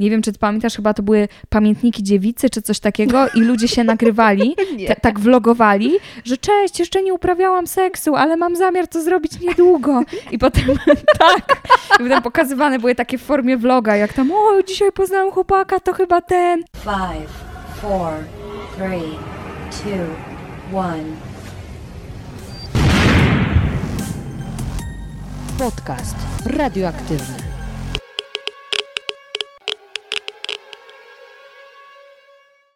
Nie wiem, czy ty pamiętasz, chyba to były pamiętniki dziewicy, czy coś takiego i ludzie się nagrywali, t- tak vlogowali, że cześć, jeszcze nie uprawiałam seksu, ale mam zamiar to zrobić niedługo. I potem tak, i potem pokazywane były takie w formie vloga, jak tam, o, dzisiaj poznałam chłopaka, to chyba ten. Five, four, three, two, one. Podcast radioaktywny.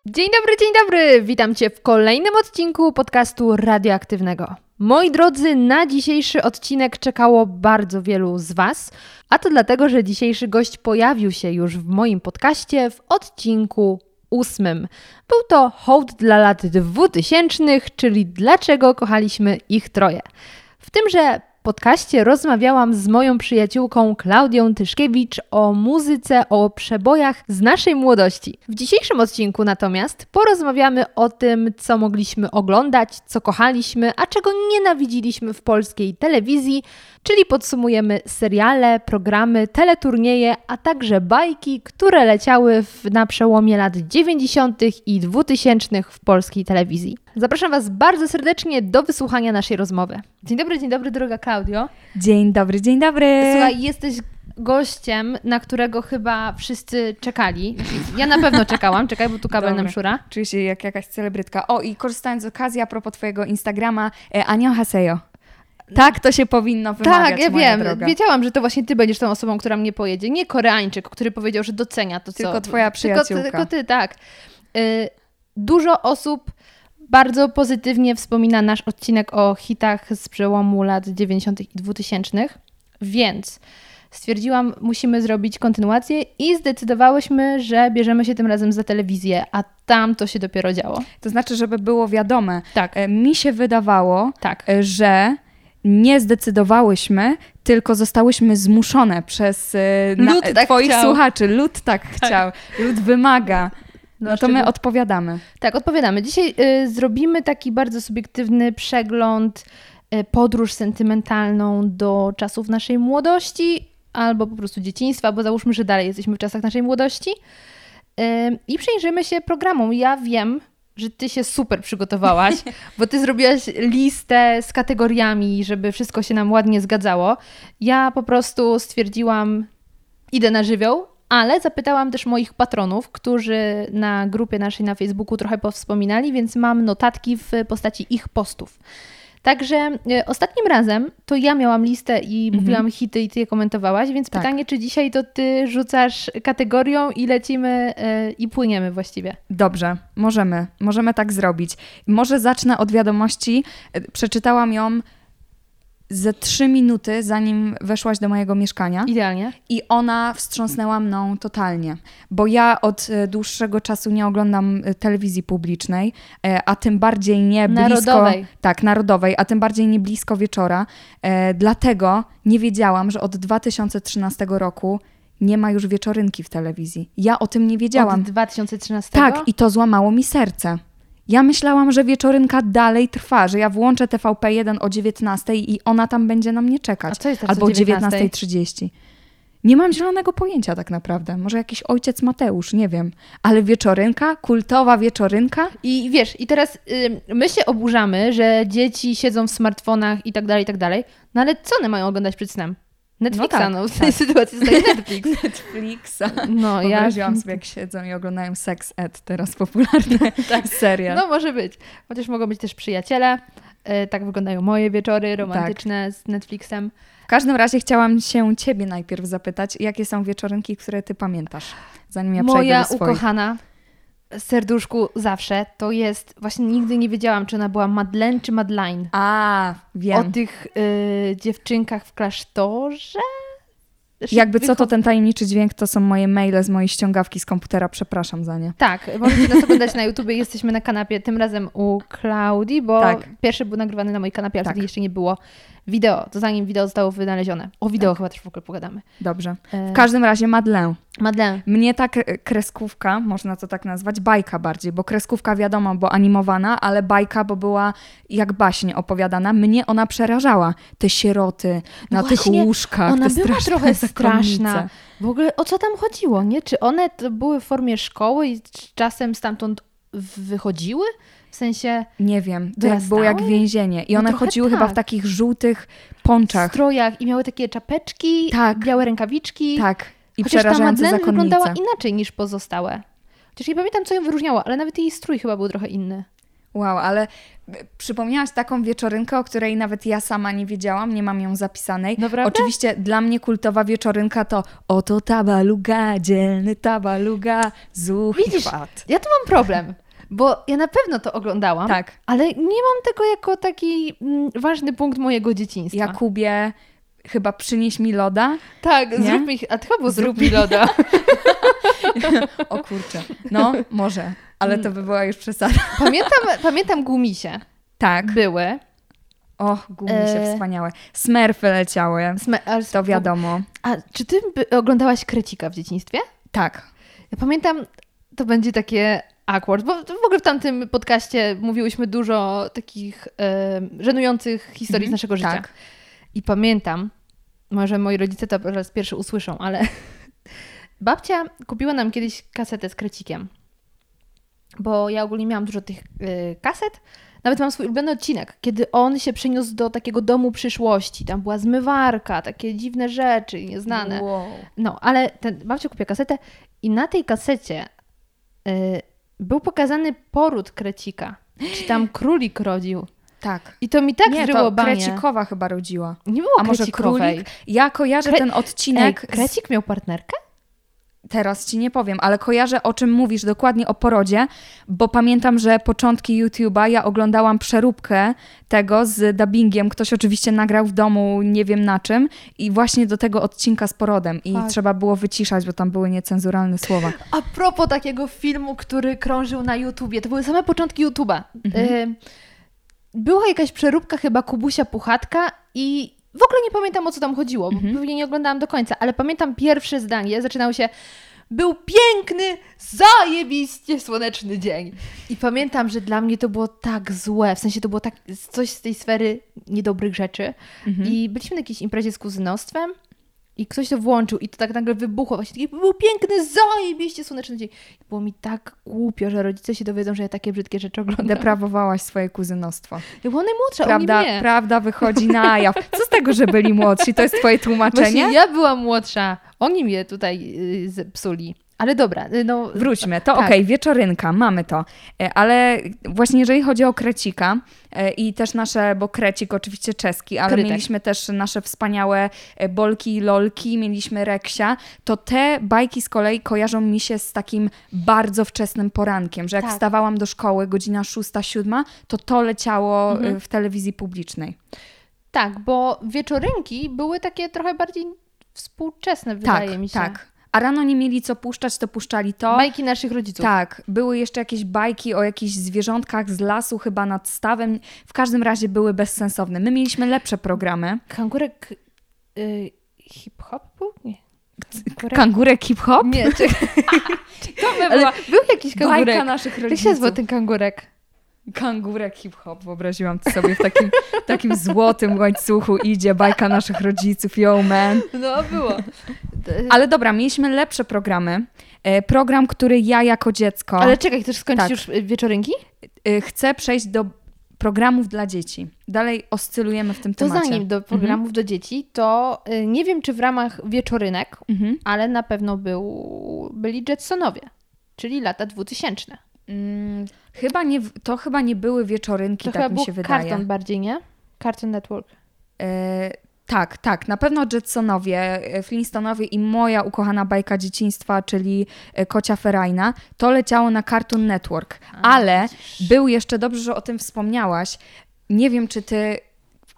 Dzień dobry, dzień dobry! Witam Cię w kolejnym odcinku podcastu radioaktywnego. Moi drodzy, na dzisiejszy odcinek czekało bardzo wielu z Was, a to dlatego, że dzisiejszy gość pojawił się już w moim podcaście w odcinku ósmym. Był to hołd dla lat dwutysięcznych, czyli dlaczego kochaliśmy ich troje. W tymże podcaście rozmawiałam z moją przyjaciółką Klaudią Tyszkiewicz o muzyce, o przebojach z naszej młodości. W dzisiejszym odcinku natomiast porozmawiamy o tym, co mogliśmy oglądać, co kochaliśmy, a czego nienawidziliśmy w polskiej telewizji, czyli podsumujemy seriale, programy, teleturnieje, a także bajki, które leciały w, na przełomie lat 90. i 2000 w polskiej telewizji. Zapraszam Was bardzo serdecznie do wysłuchania naszej rozmowy. Dzień dobry, dzień dobry, droga Klaudio. Dzień dobry, dzień dobry. Słuchaj, jesteś gościem, na którego chyba wszyscy czekali. Ja na pewno czekałam, czekaj, bo tu kabel Dobra. nam szura. Czuję się jak jakaś celebrytka. O, i korzystając z okazji, a propos twojego Instagrama, e, Ania Hasejo. Tak to się powinno wymawiać, Tak, ja wiem. droga. Wiedziałam, że to właśnie ty będziesz tą osobą, która mnie pojedzie. Nie Koreańczyk, który powiedział, że docenia to, co... Tylko twoja Tylko, przyjaciółka. tylko ty, tak. Y, dużo osób bardzo pozytywnie wspomina nasz odcinek o hitach z przełomu lat 90. i 2000, więc stwierdziłam, musimy zrobić kontynuację i zdecydowałyśmy, że bierzemy się tym razem za telewizję, a tam to się dopiero działo. To znaczy, żeby było wiadome, Tak, e, mi się wydawało, tak. e, że nie zdecydowałyśmy, tylko zostałyśmy zmuszone przez e, Lud e, tak twoich chciał. słuchaczy. Lud tak, chciał, lud wymaga. No to my odpowiadamy. Tak, odpowiadamy. Dzisiaj y, zrobimy taki bardzo subiektywny przegląd, y, podróż sentymentalną do czasów naszej młodości albo po prostu dzieciństwa, bo załóżmy, że dalej jesteśmy w czasach naszej młodości. Y, I przyjrzymy się programom. Ja wiem, że ty się super przygotowałaś, bo ty zrobiłaś listę z kategoriami, żeby wszystko się nam ładnie zgadzało. Ja po prostu stwierdziłam, idę na żywioł, ale zapytałam też moich patronów, którzy na grupie naszej na Facebooku trochę powspominali, więc mam notatki w postaci ich postów. Także e, ostatnim razem to ja miałam listę i mówiłam hity i ty je komentowałaś, więc Tak. pytanie, czy dzisiaj to ty rzucasz kategorią i lecimy e, i płyniemy właściwie. Dobrze, możemy, możemy tak zrobić. Może zacznę od wiadomości. E, Przeczytałam ją ze trzy minuty, zanim weszłaś do mojego mieszkania. Idealnie. I ona wstrząsnęła mną totalnie, bo ja od e, dłuższego czasu nie oglądam e, telewizji publicznej, e, a tym bardziej nie blisko... Narodowej. Tak, narodowej, a tym bardziej nie blisko wieczora. Dlatego nie wiedziałam, że od 2013 roku nie ma już wieczorynki w telewizji. Ja o tym nie wiedziałam. Od 2013? Tak, i to złamało mi serce. Ja myślałam, że wieczorynka dalej trwa, że ja włączę TVP1 o 19 i ona tam będzie na mnie czekać. A co jest teraz Albo o o 19? 19.30. Nie mam zielonego pojęcia tak naprawdę. Może jakiś ojciec Mateusz, nie wiem. Ale wieczorynka, kultowa wieczorynka, I wiesz, i teraz y, my się oburzamy, że dzieci siedzą w smartfonach i tak dalej, i tak dalej. No ale co one mają oglądać przed snem? Netflixa, no, tak, w tej sytuacji zostaje Netflix. Netflixa. No, ja... Wyobraziłam sobie, jak siedzą i oglądają Sex Ed, teraz popularny serial. No może być. Chociaż mogą być też przyjaciele. Y, tak wyglądają moje wieczory romantyczne z Netflixem. W każdym razie chciałam się ciebie najpierw zapytać, jakie są wieczorynki, które ty pamiętasz, zanim ja przejdę Moja do swoich. ukochana, serduszku zawsze, to jest... Właśnie nigdy nie wiedziałam, czy ona była Madeleine czy Madeline. A, wiem. O tych y, dziewczynkach w klasztorze? Jakby co, to ten tajemniczy dźwięk to są moje maile z mojej ściągawki z komputera, przepraszam za nie. Tak, możecie nas oglądać na YouTubie. Jesteśmy na kanapie, tym razem u Klaudii, bo Tak. pierwszy był nagrywany na mojej kanapie, a Tak. wtedy jeszcze nie było wideo, to zanim wideo zostało wynalezione. O wideo chyba też w ogóle pogadamy. Dobrze. E, W każdym razie Madeleine. Madeleine. Mnie ta kre- kreskówka, można to tak nazwać, bajka bardziej, bo kreskówka wiadomo, bo animowana, ale bajka, bo była jak baśnie opowiadana, mnie ona przerażała. Te sieroty na No tych właśnie, łóżkach, Ona była straszne trochę zakonnice. straszna. W ogóle o co tam chodziło, nie? Czy one to były w formie szkoły i czasem stamtąd wychodziły? W sensie Nie wiem, to jak było jak więzienie. I No one chodziły chyba w tak. takich żółtych w ponczach. strojach i miały takie czapeczki, Tak. białe rękawiczki. Tak. I Chociaż ta przerażające Madeleine wyglądała inaczej niż pozostałe. Chociaż nie pamiętam, co ją wyróżniało, ale nawet jej strój chyba był trochę inny. Wow, ale przypomniałaś taką wieczorynkę, o której nawet ja sama nie wiedziałam, nie mam ją zapisanej. Naprawdę? Oczywiście dla mnie kultowa wieczorynka to oto tabaluga, dzielny tabaluga, zuch i Widzisz, ja tu mam problem, bo ja na pewno to oglądałam, Tak, ale nie mam tego jako taki mm, ważny punkt mojego dzieciństwa. Jakubie, chyba przynieś mi loda. Tak, Nie? zrób mi, a chyba Zrób mi loda. O kurczę. No, może, ale to by była już przesada. Pamiętam, pamiętam gumisie. Tak. Były. O, gumisie E. wspaniałe. Smerfy leciały, to wiadomo. A czy ty oglądałaś Krecika w dzieciństwie? Tak. Ja pamiętam, to będzie takie awkward, bo w ogóle w tamtym podcaście mówiłyśmy dużo takich e, żenujących historii z Mhm, naszego życia. tak. I pamiętam, może moi rodzice to po raz pierwszy usłyszą, ale babcia kupiła nam kiedyś kasetę z Krecikiem. Bo ja ogólnie miałam dużo tych y, kaset. Nawet mam swój ulubiony odcinek, kiedy on się przeniósł do takiego domu przyszłości. Tam była zmywarka, takie dziwne rzeczy nieznane. Wow. No, ale ten, babcia kupiła kasetę i na tej kasecie y, był pokazany poród Krecika. Czy tam królik rodził. Tak. I to mi tak nie, żyło to. Krecikowa chyba rodziła. Nie było A może królik? Ja kojarzę Kre- ten Ej, odcinek. z- Krecik miał partnerkę? Teraz ci nie powiem, ale kojarzę o czym mówisz dokładnie o porodzie, bo pamiętam, że początki YouTube'a ja oglądałam przeróbkę tego z dubbingiem. Ktoś oczywiście nagrał w domu, nie wiem na czym, i właśnie do tego odcinka z porodem. I Tak. trzeba było wyciszać, bo tam były niecenzuralne słowa. A propos takiego filmu, który krążył na YouTubie, to były same początki YouTube'a. Mhm. Y, była jakaś przeróbka chyba Kubusia Puchatka i w ogóle nie pamiętam o co tam chodziło, bo Mhm. pewnie nie oglądałam do końca, ale pamiętam pierwsze zdanie, zaczynało się był piękny, zajebiście słoneczny dzień. I pamiętam, że dla mnie to było tak złe, w sensie to było tak coś z tej sfery niedobrych rzeczy. Mhm. I byliśmy na jakiejś imprezie z kuzynostwem i ktoś to włączył i to tak nagle wybuchło. Właśnie taki był piękny, zajebiście słoneczny dzień. I było mi tak głupio, że rodzice się dowiedzą, że ja takie brzydkie rzeczy oglądam. Deprawowałaś swoje kuzynostwo. Ja byłam najmłodsza, Prawda, prawda wychodzi na jaw. Co z tego, że byli młodsi? To jest twoje tłumaczenie? Właśnie ja byłam młodsza, oni mnie tutaj y, zepsuli. Ale dobra, y, no... Wróćmy, to Tak. okej, wieczorynka, mamy to. E, Ale właśnie jeżeli chodzi o Krecika e, i też nasze, bo Krecik oczywiście czeski, ale Krytek. mieliśmy też nasze wspaniałe e, Bolki i Lolki, mieliśmy Reksia, to te bajki z kolei kojarzą mi się z takim bardzo wczesnym porankiem, że jak Tak. wstawałam do szkoły, godzina szósta, siódma, to to leciało Mhm. w telewizji publicznej. Tak, bo wieczorynki były takie trochę bardziej współczesne, wydaje tak, mi się. tak. A rano nie mieli co puszczać, to puszczali to. Bajki naszych rodziców. Tak, były jeszcze jakieś bajki o jakichś zwierzątkach z lasu, chyba nad stawem. W każdym razie były bezsensowne. My mieliśmy lepsze programy. Kangurek y, hip-hop był? Nie. Kangurek... Kangurek hip-hop? Nie, czekaj. To by była był jakiś kangurek. bajka naszych Jak się rodziców. nazywał ten kangurek? Kangurek hip-hop, wyobraziłam to sobie w takim, takim złotym łańcuchu idzie bajka naszych rodziców, yo man. No, było. Ale dobra, mieliśmy lepsze programy. E, Program, który ja jako dziecko Ale czekaj, chcesz skończyć Tak. już y, wieczorynki? e, chcę przejść do programów dla dzieci. Dalej oscylujemy w tym To temacie. zanim do programów do dzieci, to nie wiem, czy w ramach wieczorynek, Mhm. ale na pewno był, byli Jetsonowie, czyli lata 2000. Mm, chyba nie, to chyba nie były wieczorynki, To tak chyba mi był się wydaje. Cartoon bardziej, nie? Cartoon Network. E, tak, tak, na pewno Jetsonowie, e, Flintstonowie i moja ukochana bajka dzieciństwa, czyli e, Kocia Ferajna, to leciało na Cartoon Network. Ale był jeszcze, dobrze, że o tym wspomniałaś, nie wiem, czy ty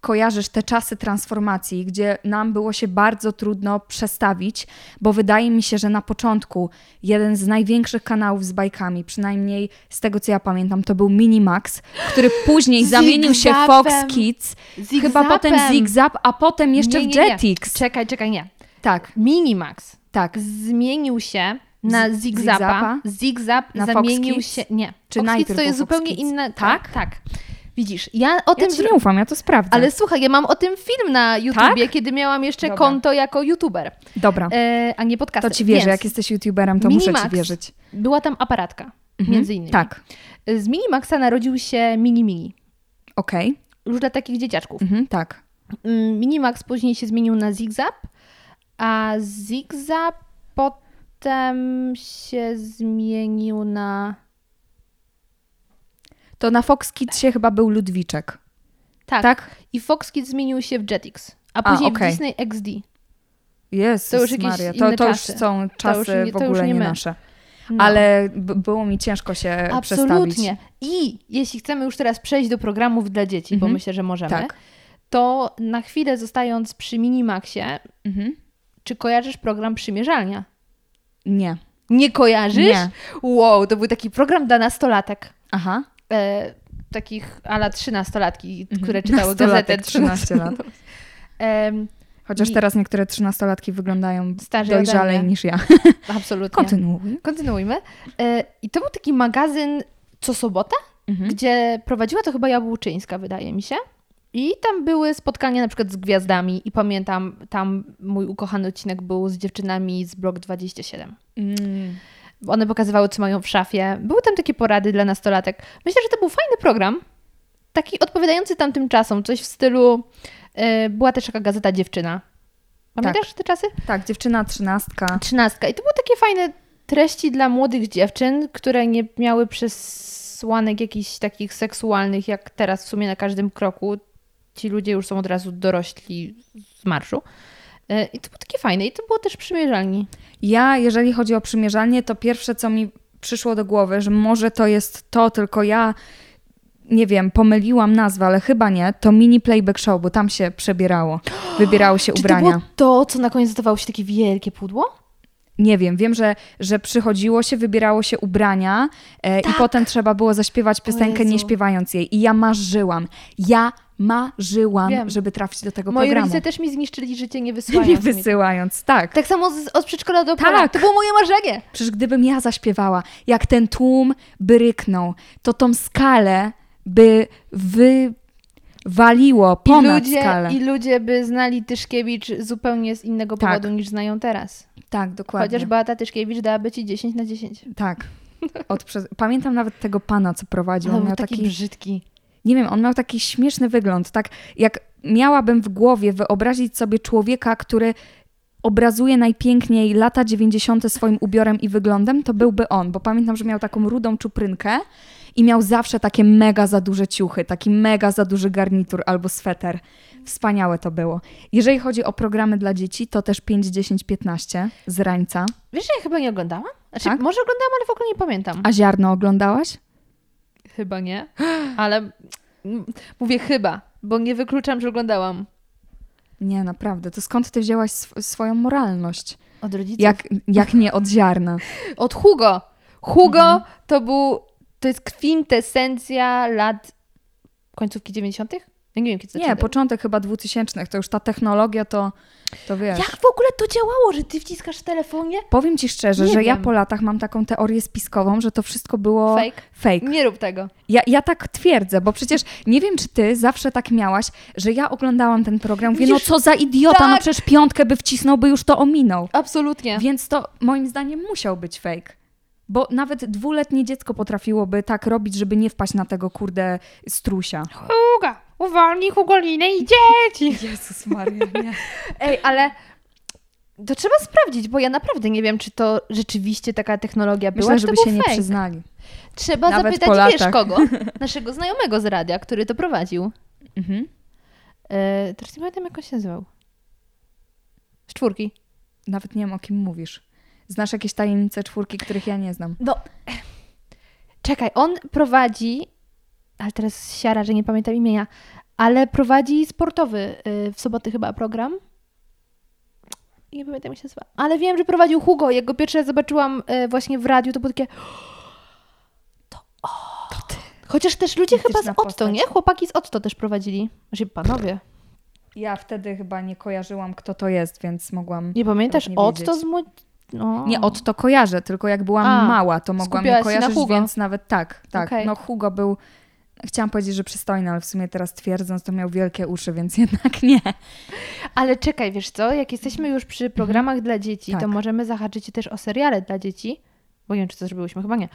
kojarzysz te czasy transformacji, gdzie nam było się bardzo trudno przestawić, bo wydaje mi się, że na początku jeden z największych kanałów z bajkami, przynajmniej z tego co ja pamiętam, to był Minimax, który później zamienił się. Fox Kids, chyba potem. Zig-Zap, a potem jeszcze Nie, nie, nie. Jetix. Czekaj, czekaj, nie. Tak, Minimax tak. zmienił się na Zigzapa. Zigzap Na Fox zamienił Kids? się... Nie, Czy Fox Kids to jest zupełnie inne... Tak? Tak. Widzisz, ja o tym... Ja ci zro- nie ufam, ja to sprawdzę. Ale słuchaj, ja mam o tym film na YouTubie, kiedy miałam jeszcze Tak? Dobra. konto jako YouTuber, Dobra, e, a nie podcaster. to ci wierzę. Więc Jak jesteś youtuberem, to muszę ci Minimax wierzyć. Była tam aparatka, Mhm. między innymi. Tak, Z Minimaxa narodził się Mini Mini. okej. Już dla takich dzieciaczków. Mhm, tak. Mm, Minimax później się zmienił na Zigzap, a Zigzap potem się zmienił na... To na Fox Kidsie chyba był Ludwiczek. Tak. Tak? I Fox Kids zmienił się w Jetix, a A, później okej. w Disney XD. Jezus To już jakieś Maria, to, to już są czasy nie- w już ogóle nie nie, nasze. No. Ale było mi ciężko się przestawić. Absolutnie. I jeśli chcemy już teraz przejść do programów dla dzieci, bo Mhm. myślę, że możemy, Tak. to na chwilę zostając przy Minimaxie, Mhm. czy kojarzysz program Przymierzalnia? Nie. Nie kojarzysz? Nie. Wow, to był taki program dla nastolatek. Aha. E, takich ala trzynastolatki, Mhm. które czytały gazetę 13 lat. Chociaż I- teraz niektóre trzynastolatki wyglądają Starzej dojrzalej niż ja. absolutnie. Kontynuuj. Kontynuujmy. E, I to był taki magazyn co sobotę, Mhm. gdzie prowadziła to chyba Jabłczyńska, wydaje mi się. I tam były spotkania na przykład z gwiazdami i pamiętam, tam mój ukochany odcinek był z dziewczynami z Blok 27. Mm. One pokazywały, co mają w szafie. Były tam takie porady dla nastolatek. Myślę, że to był fajny program, taki odpowiadający tamtym czasom. Coś w stylu, e, była też taka gazeta Dziewczyna. Pamiętasz te czasy? Tak, dziewczyna trzynastka. Trzynastka. I to były takie fajne treści dla młodych dziewczyn, które nie miały przesłanek jakichś takich seksualnych, jak teraz w sumie na każdym kroku. Ci ludzie już są od razu dorośli z marszu. E, I to było takie fajne. I to było też przymierzalni. Ja, jeżeli chodzi o przymierzalnie, to pierwsze, co mi przyszło do głowy, że może to jest to, tylko ja nie wiem, pomyliłam nazwę, ale chyba nie, to mini playback show, bo tam się przebierało. Wybierało się Czy to ubrania. było to, co na koniec zdawało się takie wielkie pudło? Nie wiem, wiem, że, że przychodziło się, wybierało się ubrania e, i potem trzeba było zaśpiewać piosenkę, nie śpiewając jej. I ja marzyłam, ja marzyłam, Wiem. żeby trafić do tego Moi programu. rodzice też mi zniszczyli życie, nie wysyłając Nie mi. wysyłając, tak. Tak samo z, od przedszkola do pola. Tak. To było moje marzenie. Przecież gdybym ja zaśpiewała, jak ten tłum by ryknął, to tą skalę by wywaliło I ponad ludzie, skalę. I ludzie by znali Tyszkiewicz zupełnie z innego Tak. powodu niż znają teraz. Tak, dokładnie. Chociaż Beata Tyszkiewicz dałaby ci 10 na 10. Tak. Od prze... Pamiętam nawet tego pana, co prowadził. On był miał taki, taki, brzydki. nie wiem, on miał taki śmieszny wygląd. Tak jak miałabym w głowie wyobrazić sobie człowieka, który obrazuje najpiękniej lata 90. swoim ubiorem i wyglądem, to byłby on, bo pamiętam, że miał taką rudą czuprynkę i miał zawsze takie mega za duże ciuchy, taki mega za duży garnitur albo sweter. Wspaniałe to było. Jeżeli chodzi o programy dla dzieci, to też 5, 10, 15 z rańca. Wiesz, że ja chyba nie oglądałam? Znaczy, Tak? może oglądałam, ale w ogóle nie pamiętam. A ziarno oglądałaś? Chyba nie, ale mówię chyba, bo nie wykluczam, że oglądałam. Nie, naprawdę. To skąd ty wzięłaś sw- swoją moralność? Od rodziców. Jak, jak nie od ziarna? Od Hugo. Hugo Mhm. to był, to jest kwintesencja lat końcówki 90. Ja nie wiem, kiedy Nie, początek chyba 2000. To już ta technologia to, to wiesz. Jak w ogóle to działało, że ty wciskasz w telefonie? Powiem ci szczerze, Nie że ja wiem. po latach mam taką teorię spiskową, że to wszystko było Fake? fake. Nie rób tego. Ja, ja tak twierdzę, bo przecież nie wiem, czy ty zawsze tak miałaś, że ja oglądałam ten program, mówię, no Widzisz, co za idiota, no tak. przecież piątkę by wcisnął, by już to ominął. Absolutnie. Więc to moim zdaniem musiał być fake. Bo nawet dwuletnie dziecko potrafiłoby tak robić, żeby nie wpaść na tego kurde strusia. Hugo, uwolnij Hugolinę i dzieci. Jezus Maria, nie. Ej, ale to trzeba sprawdzić, bo ja naprawdę nie wiem, czy to rzeczywiście taka technologia była, Myślę, czy żeby się był nie fake. przyznali. Trzeba Nawet zapytać, wiesz kogo? Naszego znajomego z radia, który to prowadził. Mhm. E, teraz nie pamiętam, jak on się nazywał. Z czwórki. Nawet nie wiem, o kim mówisz. Znasz jakieś tajemnice czwórki, których ja nie znam. No, czekaj, on prowadzi, ale teraz siara, że nie pamiętam imienia, ale prowadzi sportowy y, w soboty chyba program. Nie pamiętam jak się nazywa. Ale wiem, że prowadził Hugo. Jak go pierwszy raz zobaczyłam y, właśnie w radiu, to było takie to o, to ty. Chociaż też ludzie chyba z Otto, postać. nie? Chłopaki z Otto też prowadzili. Znaczy panowie. Ja wtedy chyba nie kojarzyłam, kto to jest, więc mogłam... Nie pamiętasz nie Otto z młod... No. Nie, od to kojarzę, tylko jak byłam A, mała, to mogłam je się na kojarzyć, Hugo. więc nawet tak, tak. Okej. No Hugo był, chciałam powiedzieć, że przystojny, ale w sumie teraz twierdząc, to miał wielkie uszy, więc jednak nie. Ale czekaj, wiesz co? Jak jesteśmy już przy programach dla dzieci, to Tak. możemy zahaczyć też o seriale dla dzieci. Bo nie wiem, czy to zrobiłyśmy, chyba nie.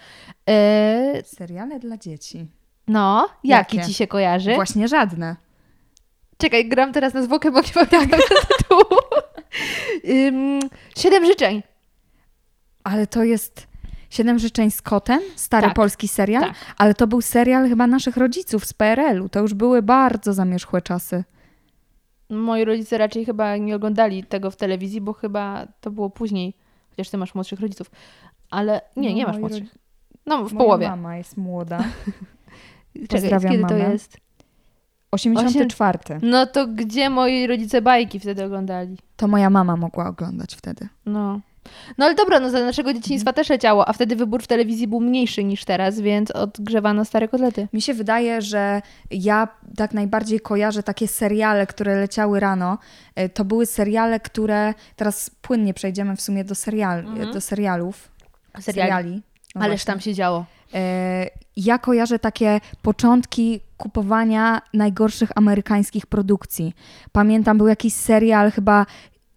E, Seriale dla dzieci. no, jaki Jakie? ci się kojarzy? Właśnie żadne. Czekaj, gram teraz na zwłokę, bo nie pamiętam tytułu. Siedem życzeń. Ale to jest Siedem życzeń z kotem, stary Tak. polski serial, Tak. ale to był serial chyba naszych rodziców z PRL-u. To już były bardzo zamierzchłe czasy. Moi rodzice raczej chyba nie oglądali tego w telewizji, bo chyba to było później. Chociaż ty masz młodszych rodziców. Ale nie, No, nie masz młodszych. No, w Moja połowie. mama jest młoda. Czekaj, kiedy to mamę. jest? 84. No to gdzie moi rodzice bajki wtedy oglądali? To moja mama mogła oglądać wtedy. No. No ale dobra, no za naszego dzieciństwa też leciało, a wtedy wybór w telewizji był mniejszy niż teraz, więc odgrzewano stare kotlety. Mi się wydaje, że ja tak najbardziej kojarzę takie seriale, które leciały rano. E, To były seriale, które teraz płynnie przejdziemy w sumie do, serial, do serialów. Seriali. No Ależ właśnie. tam się działo. E, Ja kojarzę takie początki kupowania najgorszych amerykańskich produkcji. Pamiętam, był jakiś serial chyba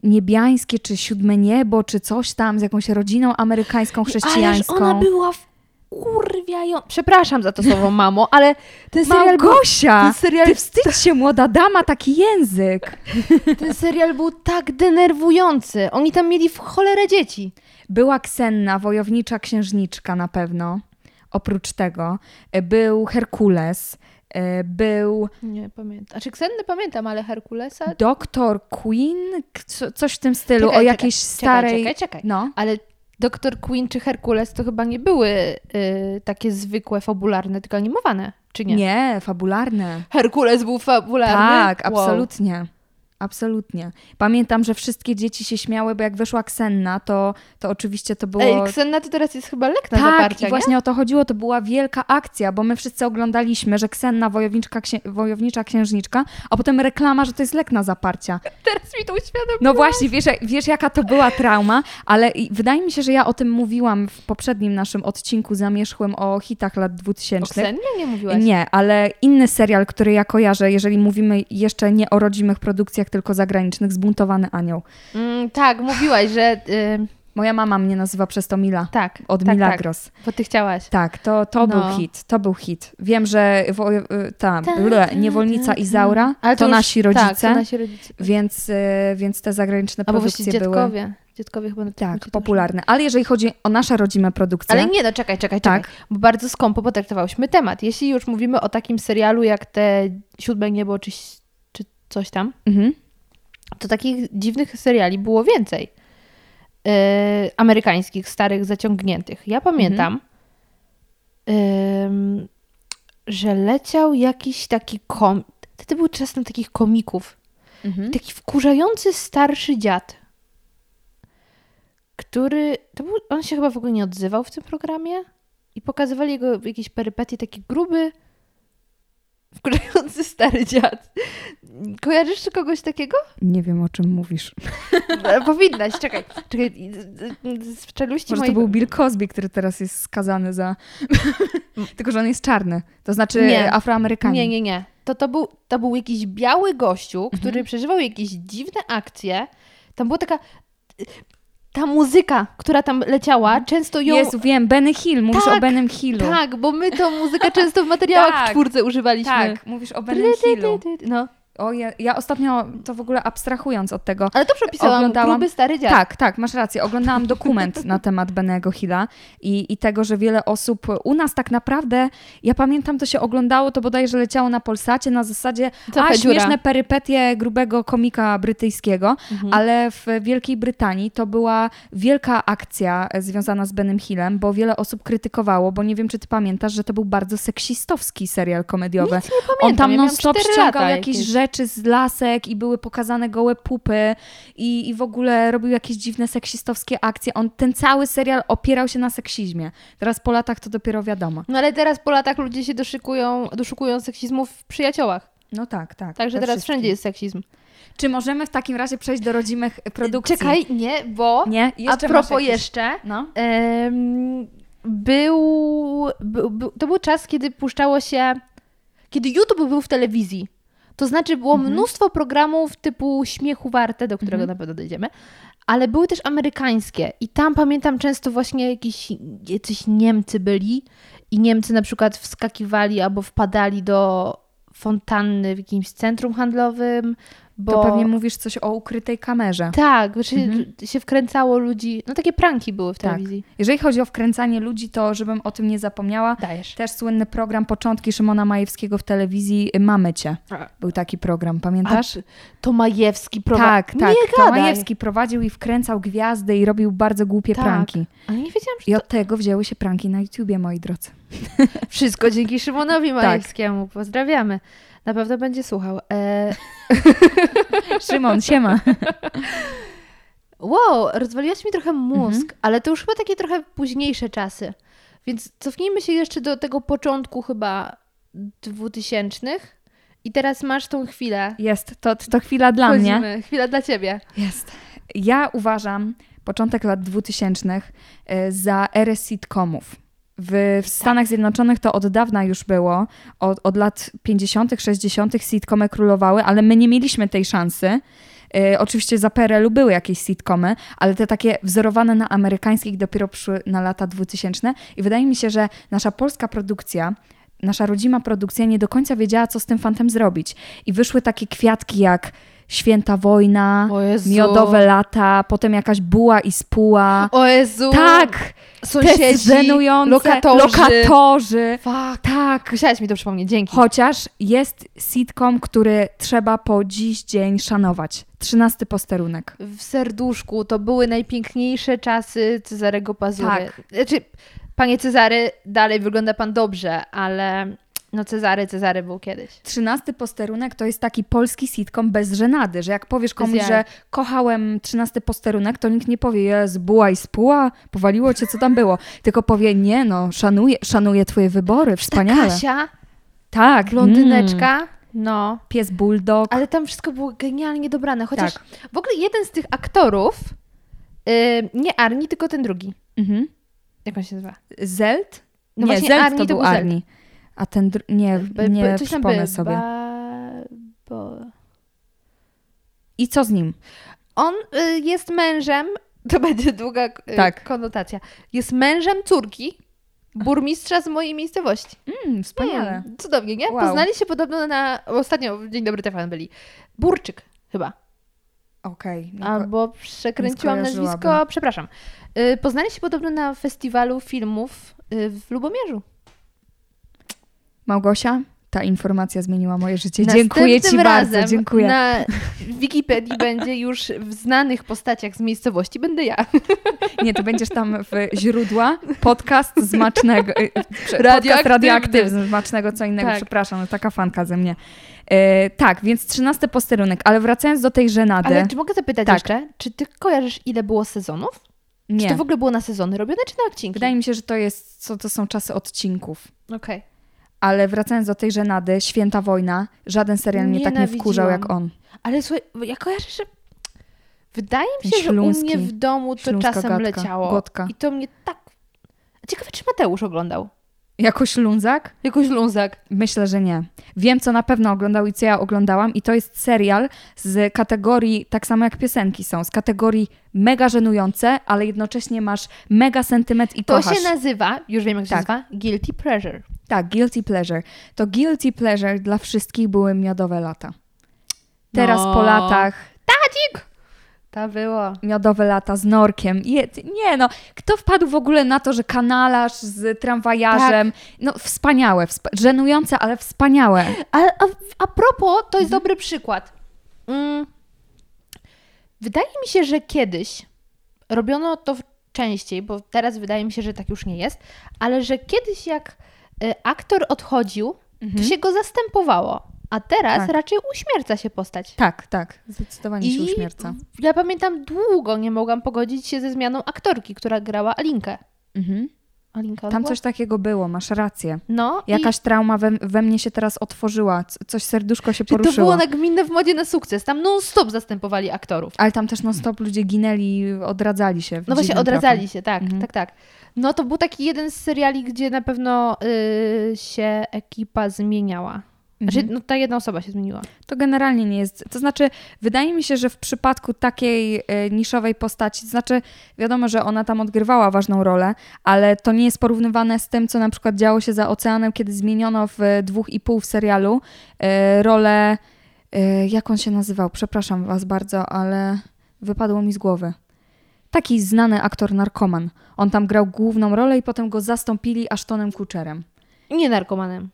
niebiańskie, czy Siódme Niebo, czy coś tam z jakąś rodziną amerykańską, chrześcijańską. Ależ ona była w kurwiają... Przepraszam za to słowo, mamo, ale ten serial, był, Małgosia! ten serial- Ty wstydź się, młoda dama, taki język. ten serial był tak denerwujący. Oni tam mieli w cholerę dzieci. Była Ksenna, wojownicza księżniczka na pewno. Oprócz tego e, był Herkules, był Nie pamiętam. A czy Ksenny pamiętam, ale Herkulesa... Doktor Queen, co- coś w tym stylu, Czekaj, o jakiejś czekaj, starej... czekaj, czekaj. No, Ale Doktor Queen czy Herkules to chyba nie były y, takie zwykłe, fabularne, tylko animowane, czy nie? nie, fabularne. Herkules był fabularny? Tak, Wow. Absolutnie. Pamiętam, że wszystkie dzieci się śmiały, bo jak wyszła Ksenna, to, to oczywiście to było... Ej, Ksenna to teraz jest chyba lek na tak, zaparcia, i właśnie o to chodziło. To była wielka akcja, bo my wszyscy oglądaliśmy, że Ksenna, wojowniczka, księ... wojownicza księżniczka, a potem reklama, że to jest lek na zaparcia. nie? Teraz mi to uświadomiło. No właśnie, wiesz, wiesz jaka to była trauma, ale wydaje mi się, że ja o tym mówiłam w poprzednim naszym odcinku zamierzchłym o hitach lat O 2000. Ksennie nie mówiłaś? Nie, ale inny serial, który ja kojarzę, jeżeli mówimy jeszcze nie o rodzimych produkcjach, tylko zagranicznych, Zbuntowany Anioł. Mm, tak, mówiłaś, że... Y, Moja mama mnie nazywa przez to Mila. tak, Od tak, Milagros. Tak, bo ty chciałaś. Tak, to, to No. był hit, to był hit. Wiem, że wo, y, ta, Ta, ble, ta, niewolnica ta, Izaura Ale to, już- nasi rodzice, Tak, to nasi rodzice. Więc, y, więc te zagraniczne Albo produkcje były dziadkowie. Dziadkowie chyba na tak, popularne. Ale jeżeli chodzi o nasze rodzime produkcje, Ale nie, no czekaj, czekaj, Tak. czekaj. Bo bardzo skąpo potraktowałyśmy temat. Jeśli już mówimy o takim serialu jak te Siódme Niebo czy, czy coś tam, mhm. To takich dziwnych seriali było więcej. Yy, amerykańskich, starych, zaciągniętych. Ja pamiętam, ym, że leciał jakiś taki kom... Wtedy był czasem takich komików. Mhm. Taki wkurzający starszy dziad, który... To był, on się chyba w ogóle nie odzywał w tym programie i pokazywali jego jakieś perypetie, taki gruby, wkurzający stary dziad. Kojarzysz kogoś takiego? nie wiem o czym mówisz. E, Powinnaś, czekaj. czekaj. z- czeluści Może to mojego... był Bill Cosby, który teraz jest skazany za... Tylko, że on jest czarny. To znaczy Nie. afroamerykanin. Nie, nie, nie. To, to, był, to był jakiś biały gościu, który Mhm. przeżywał jakieś dziwne akcje. Tam była taka... Ta muzyka, która tam leciała, często ją... Jezu, wiem, Benny Hill, mówisz Tak, o Benym Hillu. Tak, bo my tą muzykę często w materiałach Tak, w czwórce używaliśmy. Tak, mówisz o Benym Hillu. No. O, ja, ja ostatnio, to w ogóle abstrahując od tego, Ale dobrze opisałam, Oglądałam- gruby stary dziad. Tak, tak, masz rację. Oglądałam dokument na temat Benego Hilla i, i tego, że wiele osób u nas tak naprawdę, ja pamiętam, to się oglądało, to bodajże leciało na Polsacie na zasadzie Trochę a, dziura. śmieszne perypetie grubego komika brytyjskiego, Mhm. ale w Wielkiej Brytanii to była wielka akcja związana z Benem Hillem, bo wiele osób krytykowało, bo nie wiem, czy ty pamiętasz, że to był bardzo seksistowski serial komediowy. Nic nie On pamiętam, tam ja non miałam stop cztery ściągał jakieś jakieś. Rzeczy z lasek i były pokazane gołe pupy i, i w ogóle robił jakieś dziwne seksistowskie akcje. On, ten cały serial opierał się na seksizmie. Teraz po latach to dopiero wiadomo. No ale teraz po latach ludzie się doszukują, doszukują seksizmu w przyjaciołach. No tak, tak. Także teraz wszystkim. wszędzie jest seksizm. Czy możemy w takim razie przejść do rodzimych produkcji? Czekaj, nie, bo Nie? a Jeszcze masz propos jakieś- jeszcze, No. em, był, był, był, to był czas, kiedy puszczało się, kiedy YouTube był w telewizji. To znaczy było Mhm. mnóstwo programów typu Śmiechu Warte, do którego Mhm. na pewno dojdziemy, ale były też amerykańskie i tam pamiętam często właśnie jakieś jacyś Niemcy byli i Niemcy na przykład wskakiwali albo wpadali do fontanny w jakimś centrum handlowym, bo... To pewnie mówisz coś o ukrytej kamerze. Tak, znaczy Mhm. się wkręcało ludzi. No takie pranki były w Tak. telewizji. Jeżeli chodzi o wkręcanie ludzi, to żebym o tym nie zapomniała, Dajesz. też słynny program Początki Szymona Majewskiego w telewizji Mamy Cię. Był taki program, pamiętasz? A, to Majewski prowadzi. Tak, tak. Nie To gadaj. Majewski prowadził i wkręcał gwiazdy i robił bardzo głupie Tak. pranki. Ale nie wiedziałam, że I od tego wzięły się pranki na YouTubie, moi drodzy. wszystko dzięki Szymonowi Tak. Majewskiemu. Pozdrawiamy. Na pewno będzie słuchał. E... Szymon, siema. Wow, rozwaliłaś mi trochę mózg, Mhm. ale to już chyba takie trochę późniejsze czasy. Więc cofnijmy się jeszcze do tego początku chyba dwutysięcznych. I teraz masz tą chwilę. Jest, to, to chwila dla mnie. Wchodzimy. Chwila dla ciebie. Jest. Ja uważam początek lat 2000 e, za erę sitcomów. W, w Stanach Zjednoczonych to od dawna już było. Od, od lat 50., 60. sitcomy królowały, ale my nie mieliśmy tej szansy. E, oczywiście za PRL-u były jakieś sitcomy, ale te takie wzorowane na amerykańskich dopiero przyszły na lata 2000. I wydaje mi się, że nasza polska produkcja, nasza rodzima produkcja nie do końca wiedziała, co z tym fantem zrobić. I wyszły takie kwiatki jak Święta Wojna. Miodowe lata, potem jakaś buła i spuła. O Jezu. tak! Sąsiedzi, te lokatorzy. lokatorzy. Fuck. Tak. Musiałaś mi to przypomnieć, dzięki. Chociaż jest sitcom, który trzeba po dziś dzień szanować. Trzynasty posterunek. w serduszku to były najpiękniejsze czasy Cezarego Pazury. Tak. Znaczy, panie Cezary, dalej wygląda pan dobrze, ale no Cezary, Cezary był kiedyś. Trzynasty posterunek to jest taki polski sitcom bez żenady, że jak powiesz komuś, że kochałem trzynasty posterunek, to nikt nie powie, jest buła i spuła, powaliło cię, co tam było. Tylko powie, nie no, szanuję, szanuję twoje wybory, wspaniale. Kasia, Tak. blondyneczka, Mm. no. Pies bulldog. Ale tam wszystko było genialnie dobrane, chociaż Tak. w ogóle jeden z tych aktorów, yy, nie Arni, tylko ten drugi. Mhm. Jak on się nazywa? Zelt? No nie, właśnie Zelt Arni to to był był Zelt. A ten, dr- nie, Ba- nie tam przypomnę by- sobie. Ba, bo... I co z nim? On y, jest mężem, to będzie długa y, Tak. konotacja, jest mężem córki burmistrza z mojej miejscowości. Mm, wspaniale. Mm, cudownie, nie? Wow. Poznali się podobno na, ostatnio w Dzień Dobry TVN byli, Burczyk chyba, Okej. no albo przekręciłam nazwisko, przepraszam. Y, Poznali się podobno na festiwalu filmów y, w Lubomierzu. Małgosia, ta informacja zmieniła moje życie. Następnym Dziękuję Ci bardzo, dziękuję. Na Wikipedii będzie już w znanych postaciach z miejscowości, będę ja. Nie, to będziesz tam w źródła, podcast smacznego, y, prze- podcast Radioaktywny. co innego, Tak. przepraszam, no, taka fanka ze mnie. E, tak, więc trzynasty posterunek, ale wracając do tej żenady, Ale czy mogę zapytać Tak. jeszcze, czy ty kojarzysz ile było sezonów? Czy nie. to w ogóle było na sezony robione, czy na odcinki? Wydaje mi się, że to jest, co to są czasy odcinków. Okej. Ale wracając do tej żenady, Święta Wojna, żaden serial mnie tak nie wkurzał jak on. Ale słuchaj, ja kojarzę, że wydaje mi się, że u mnie w domu to czasem gadka, leciało. gotka. I to mnie tak... Ciekawe, czy Mateusz oglądał. Jako ślązak? Jakoś luzak. Myślę, że nie. Wiem, co na pewno oglądał i co ja oglądałam, i to jest serial z kategorii, tak samo jak piosenki są, z kategorii mega żenujące, ale jednocześnie masz mega sentyment i To kochasz. się nazywa, już wiem jak się Tak. nazywa, guilty pleasure. Tak, guilty pleasure. To guilty pleasure dla wszystkich były miodowe lata. Teraz No. po latach To było. miodowe lata z Norkiem. Je, nie no, kto wpadł w ogóle na to, że kanalarz z tramwajarzem, no wspaniałe, wsp żenujące, ale wspaniałe. A, a, a propos, to jest dobry przykład. Mm. Wydaje mi się, że kiedyś robiono to częściej, bo teraz wydaje mi się, że tak już nie jest, ale że kiedyś jak aktor odchodził, to się go zastępowało, a teraz Tak. raczej uśmierca się postać. Tak, tak, zdecydowanie się uśmierca. ja pamiętam długo nie mogłam pogodzić się ze zmianą aktorki, która grała Alinkę. Mhm. Alinka Tam coś takiego było, masz rację. No, Jakaś trauma we, we mnie się teraz otworzyła, coś serduszko się i, czyli to poruszyło. było nagminne w modzie na sukces. Tam non-stop zastępowali aktorów. Ale tam też non stop ludzie ginęli, i odradzali się. No właśnie, odradzali trafie. się, tak, Mhm. tak, tak. No to był taki jeden z seriali, gdzie na pewno y, się ekipa zmieniała. Znaczy, Mhm. no ta jedna osoba się zmieniła. To generalnie nie jest. To znaczy, wydaje mi się, że w przypadku takiej e, niszowej postaci, to znaczy, wiadomo, że ona tam odgrywała ważną rolę, ale to nie jest porównywane z tym, co na przykład działo się za oceanem, kiedy zmieniono w dwóch i pół w serialu e, rolę. E, jak on się nazywał? Przepraszam Was bardzo, ale wypadło mi z głowy. Taki znany aktor narkoman. On tam grał główną rolę i potem go zastąpili Ashtonem Kutcherem. Nie narkomanem.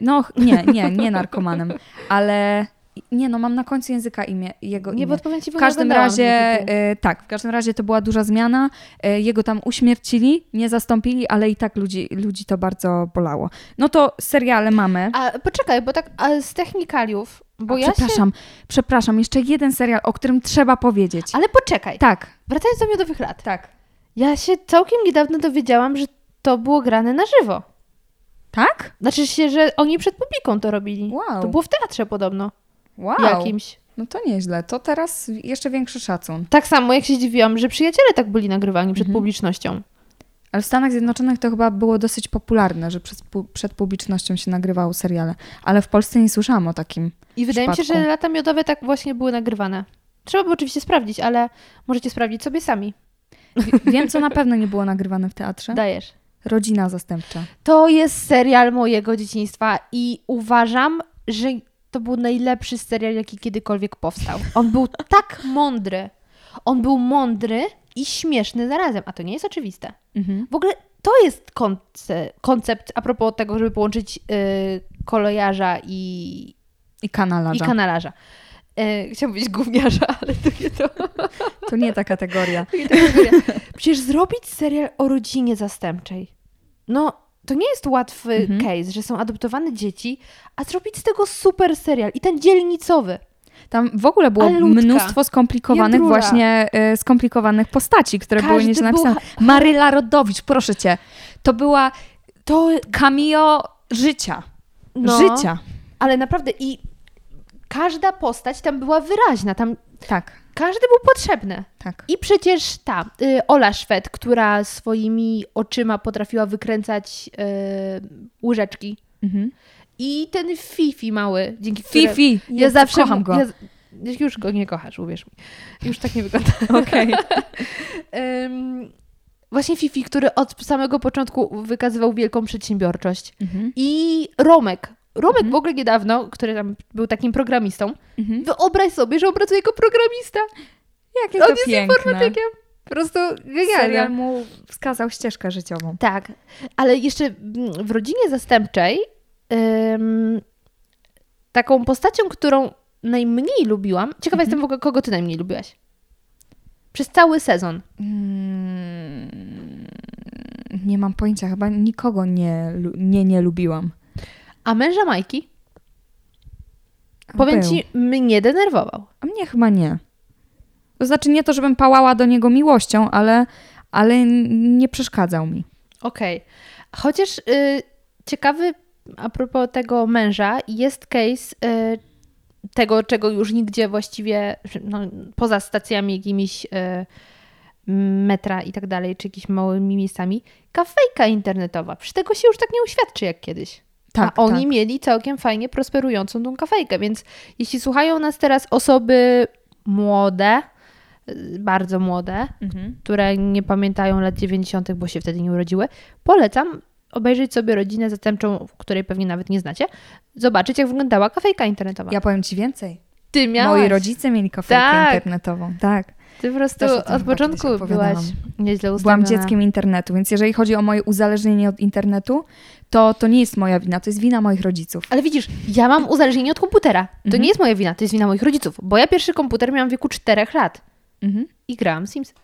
No, ch- nie, nie, nie narkomanem, ale nie, no mam na końcu języka imię, jego Nie imię. podpowiem ci, W każdym razie, y, tak, w każdym razie to była duża zmiana. Y, jego tam uśmiercili, nie zastąpili, ale i tak ludzi, ludzi to bardzo bolało. No to seriale mamy. A poczekaj, bo tak z technikaliów, bo A, ja się... przepraszam, przepraszam, jeszcze jeden serial, o którym trzeba powiedzieć. Ale poczekaj, Tak, wracając do Miodowych Lat. tak. Ja się całkiem niedawno dowiedziałam, że to było grane na żywo. Tak? Znaczy się, że oni przed publiką to robili. Wow. To było w teatrze podobno. Wow. Jakimś. No to nieźle. To teraz jeszcze większy szacun. Tak samo jak się zdziwiłam, że przyjaciele tak byli nagrywani przed Mhm. publicznością. Ale w Stanach Zjednoczonych to chyba było dosyć popularne, że przed, przed publicznością się nagrywało seriale. Ale w Polsce nie słyszałam o takim. I wydaje mi się, przypadku. że lata miodowe tak właśnie były nagrywane. Trzeba by oczywiście sprawdzić, ale możecie sprawdzić sobie sami. Wie- Wiem, co na pewno nie było nagrywane w teatrze. Dajesz. Rodzina zastępcza. To jest serial mojego dzieciństwa i uważam, że to był najlepszy serial, jaki kiedykolwiek powstał. On był tak mądry. On był mądry i śmieszny zarazem, a to nie jest oczywiste. Mhm. W ogóle to jest konce- koncept a propos tego, żeby połączyć y, kolejarza i, I kanalarza. i kanalarza. Y, chciałam powiedzieć gówniarza, ale to nie to. To nie ta kategoria. Przecież zrobić serial o rodzinie zastępczej. No, to nie jest łatwy Mhm. case, że są adoptowane dzieci, a zrobić z tego super serial. I ten dzielnicowy. Tam w ogóle było mnóstwo skomplikowanych Jędrula. właśnie y, skomplikowanych postaci, które były Każdy nieźle był napisane. ha- Maryla Rodowicz, proszę cię. To była To, cameo życia. no, Życia. Ale naprawdę i każda postać tam była wyraźna, tam Tak, każdy był potrzebny. tak. I przecież ta y, Ola Szwed, która swoimi oczyma potrafiła wykręcać y, łyżeczki. Mhm. I ten Fifi mały, dzięki. Fifi. Ja Jezu, zawsze kocham go. Ja, już go nie kochasz, uwierz mi. Już tak nie wygląda. Okej. Właśnie Fifi, który od samego początku wykazywał wielką przedsiębiorczość. Mhm. I Romek. Romek Mhm. w ogóle niedawno, który tam był takim programistą, Mhm. wyobraź sobie, że on pracuje jako programista. Jakie On to jest piękne. informatykiem. Po prostu genialnie. Mu wskazał ścieżkę życiową. Tak, ale jeszcze w rodzinie zastępczej ym, taką postacią, którą najmniej lubiłam, ciekawa jestem w ogóle, kogo ty najmniej lubiłaś? Przez cały sezon. Mm, nie mam pojęcia, chyba nikogo nie, nie, nie lubiłam. A męża Majki, powiem Był. ci, mnie denerwował. A mnie chyba nie. To znaczy nie to, żebym pałała do niego miłością, ale, ale nie przeszkadzał mi. Okej. Chociaż y, ciekawy a propos tego męża jest case y, tego, czego już nigdzie właściwie, no, poza stacjami jakimiś y, metra i tak dalej, czy jakimiś małymi miejscami, kafejka internetowa. Przecież tego się już tak nie uświadczy jak kiedyś. Tak, A oni tak. mieli całkiem fajnie prosperującą tą kafejkę, więc jeśli słuchają nas teraz osoby młode, y, bardzo młode, Mhm. które nie pamiętają lat 90., bo się wtedy nie urodziły, polecam obejrzeć sobie rodzinę zastępczą, której pewnie nawet nie znacie, zobaczyć, jak wyglądała kafejka internetowa. Ja powiem ci więcej. Ty miałaś. Moi rodzice mieli kafelkę Tak. internetową. Tak. Ty po prostu od początku byłaś nieźle ustawiona. Byłam dzieckiem internetu, więc jeżeli chodzi o moje uzależnienie od internetu, to to nie jest moja wina, to jest wina moich rodziców. Ale widzisz, ja mam uzależnienie od komputera. To Mhm. nie jest moja wina, to jest wina moich rodziców. Bo ja pierwszy komputer miałam w wieku 4 lat Mhm. i grałam Sims.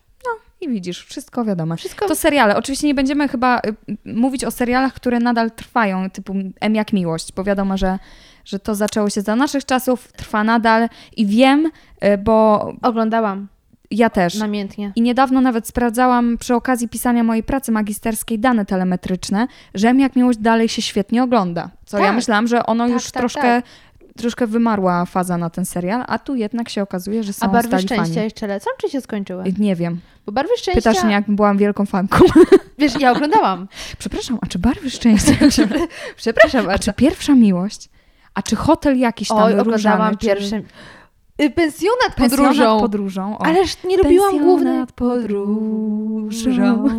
I widzisz, wszystko wiadomo. Wszystko- To seriale. Oczywiście nie będziemy chyba y, mówić o serialach, które nadal trwają, typu M jak miłość, bo wiadomo, że, że to zaczęło się za naszych czasów, trwa nadal i wiem, y, bo Oglądałam ja też. namiętnie. I niedawno nawet sprawdzałam przy okazji pisania mojej pracy magisterskiej dane telemetryczne, że M jak miłość dalej się świetnie ogląda. Co ja Tak. myślałam, że ono Tak, już tak, troszkę, tak. Troszkę wymarła faza na ten serial, a tu jednak się okazuje, że są A Barwy Szczęścia fani. jeszcze lecą, czy się skończyły? Nie wiem. Bo Barwy Szczęścia... Pytasz mnie, jak byłam wielką fanką. Wiesz, ja oglądałam. Przepraszam, a czy barwy szczęścia? Przepraszam, A czy pierwsza miłość? A czy hotel jakiś tam Oj, oglądałam pierwszy... Y, Pensjonat podróżą. O. Ależ nie lubiłam głównej podróżą.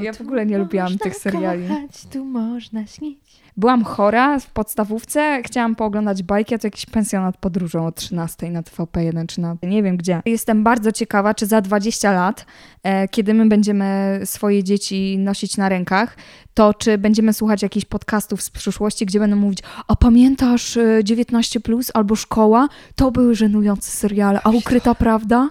Ja w ogóle nie lubiłam tych seriali. Kochać, tu można śnić. Byłam chora w podstawówce, chciałam pooglądać bajki, a to jakiś pensjonat podróżą o 13 na TVP1 czy na nie wiem gdzie. Jestem bardzo ciekawa, czy za 20 lat, e, kiedy my będziemy swoje dzieci nosić na rękach, to czy będziemy słuchać jakichś podcastów z przyszłości, gdzie będą mówić, a pamiętasz e, 19 plus albo szkoła? To były żenujące seriale, a ukryta prawda?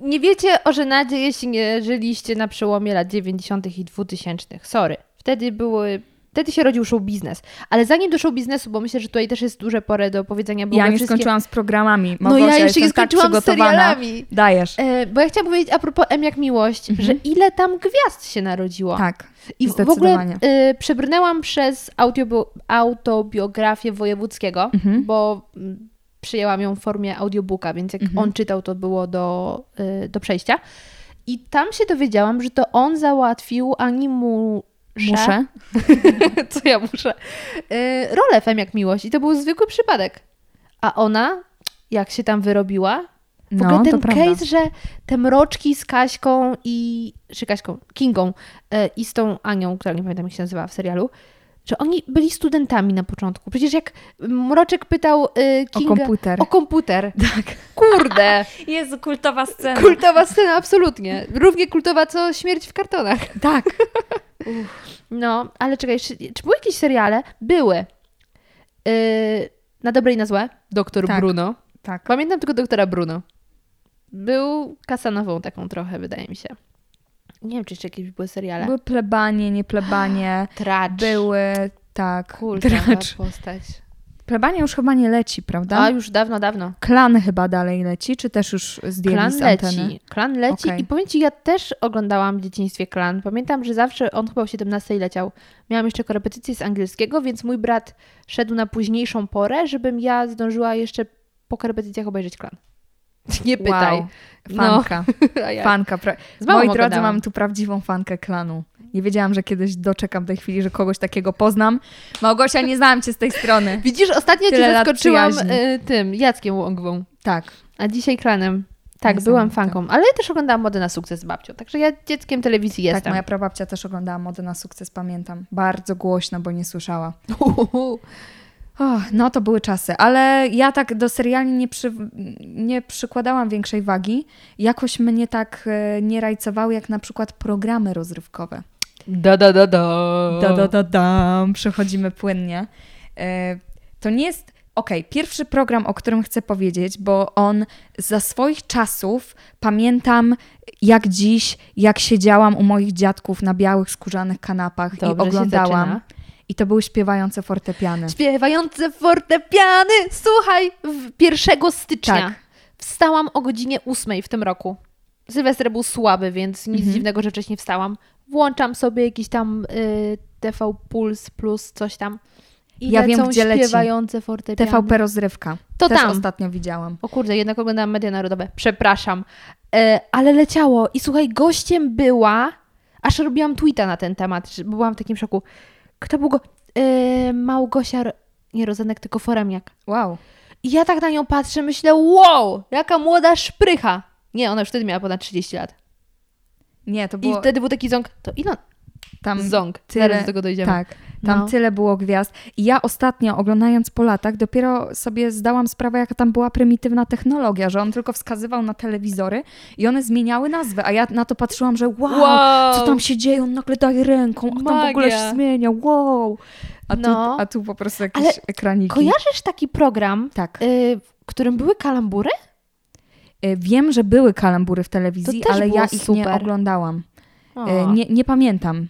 Nie wiecie o żenadzie, jeśli nie żyliście na przełomie lat 90. i 2000. Sorry. Wtedy były. Wtedy się rodził show biznes. Ale zanim do show biznesu, bo myślę, że tutaj też jest duże pole do powiedzenia, bo Ja nie wszystkie... skończyłam z programami. No Małgosia, ja jeszcze nie tak skończyłam z przygotowana. serialami. Dajesz. E, bo ja chciałam powiedzieć a propos M jak miłość, Mhm. że ile tam gwiazd się narodziło. Tak. I w, ogóle y, przebrnęłam przez autobio, autobiografię Wojewódzkiego, Mhm. bo mm, przyjęłam ją w formie audiobooka, więc jak Mhm. on czytał, to było do, y, do przejścia. I tam się dowiedziałam, że to on załatwił animu Muszę. co ja muszę, y, rolę Fem jak miłość. I to był zwykły przypadek. A ona, jak się tam wyrobiła, w No, ogóle ten prawda. case, że te mroczki z Kaśką i... czy Kaśką, Kingą e, i z tą Anią, która nie pamiętam jak się nazywała w serialu, że oni byli studentami na początku. Przecież jak Mroczek pytał e, O Kingę... komputer. O komputer. Tak. Kurde. Jezu, kultowa scena. Kultowa scena, absolutnie. Równie kultowa, co śmierć w kartonach. Tak. No, ale czekaj, czy, czy były jakieś seriale? Były. Yy, na dobre i na złe. Doktor Tak. Bruno. Tak. Pamiętam tylko doktora Bruno. Był kasanową taką trochę, wydaje mi się. Nie wiem, czy jeszcze jakieś były seriale. Były plebanie, nie plebanie. Tracz. Były, tak. Kultowa Tracz. postać. Plebanie już chyba nie leci, prawda? A, już dawno, dawno. Klan chyba dalej leci, czy też już zdjęli Klan z anteny? leci. Klan leci Okej. i powiem Ci, ja też oglądałam w dzieciństwie Klan. Pamiętam, że zawsze on chyba o 17 leciał. Miałam jeszcze korepetycję z angielskiego, więc mój brat szedł na późniejszą porę, żebym ja zdążyła jeszcze po korepetycjach obejrzeć Klan. Nie pytaj. Wow. Fanka. A ja- Fanka. Pra... Moi drodzy, mam tu prawdziwą fankę klanu. Nie wiedziałam, że kiedyś doczekam tej chwili, że kogoś takiego poznam. Małgosia, nie znałam cię z tej strony. Widzisz, ostatnio Cię Tyle zaskoczyłam y, tym, Jackiem Łągwą, Tak. a dzisiaj Klanem. Tak, Niesamowite. byłam fanką, ale ja też oglądałam Modę na sukces z babcią, także ja dzieckiem telewizji Tak, jestem. moja prababcia też oglądała modę na sukces, pamiętam. Bardzo głośno, bo nie słyszała. O, no to były czasy, ale ja tak do seriali nie, przy, nie przykładałam większej wagi. Jakoś mnie tak e, nie rajcowały jak na przykład programy rozrywkowe. Da, da, da, da. Da, da, da, dam. Przechodzimy płynnie. E, To nie jest. Okej, pierwszy program, o którym chcę powiedzieć, bo on za swoich czasów pamiętam jak dziś, jak siedziałam u moich dziadków na białych skórzanych kanapach Dobrze i oglądałam. I to były śpiewające fortepiany. Śpiewające fortepiany! Słuchaj, w 1 stycznia Tak. wstałam o godzinie 8 w tym roku. Sylwester był słaby, więc nic Mhm. dziwnego, że wcześniej wstałam. Włączam sobie jakiś tam y, TV Puls plus coś tam. I Ja wiem, gdzie leci. śpiewające fortepiany. TVP rozrywka. To Też tam. ostatnio widziałam. O kurde, jednak oglądałam media narodowe. Przepraszam. E, ale leciało. I słuchaj, gościem była, aż robiłam tweeta na ten temat, że byłam w takim szoku. Kto był go? E, Małgosia, nie Rozenek, tylko Foremniak. Wow. I ja tak na nią patrzę, myślę, wow, jaka młoda szprycha. Nie, ona już wtedy miała ponad 30 lat. Nie, to I było... wtedy był taki ząg, to ile? Tam Ząg. tyle- Zaraz do tego dojdziemy. Tak, tam No. tyle było gwiazd. I ja ostatnio, oglądając po latach, dopiero sobie zdałam sprawę, jaka tam była prymitywna technologia, że on tylko wskazywał na telewizory i one zmieniały nazwę, a ja na to patrzyłam, że wow, Wow! co tam się dzieje, on nagle daje ręką, a tam w ogóle się zmienia, wow. A, No. tu, a tu po prostu jakieś Ale ekraniki. Kojarzysz taki program, Tak. y, w którym były kalambury? Y, Wiem, że były kalambury w telewizji, ale ja ich nie super. oglądałam. Y, O, Nie, nie pamiętam.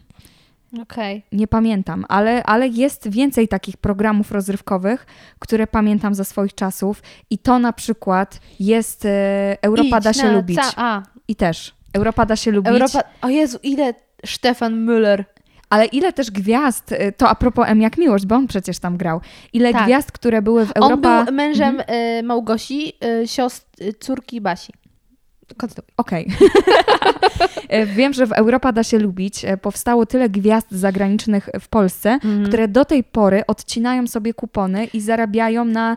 Okej. Nie pamiętam, ale, ale jest więcej takich programów rozrywkowych, które pamiętam ze swoich czasów. I to na przykład jest e, Europa Idź da się lubić. Ca- I też. Europa da się lubić. Europa... O Jezu, ile Stefan Müller. Ale ile też gwiazd, e, to a propos M jak miłość, bo on przecież tam grał. Ile Tak. gwiazd, które były w On Europa... był mężem y, Małgosi, y, siostr, y, córki Basi. Kontynuuj. Okej. E, Wiem, że w Europa da się lubić. e, Powstało tyle gwiazd zagranicznych w Polsce, Mhm. które do tej pory odcinają sobie kupony i zarabiają na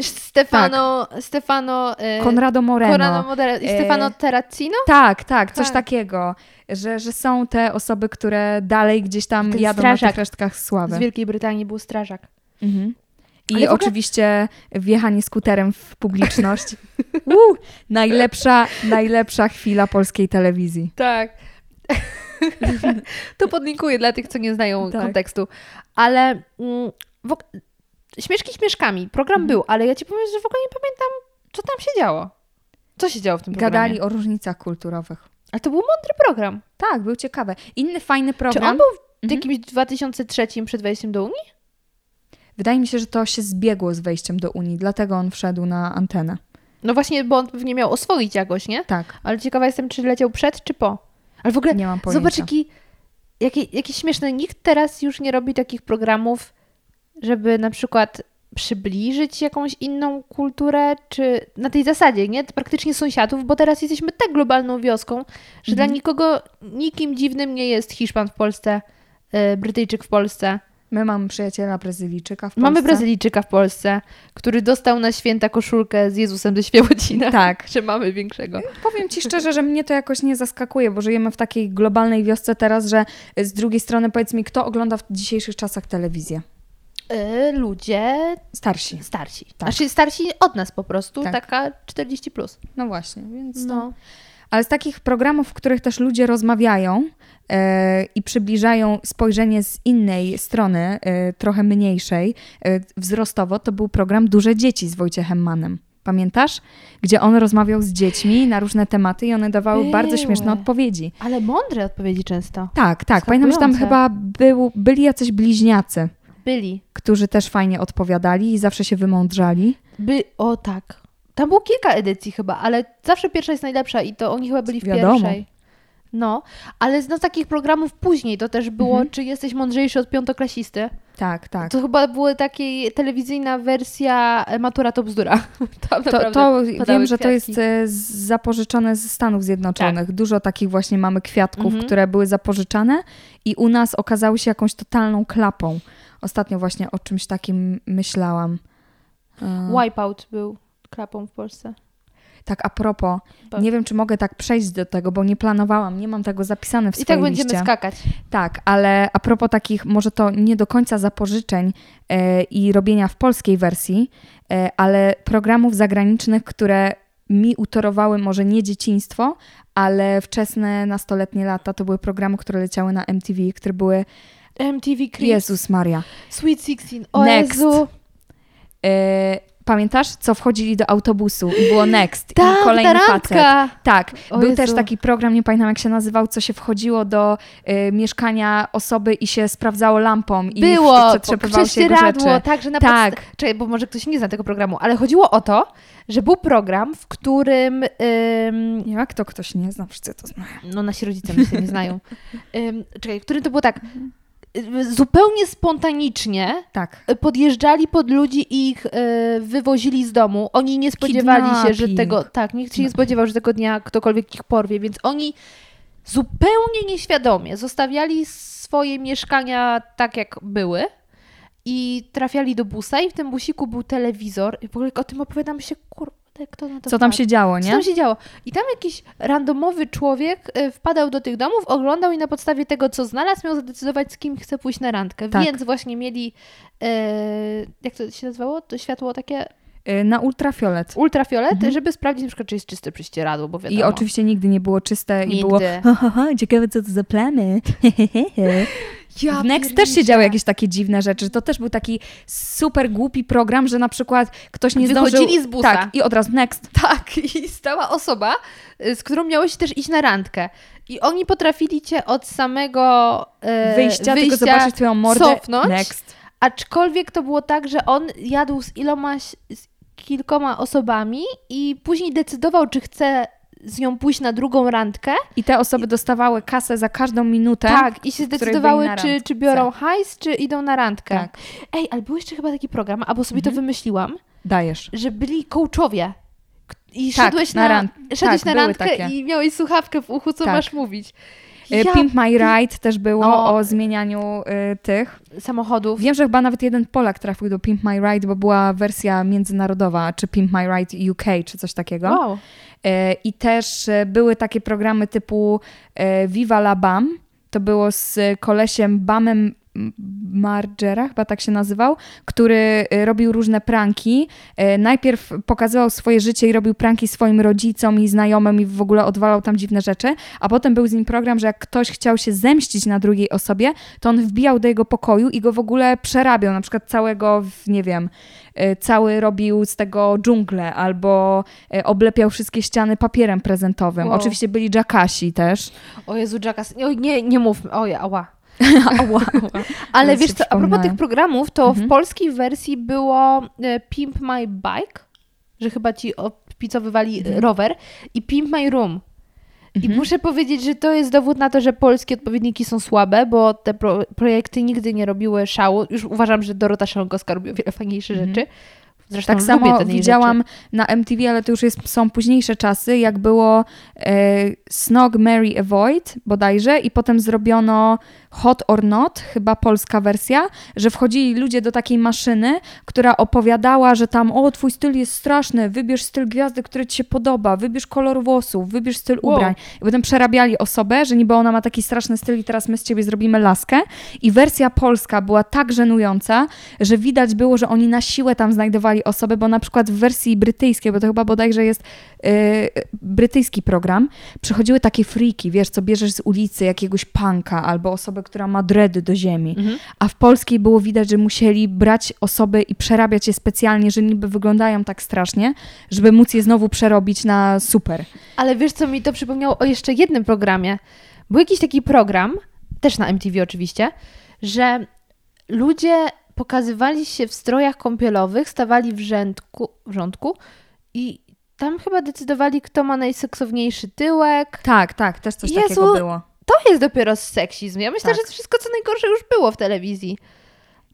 Stefano, Stefano, y, Conrado Moreno. Corrado Modera i E, Stefano Terracino? Tak, tak, coś Tak. takiego, że, że są te osoby, które dalej gdzieś tam Ten jadą na strażak tych resztkach Z sławy. Wielkiej Brytanii był strażak. Mhm. I ogóle- oczywiście wjechanie skuterem w publiczność. Woo! najlepsza, najlepsza chwila polskiej telewizji. Tak. to podlinkuję dla tych, co nie znają Tak. kontekstu. Ale mm, w, śmieszki śmieszkami. Program Mhm. był, ale ja ci powiem, że w ogóle nie pamiętam, co tam się działo. Co się działo w tym programie? Gadali o różnicach kulturowych. Ale to był mądry program. Tak, był ciekawy. Inny fajny program. Czy on był w Mhm. jakimś 2003 przed wejściem do Unii? Wydaje mi się, że to się zbiegło z wejściem do Unii, dlatego on wszedł na antenę. No właśnie, bo on pewnie miał oswoić jakoś, nie? Tak, Ale ciekawa jestem, czy leciał przed, czy po. Ale w ogóle nie mam pojęcia. zobacz, jaki, jakie, jakie śmieszne. Nikt teraz już nie robi takich programów, żeby na przykład przybliżyć jakąś inną kulturę, czy na tej zasadzie, nie? Praktycznie sąsiadów, bo teraz jesteśmy tak globalną wioską, że dla Mhm. nikogo, nikim dziwnym nie jest Hiszpan w Polsce, y, Brytyjczyk w Polsce. My mamy przyjaciela Brazylijczyka w Polsce. Mamy Brazylijczyka w Polsce, który dostał na święta koszulkę z Jezusem ze Świebodzina. Tak. Że mamy większego. Powiem ci szczerze, że mnie to jakoś nie zaskakuje, bo żyjemy w takiej globalnej wiosce teraz, że z drugiej strony powiedz mi, kto ogląda w dzisiejszych czasach telewizję? Y, ludzie Starsi. starsi. Tak. Znaczy starsi od nas po prostu, Tak. taka 40 plus. No właśnie, więc to... Ale z takich programów, w których też ludzie rozmawiają e, i przybliżają spojrzenie z innej strony, e, trochę mniejszej, e, wzrostowo, to był program Duże Dzieci z Wojciechem Mannem. Pamiętasz? Gdzie on rozmawiał z dziećmi na różne tematy i one dawały bardzo Były. śmieszne odpowiedzi. Ale mądre odpowiedzi często. Tak, tak. Pamiętam, że tam chyba był, byli jacyś bliźniacy. Byli. którzy też fajnie odpowiadali i zawsze się wymądrzali. By... O tak. Tam było kilka edycji chyba, ale zawsze pierwsza jest najlepsza i to oni chyba byli w Wiadomo. pierwszej. No, ale z no, takich programów później to też było, Mhm. czy jesteś mądrzejszy od piątoklasisty. Tak, tak. To chyba była taka telewizyjna wersja e, Matura to bzdura. Tam To, to wiem, że to kwiatki. jest e, zapożyczone ze Stanów Zjednoczonych. Dużo takich właśnie mamy kwiatków, Mhm. które były zapożyczane i u nas okazały się jakąś totalną klapą. Ostatnio właśnie o czymś takim myślałam. E, Wipeout był klapą w Polsce. Tak, a propos, Ba- nie wiem, czy mogę tak przejść do tego, bo nie planowałam, nie mam tego zapisane w I swojej tak będziemy liście. skakać. Tak, ale a propos takich, może to nie do końca zapożyczeń e, i robienia w polskiej wersji, e, ale programów zagranicznych, które mi utorowały może nie dzieciństwo, ale wczesne nastoletnie lata. To były programy, które leciały na MTV, które były MTV Cribs. Jezus Maria. Sweet Sixteen. O Next. Jezu. E, pamiętasz, co wchodzili do autobusu i było Next Tak, i kolejny ta facet. Tak, O był Jezu. też taki program, nie pamiętam jak się nazywał, co się wchodziło do y, mieszkania osoby i się sprawdzało lampą i Było, przetrzepywało się jego rzeczy. tak, że na Tak. podsta- Czekaj, bo może ktoś nie zna tego programu, ale chodziło o to, że był program, w którym ym, Jak to ktoś nie zna, wszyscy to znają. no nasi rodzice myślę nie znają. Ym, czekaj, w którym to było tak, y, zupełnie spontanicznie Tak. y, podjeżdżali pod ludzi i ich y, wywozili z domu. Oni nie spodziewali się, że Kidnapping. tego, tak, nikt się nie spodziewał, że tego dnia ktokolwiek ich porwie, więc oni zupełnie nieświadomie zostawiali swoje mieszkania tak, jak były i trafiali do busa i w tym busiku był telewizor i w ogóle o tym opowiadam się, kur... kto na to Co tam wpadł? się działo, Co nie? tam się działo? I tam jakiś randomowy człowiek e, wpadał do tych domów, oglądał i na podstawie tego, co znalazł, miał zadecydować, z kim chce pójść na randkę. Tak. Więc właśnie mieli, e, jak to się nazywało? To światło takie Y, Na ultrafiolet. ultrafiolet, Mhm. żeby sprawdzić na przykład, czy jest czyste prześcieradło, bo wiadomo. I oczywiście nigdy nie było czyste i było Nigdy. ha, ha, ciekawe co to za plamy. Ja W Next też się działy jakieś takie dziwne rzeczy. To też był taki super głupi program, że na przykład ktoś nie zdążył... Wychodzili z busa. Tak, i od razu next. Tak, i stała osoba, y, z którą miałeś też iść na randkę. I oni potrafili cię od samego e, Wyjścia, tylko wyjścia zobaczyć twoją mordę. cofnąć. Next. Aczkolwiek to było tak, że on jadł z ilomaś, z kilkoma osobami i później decydował, czy chce z nią pójść na drugą randkę. I te osoby dostawały kasę za każdą minutę. Tak, i się zdecydowały, czy, czy biorą hajs, czy idą na randkę. Tak. Ej, ale był jeszcze chyba taki program, albo sobie Mhm. to wymyśliłam, Dajesz. że byli coachowie. I Tak, szedłeś na na, szedłeś tak, na randkę i miałeś słuchawkę w uchu, co Tak. masz mówić. Y, Ja Pimp My Ride też było O. o zmienianiu y, tych. samochodów. Wiem, że chyba nawet jeden Polak trafił do Pimp My Ride, bo była wersja międzynarodowa, czy Pimp My Ride UK, czy coś takiego. Wow. E, I też e, były takie programy typu e, Viva la Bam. To było z kolesiem Bamem Margera, chyba tak się nazywał, który e, robił różne pranki. E, Najpierw pokazywał swoje życie i robił pranki swoim rodzicom i znajomym i w ogóle odwalał tam dziwne rzeczy, a potem był z nim program, że jak ktoś chciał się zemścić na drugiej osobie, to on wbijał do jego pokoju i go w ogóle przerabiał, na przykład całego, nie wiem, e, cały robił z tego dżunglę albo oblepiał wszystkie ściany papierem prezentowym. Wow. Oczywiście byli jackasi też. O Jezu, Jackass. Oj, nie, nie mówmy. Oj, ała. Ała. Ale wiesz co, a propos tych programów, to Mhm. w polskiej wersji było e, Pimp My Bike, że chyba ci odpicowywali Mhm. e, rower i Pimp My Room. I muszę powiedzieć, że to jest dowód na to, że polskie odpowiedniki są słabe, bo te pro, projekty nigdy nie robiły szału. Już uważam, że Dorota Szankowska robi o wiele fajniejsze rzeczy. Zresztą Tak samo widziałam rzeczy. na MTV, ale to już jest, są późniejsze czasy, jak było e, Snog, Mary, Avoid bodajże i potem zrobiono Hot or Not, chyba polska wersja, że wchodzili ludzie do takiej maszyny, która opowiadała, że tam o, twój styl jest straszny, wybierz styl gwiazdy, który ci się podoba, wybierz kolor włosów, wybierz styl Wow. ubrań. I potem przerabiali osobę, że niby ona ma taki straszny styl i teraz my z ciebie zrobimy laskę. I wersja polska była tak żenująca, że widać było, że oni na siłę tam znajdowali osobę, bo na przykład w wersji brytyjskiej, bo to chyba bodajże jest yy, brytyjski program, przychodziły takie freaki, wiesz, co bierzesz z ulicy jakiegoś punka albo osobę, która ma dredy do ziemi. Mhm. A w polskiej było widać, że musieli brać osoby i przerabiać je specjalnie, że niby wyglądają tak strasznie, żeby móc je znowu przerobić na super. Ale wiesz, co mi to przypomniało o jeszcze jednym programie? Był jakiś taki program, też na MTV oczywiście, że ludzie pokazywali się w strojach kąpielowych, stawali w, rzędku, w rządku i tam chyba decydowali, kto ma najseksowniejszy tyłek. Tak, tak, też coś Jezu, takiego było. To jest dopiero seksizm. Ja myślę, Tak. że wszystko, co najgorsze już było w telewizji.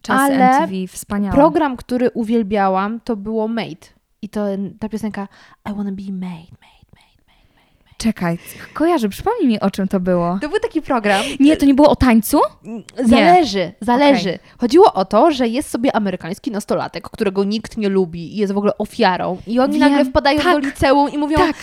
Czasy ale MTV, wspaniałe. Program, który uwielbiałam, to było Made. I to ta piosenka I wanna be made, made. Czekaj, kojarzę, przypomnij mi o czym to było. To był taki program, Nie, to nie było o tańcu? Zależy, zależy. Chodziło o to, że jest sobie amerykański nastolatek, którego nikt nie lubi i jest w ogóle ofiarą. I oni Wiem, nagle wpadają tak. do liceum i mówią: Tak.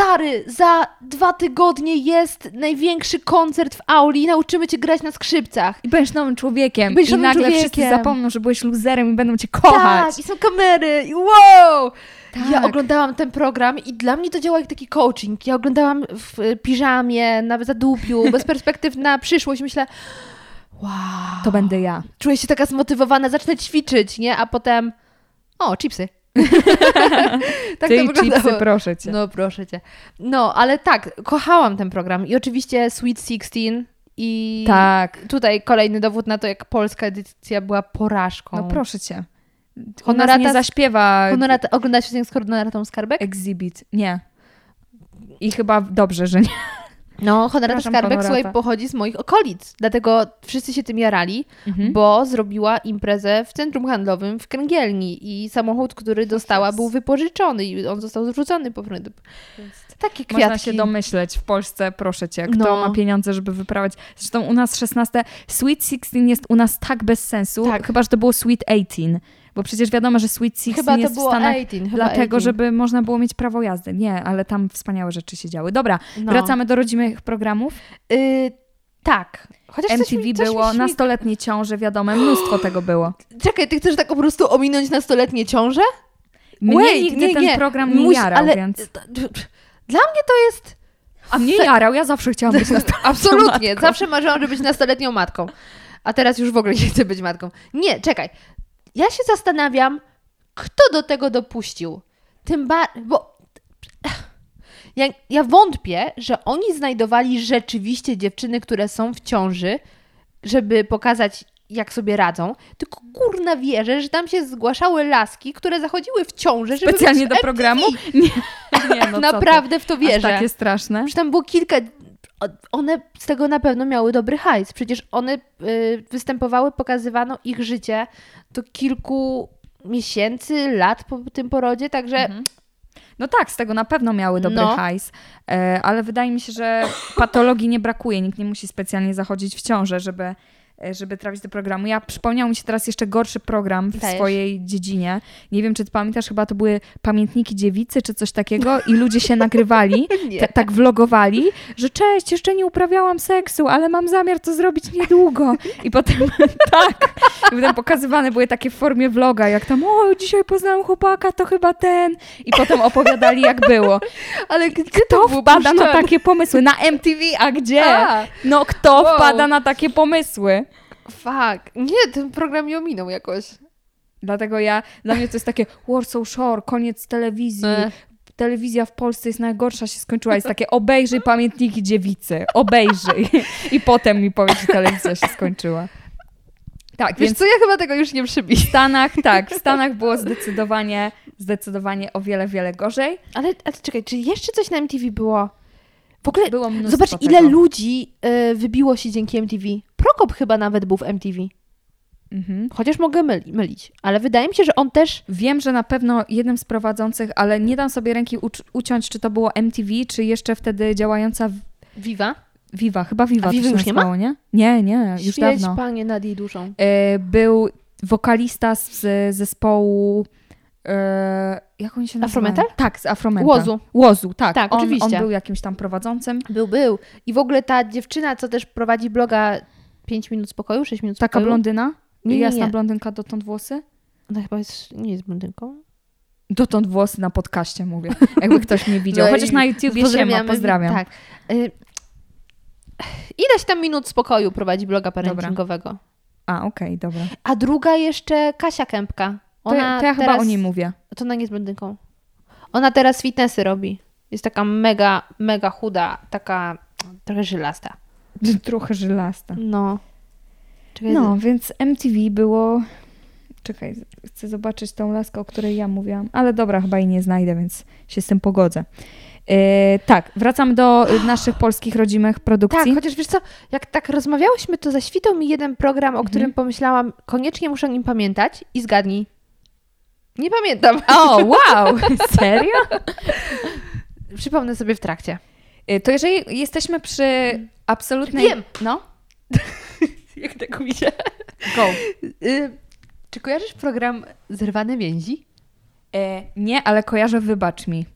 Stary, za dwa tygodnie jest największy koncert w auli i nauczymy cię grać na skrzypcach. I będziesz nowym człowiekiem. Będziesz I nowym nagle wszyscy człowiekiem. zapomną, że byłeś luzerem i będą cię kochać. Tak, i są kamery, i wow! Tak. Ja oglądałam ten program i dla mnie to działa jak taki coaching. Ja oglądałam w piżamie, na zadupiu, bez perspektyw na przyszłość. Myślę, wow. To będę ja. Czuję się taka zmotywowana, zacznę ćwiczyć, nie? A potem, o, chipsy. tak Ty to wyglądało. chipsy, proszę cię. No, proszę cię. No, ale tak, kochałam ten program. I oczywiście Sweet Sixteen i Tak. tutaj kolejny dowód na to, jak polska edycja była porażką. No proszę cię. Honorata nie zaśpiewa Honorata, oglądasz piosenkę z Honoratą Skarbek? Exhibit. Nie. I chyba dobrze, że nie. No, Honorata Skarbek, słuchaj, pochodzi z moich okolic. Dlatego wszyscy się tym jarali, Mhm. bo zrobiła imprezę w centrum handlowym w Kręgielni i samochód, który dostała, był wypożyczony i on został zwrócony po prostu. Takie kwiatki. Można się domyśleć w Polsce, proszę cię, kto No. ma pieniądze, żeby wyprawiać. Zresztą u nas 16. Sweet 16 jest u nas tak bez sensu, Tak. chyba że to było Sweet 18. Bo przecież wiadomo, że Sweet Sixteen jest w było Stanach 18, chyba dlatego, 18. żeby można było mieć prawo jazdy. Nie, ale tam wspaniałe rzeczy się działy. Dobra, No. wracamy do rodzimych programów. Y, tak. Chociaż coś MTV mi, coś było, mi nastoletnie ciąże, wiadomo, mnóstwo tego było. Czekaj, ty chcesz tak po prostu ominąć nastoletnie ciąże? Mnie Wait, nigdy nie, ten nie. program nie Muś- jarał, ale- więc... Dla mnie to jest... A mnie jarał, ja zawsze chciałam być nastoletnią Absolutnie. matką. Zawsze marzyłam, żeby być nastoletnią matką. A teraz już w ogóle nie chcę być matką. Nie, czekaj. Ja się zastanawiam, kto do tego dopuścił. Tym bardziej, bo ja, ja wątpię, że oni znajdowali rzeczywiście dziewczyny, które są w ciąży, żeby pokazać, jak sobie radzą. Tylko kurna wierzę, że tam się zgłaszały laski, które zachodziły w ciąży, żeby Specjalnie do programu? Nie, nie no. Naprawdę w to Aż wierzę. takie straszne. Że tam było kilka. One z tego na pewno miały dobry hajs. Przecież one y, występowały, pokazywano ich życie do kilku miesięcy, lat po tym porodzie, także Mhm. No tak, z tego na pewno miały dobry No. hajs, e, ale wydaje mi się, że patologii nie brakuje. Nikt nie musi specjalnie zachodzić w ciążę, żeby, żeby trafić do programu. Ja przypomniał mi się teraz jeszcze gorszy program w Dajesz. swojej dziedzinie. Nie wiem, czy ty pamiętasz, chyba to były pamiętniki dziewicy czy coś takiego i ludzie się nagrywali, tak vlogowali, że cześć, jeszcze nie uprawiałam seksu, ale mam zamiar to zrobić niedługo. I potem tak, i potem pokazywane były takie w formie vloga, jak tam, o, dzisiaj poznałam chłopaka, to chyba ten. I potem opowiadali, jak było. ale gdzie Kto wpada na takie pomysły? Na MTV, a gdzie? A, No kto Wow. wpada na takie pomysły? Fuck. Nie, ten program mi ominął jakoś. Dlatego ja, dla mnie to jest takie Warsaw Shore, koniec telewizji. E. Telewizja w Polsce jest najgorsza, się skończyła. Jest takie obejrzyj pamiętniki dziewicy. Obejrzyj. I potem mi powiedz, że telewizja się skończyła. Tak, Wiesz więc co, ja chyba tego już nie przybiję. w Stanach, tak, w Stanach było zdecydowanie, zdecydowanie o wiele, wiele gorzej. Ale, ale czekaj, czy jeszcze coś na MTV było? W ogóle Było zobacz, tego. ile ludzi y, wybiło się dzięki MTV. Prokop chyba nawet był w MTV. Mhm. Chociaż mogę myli, mylić, ale wydaje mi się, że on też Wiem, że na pewno jednym z prowadzących, ale nie dam sobie ręki uciąć, czy to było MTV, czy jeszcze wtedy działająca w- Viva. Viva. Chyba Viva A się już nie ma? nie? Nie, nie, już Świeć, dawno. panie nad jej duszą. E, był wokalista z zespołu. E, jak oni się? Afrometal? Tak, z Afrometal. Łozu. Łozu, tak. Tak, on, oczywiście. On był jakimś tam prowadzącym. Był, był. I w ogóle ta dziewczyna, co też prowadzi bloga 5 minut spokoju, 6 minut Taka spokoju. blondyna. Nie, nie, Jasna nie. blondynka, dotąd włosy. Ona chyba jest, nie jest blondynką. Dotąd włosy na podcaście mówię. Jakby ktoś nie widział. No Chociaż na YouTubie siema, pozdrawiam. Tak. Y, ileś tam minut spokoju prowadzi bloga parentingowego. A, okej, dobra. A druga jeszcze Kasia Kępka. To, Ona ja- to ja chyba teraz, o niej mówię. To ona nie jest blondynką. Ona teraz fitnessy robi. Jest taka mega, mega chuda, taka trochę żylasta. Trochę żylasta. No. Czekaj, No, więc MTV było... Czekaj, chcę zobaczyć tą laskę, o której ja mówiłam. Ale dobra, chyba jej nie znajdę, więc się z tym pogodzę. E, tak, wracam do naszych polskich rodzimych produkcji. Tak, chociaż wiesz co, jak tak rozmawiałyśmy, to zaświtał mi jeden program, o Mhm. którym pomyślałam, koniecznie muszę o nim pamiętać i zgadnij. Nie pamiętam. O, wow! Serio? Przypomnę sobie w trakcie. Y, To jeżeli jesteśmy przy absolutnej... Wiem. No, Jak tak się... go. Y, czy kojarzysz program Zerwane Więzi? E, nie, ale kojarzę Wybacz mi.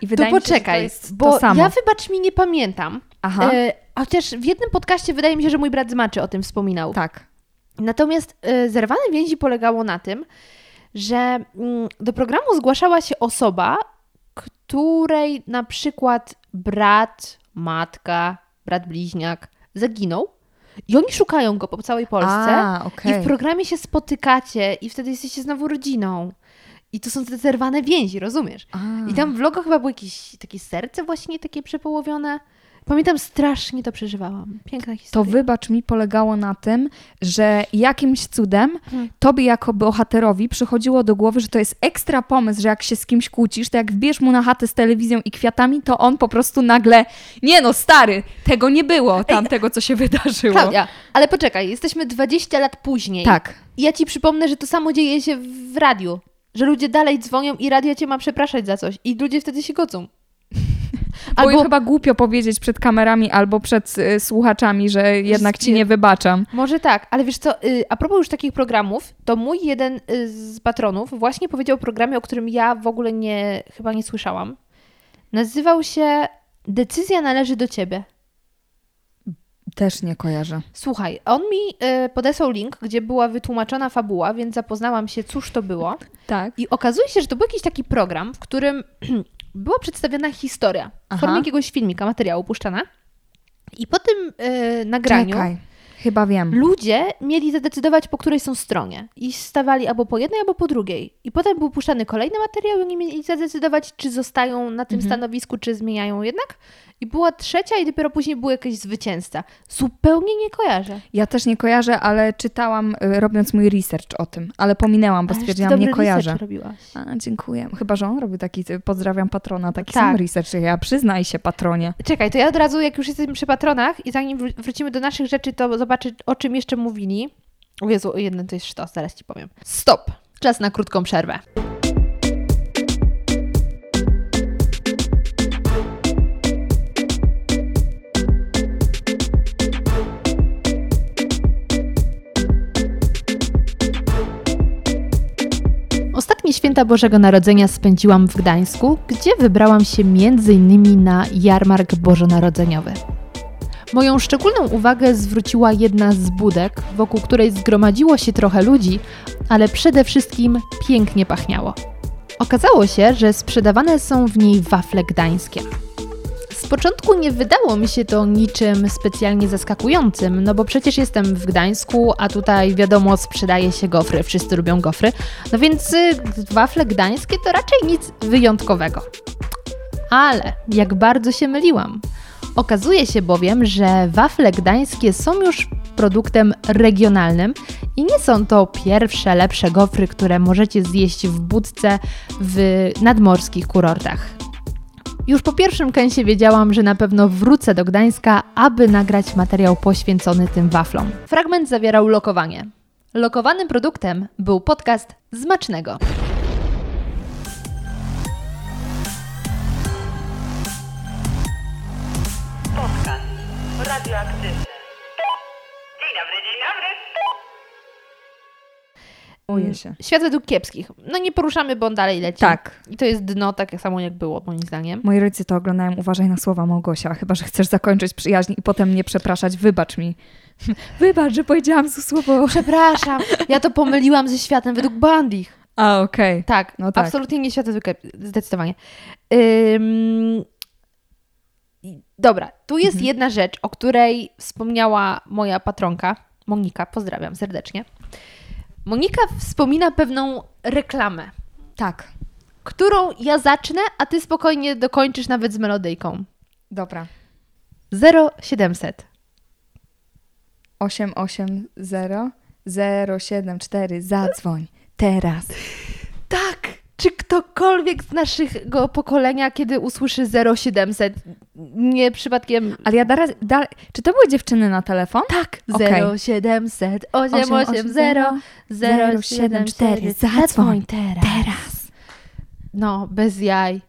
I To wydaje mi się, że poczekaj, to bo to samo. ja wybacz mi nie pamiętam. Aha, E, chociaż w jednym podcaście wydaje mi się, że mój brat z Maczy o tym wspominał. tak. Natomiast y, Zerwane Więzi polegało na tym, że mm, do programu zgłaszała się osoba, której na przykład brat, matka, brat bliźniak zaginął i oni szukają go po całej Polsce A, i okej. w programie się spotykacie i wtedy jesteście znowu rodziną. I to są te zerwane więzi, rozumiesz? A. I tam w vlogu chyba było jakieś takie serce właśnie takie przepołowione. Pamiętam, strasznie to przeżywałam. Piękna To historia. wybacz mi polegało na tym, że jakimś cudem Hmm. tobie jako bohaterowi przychodziło do głowy, że to jest ekstra pomysł, że jak się z kimś kłócisz, to jak wbierz mu na chatę z telewizją i kwiatami, to on po prostu nagle, nie no stary, tego nie było, tam tego co się wydarzyło. Klaudia, ale poczekaj, jesteśmy 20 lat później. Tak. I ja ci przypomnę, że to samo dzieje się w radiu. Że ludzie dalej dzwonią i radio cię ma przepraszać za coś. I ludzie wtedy się godzą. Bo Albo- chyba głupio powiedzieć przed kamerami albo przed y, słuchaczami, że jednak ci nie- nie wybaczam. Może tak, ale wiesz co, y, a propos już takich programów, to mój jeden y, z patronów właśnie powiedział o programie, o którym ja w ogóle nie, chyba nie słyszałam. Nazywał się Decyzja należy do ciebie. Też nie kojarzę. Słuchaj, on mi y, podesłał link, gdzie była wytłumaczona fabuła, więc zapoznałam się, cóż to było. Tak. I okazuje się, że to był jakiś taki program, w którym była przedstawiona historia w formie jakiegoś filmika, materiału puszczana. I po tym y, nagraniu Czekaj, chyba wiem. ludzie mieli zadecydować, po której są stronie. I stawali albo po jednej, albo po drugiej. I potem był puszczany kolejny materiał i oni mieli zadecydować, czy zostają na tym stanowisku, czy zmieniają jednak. I była trzecia i dopiero później był jakiś zwycięzca. Zupełnie nie kojarzę. Ja też nie kojarzę, ale czytałam y, robiąc mój research o tym, ale pominęłam, bo Ależ stwierdziłam, nie kojarzę. robiłaś. A, dziękuję. Chyba, że on robił taki, y, pozdrawiam patrona, taki Tak. sam research ja. Przyznaj się, patronie. Czekaj, to ja od razu, jak już jesteśmy przy patronach i zanim wró- wrócimy do naszych rzeczy, to zobaczę, o czym jeszcze mówili. O Jezu, o jednym to jest sztos, zaraz Ci powiem. Stop! Czas na krótką przerwę. Ostatnie święta Bożego Narodzenia spędziłam w Gdańsku, gdzie wybrałam się m.in. na jarmark bożonarodzeniowy. Moją szczególną uwagę zwróciła jedna z budek, wokół której zgromadziło się trochę ludzi, ale przede wszystkim pięknie pachniało. Okazało się, że sprzedawane są w niej wafle gdańskie. Z początku nie wydało mi się to niczym specjalnie zaskakującym, no bo przecież jestem w Gdańsku, a tutaj wiadomo sprzedaje się gofry, wszyscy lubią gofry, no więc y, wafle gdańskie to raczej nic wyjątkowego. Ale jak bardzo się myliłam. Okazuje się bowiem, że wafle gdańskie są już produktem regionalnym i nie są to pierwsze, lepsze gofry, które możecie zjeść w budce w nadmorskich kurortach. Już po pierwszym kęsie wiedziałam, że na pewno wrócę do Gdańska, aby nagrać materiał poświęcony tym waflom. Fragment zawierał lokowanie. Lokowanym produktem był podcast Zmacznego. Radioaktywny. Dzień dobry, dzień dobry. Boję się. Świat według kiepskich. No nie poruszamy, bo on dalej leci. Tak. I to jest dno, tak samo jak było, moim zdaniem. Moi rodzice to oglądają, uważaj na słowa Małgosia, chyba, że chcesz zakończyć przyjaźń i potem mnie przepraszać, wybacz mi. Wybacz, że powiedziałam złe słowo. Przepraszam, ja to pomyliłam ze światem według Bandich. A, okej. Tak, No tak. absolutnie nie świat według kiepskich, zdecydowanie. Ym... Dobra, tu jest Mhm. jedna rzecz, o której wspomniała moja patronka, Monika, pozdrawiam serdecznie. Monika wspomina pewną reklamę, Tak, którą ja zacznę, a ty spokojnie dokończysz nawet z melodyjką. dobra. 0700. 880 074, zadzwoń. Teraz. Tak! Czy ktokolwiek z naszego pokolenia, kiedy usłyszy 0700, nie przypadkiem... Ale ja dalej, dalej, czy to były dziewczyny na telefon? Tak! Okej. 0700 880 074 Zadzwoń teraz! Teraz. No, bez jaj.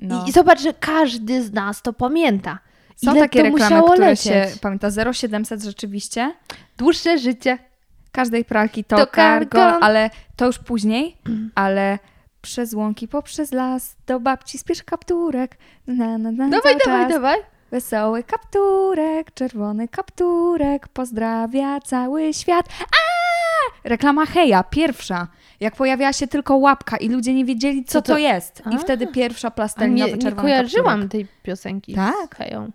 No. I, I zobacz, że każdy z nas to pamięta. Są Ile takie reklamy, które lecieć? się pamięta. 0700 rzeczywiście. Dłuższe życie. Każdej pralki to, To cargo, cargo. ale to już później. Ale przez łąki, poprzez las, do babci spiesz kapturek. Na, na, na, Dawaj, dawaj, czas. dawaj. Wesoły kapturek, czerwony kapturek, pozdrawia cały świat. A! Reklama Heja, pierwsza. Jak pojawiała się tylko łapka i ludzie nie wiedzieli, co, Co to- to jest. I A. wtedy pierwsza A plastelinowy nie, kojarzyłam kapturek. tej piosenki Tak? z Heją.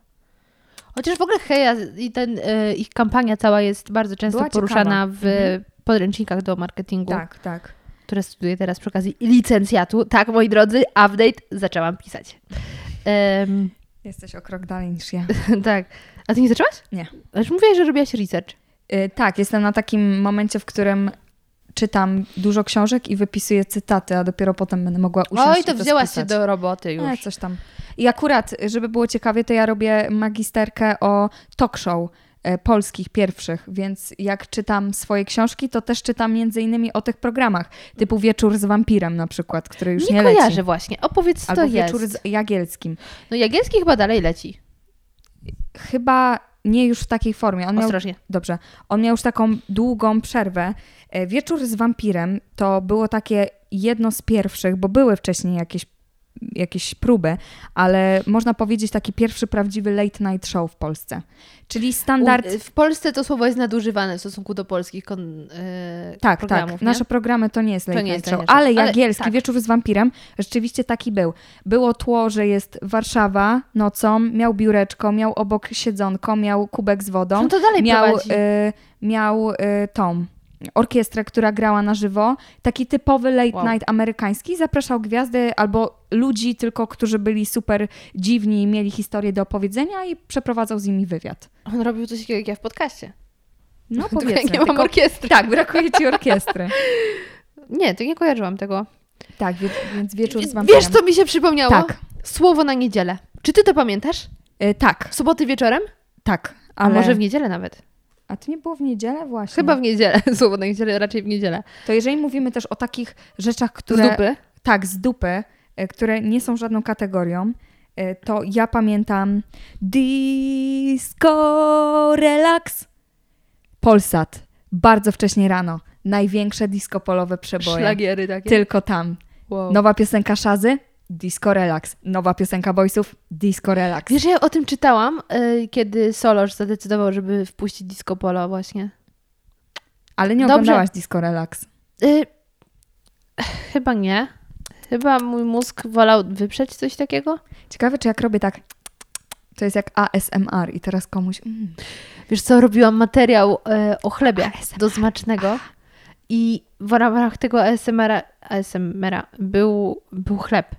Chociaż w ogóle Heja i ten, y, ich kampania cała jest bardzo często Była poruszana ciekawa. w Mhm. podręcznikach do marketingu, Tak, tak. Które studiuję teraz przy okazji licencjatu. Tak, moi drodzy, update zaczęłam pisać. Em, Jesteś o krok dalej niż ja. tak. A ty nie zaczęłaś? Nie. Ale mówiłaś, że robiłaś research. Y, tak, jestem na takim momencie, w którym czytam dużo książek i wypisuję cytaty, a dopiero potem będę mogła usiąść Oj, to i to wzięłaś się do roboty już. E, coś tam. I akurat, żeby było ciekawie, to ja robię magisterkę o talk show e, polskich pierwszych, więc jak czytam swoje książki, to też czytam między innymi o tych programach, typu Wieczór z wampirem na przykład, który już nie, nie leci. kojarzę właśnie. Opowiedz, co Albo to jest. Wieczór z Jagielskim. No Jagielski chyba dalej leci. Chyba nie już w takiej formie. On miał, Ostrożnie. dobrze. On miał już taką długą przerwę. E, Wieczór z wampirem to było takie jedno z pierwszych, bo były wcześniej jakieś, jakieś próby, ale można powiedzieć taki pierwszy prawdziwy late night show w Polsce. Czyli standard. U, w Polsce to słowo jest nadużywane w stosunku do polskich kon, e, tak, programów. tak. nie? Nasze programy to nie jest late nie night jest show, night show. ale Ale Jagielski tak. Wieczór z wampirem rzeczywiście taki był. Było tło, że jest Warszawa nocą, miał biureczko, miał obok siedzonko, miał kubek z wodą. On to dalej miał, prowadzi. y, miał y, tą orkiestrę, która grała na żywo. Taki typowy late Wow. night amerykański. Zapraszał gwiazdy albo ludzi tylko, którzy byli super dziwni i mieli historię do opowiedzenia i przeprowadzał z nimi wywiad. On robił coś takiego jak ja w podcaście. No Tylko powiedzmy. ja nie mam tylko- orkiestry. Tak, brakuje ci orkiestry. Nie, to nie kojarzyłam tego. Tak, wie, więc wieczór z wampirem. Wiesz, co mi się przypomniało? Tak. Słowo na niedzielę. Czy ty to pamiętasz? Y, tak, W soboty wieczorem? tak. A Ale... może w niedzielę nawet? A to nie było w niedzielę właśnie? Chyba w niedzielę. Słowo na niedzielę, raczej w niedzielę. To jeżeli mówimy też o takich rzeczach, Z które... dupy? Tak, z dupy, e, które nie są żadną kategorią, e, to ja pamiętam Disco Relax, Polsat, bardzo wcześnie rano, największe disco polowe przeboje, Szlagiery takie. tylko tam. Wow. Nowa piosenka Szazy, Disco Relax, nowa piosenka Boysów, Disco Relax. Wiesz, ja o tym czytałam, y, kiedy Solosz zadecydował, żeby wpuścić disco polo właśnie. Ale nie Dobrze. oglądałaś Disco Relax. Y, chyba nie. Chyba mój mózg wolał wyprzeć coś takiego. Ciekawe, czy jak robię tak, to jest jak ASMR i teraz komuś... Mm. Wiesz co, robiłam materiał e, o chlebie do smacznego i w ramach tego ASMR-a, ASMR-a był, był chleb.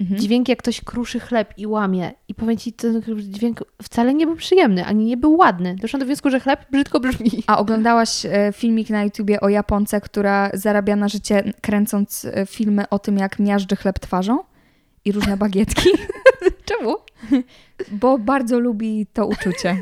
Mhm. Dźwięk jak ktoś kruszy chleb i łamie. I powiem ci, ten dźwięk wcale nie był przyjemny, ani nie był ładny. Doszłam do wniosku, że chleb brzydko brzmi. A oglądałaś e, filmik na YouTubie o Japonce, która zarabia na życie kręcąc e, filmy o tym, jak miażdży chleb twarzą i różne bagietki? Czemu? Bo bardzo lubi to uczucie.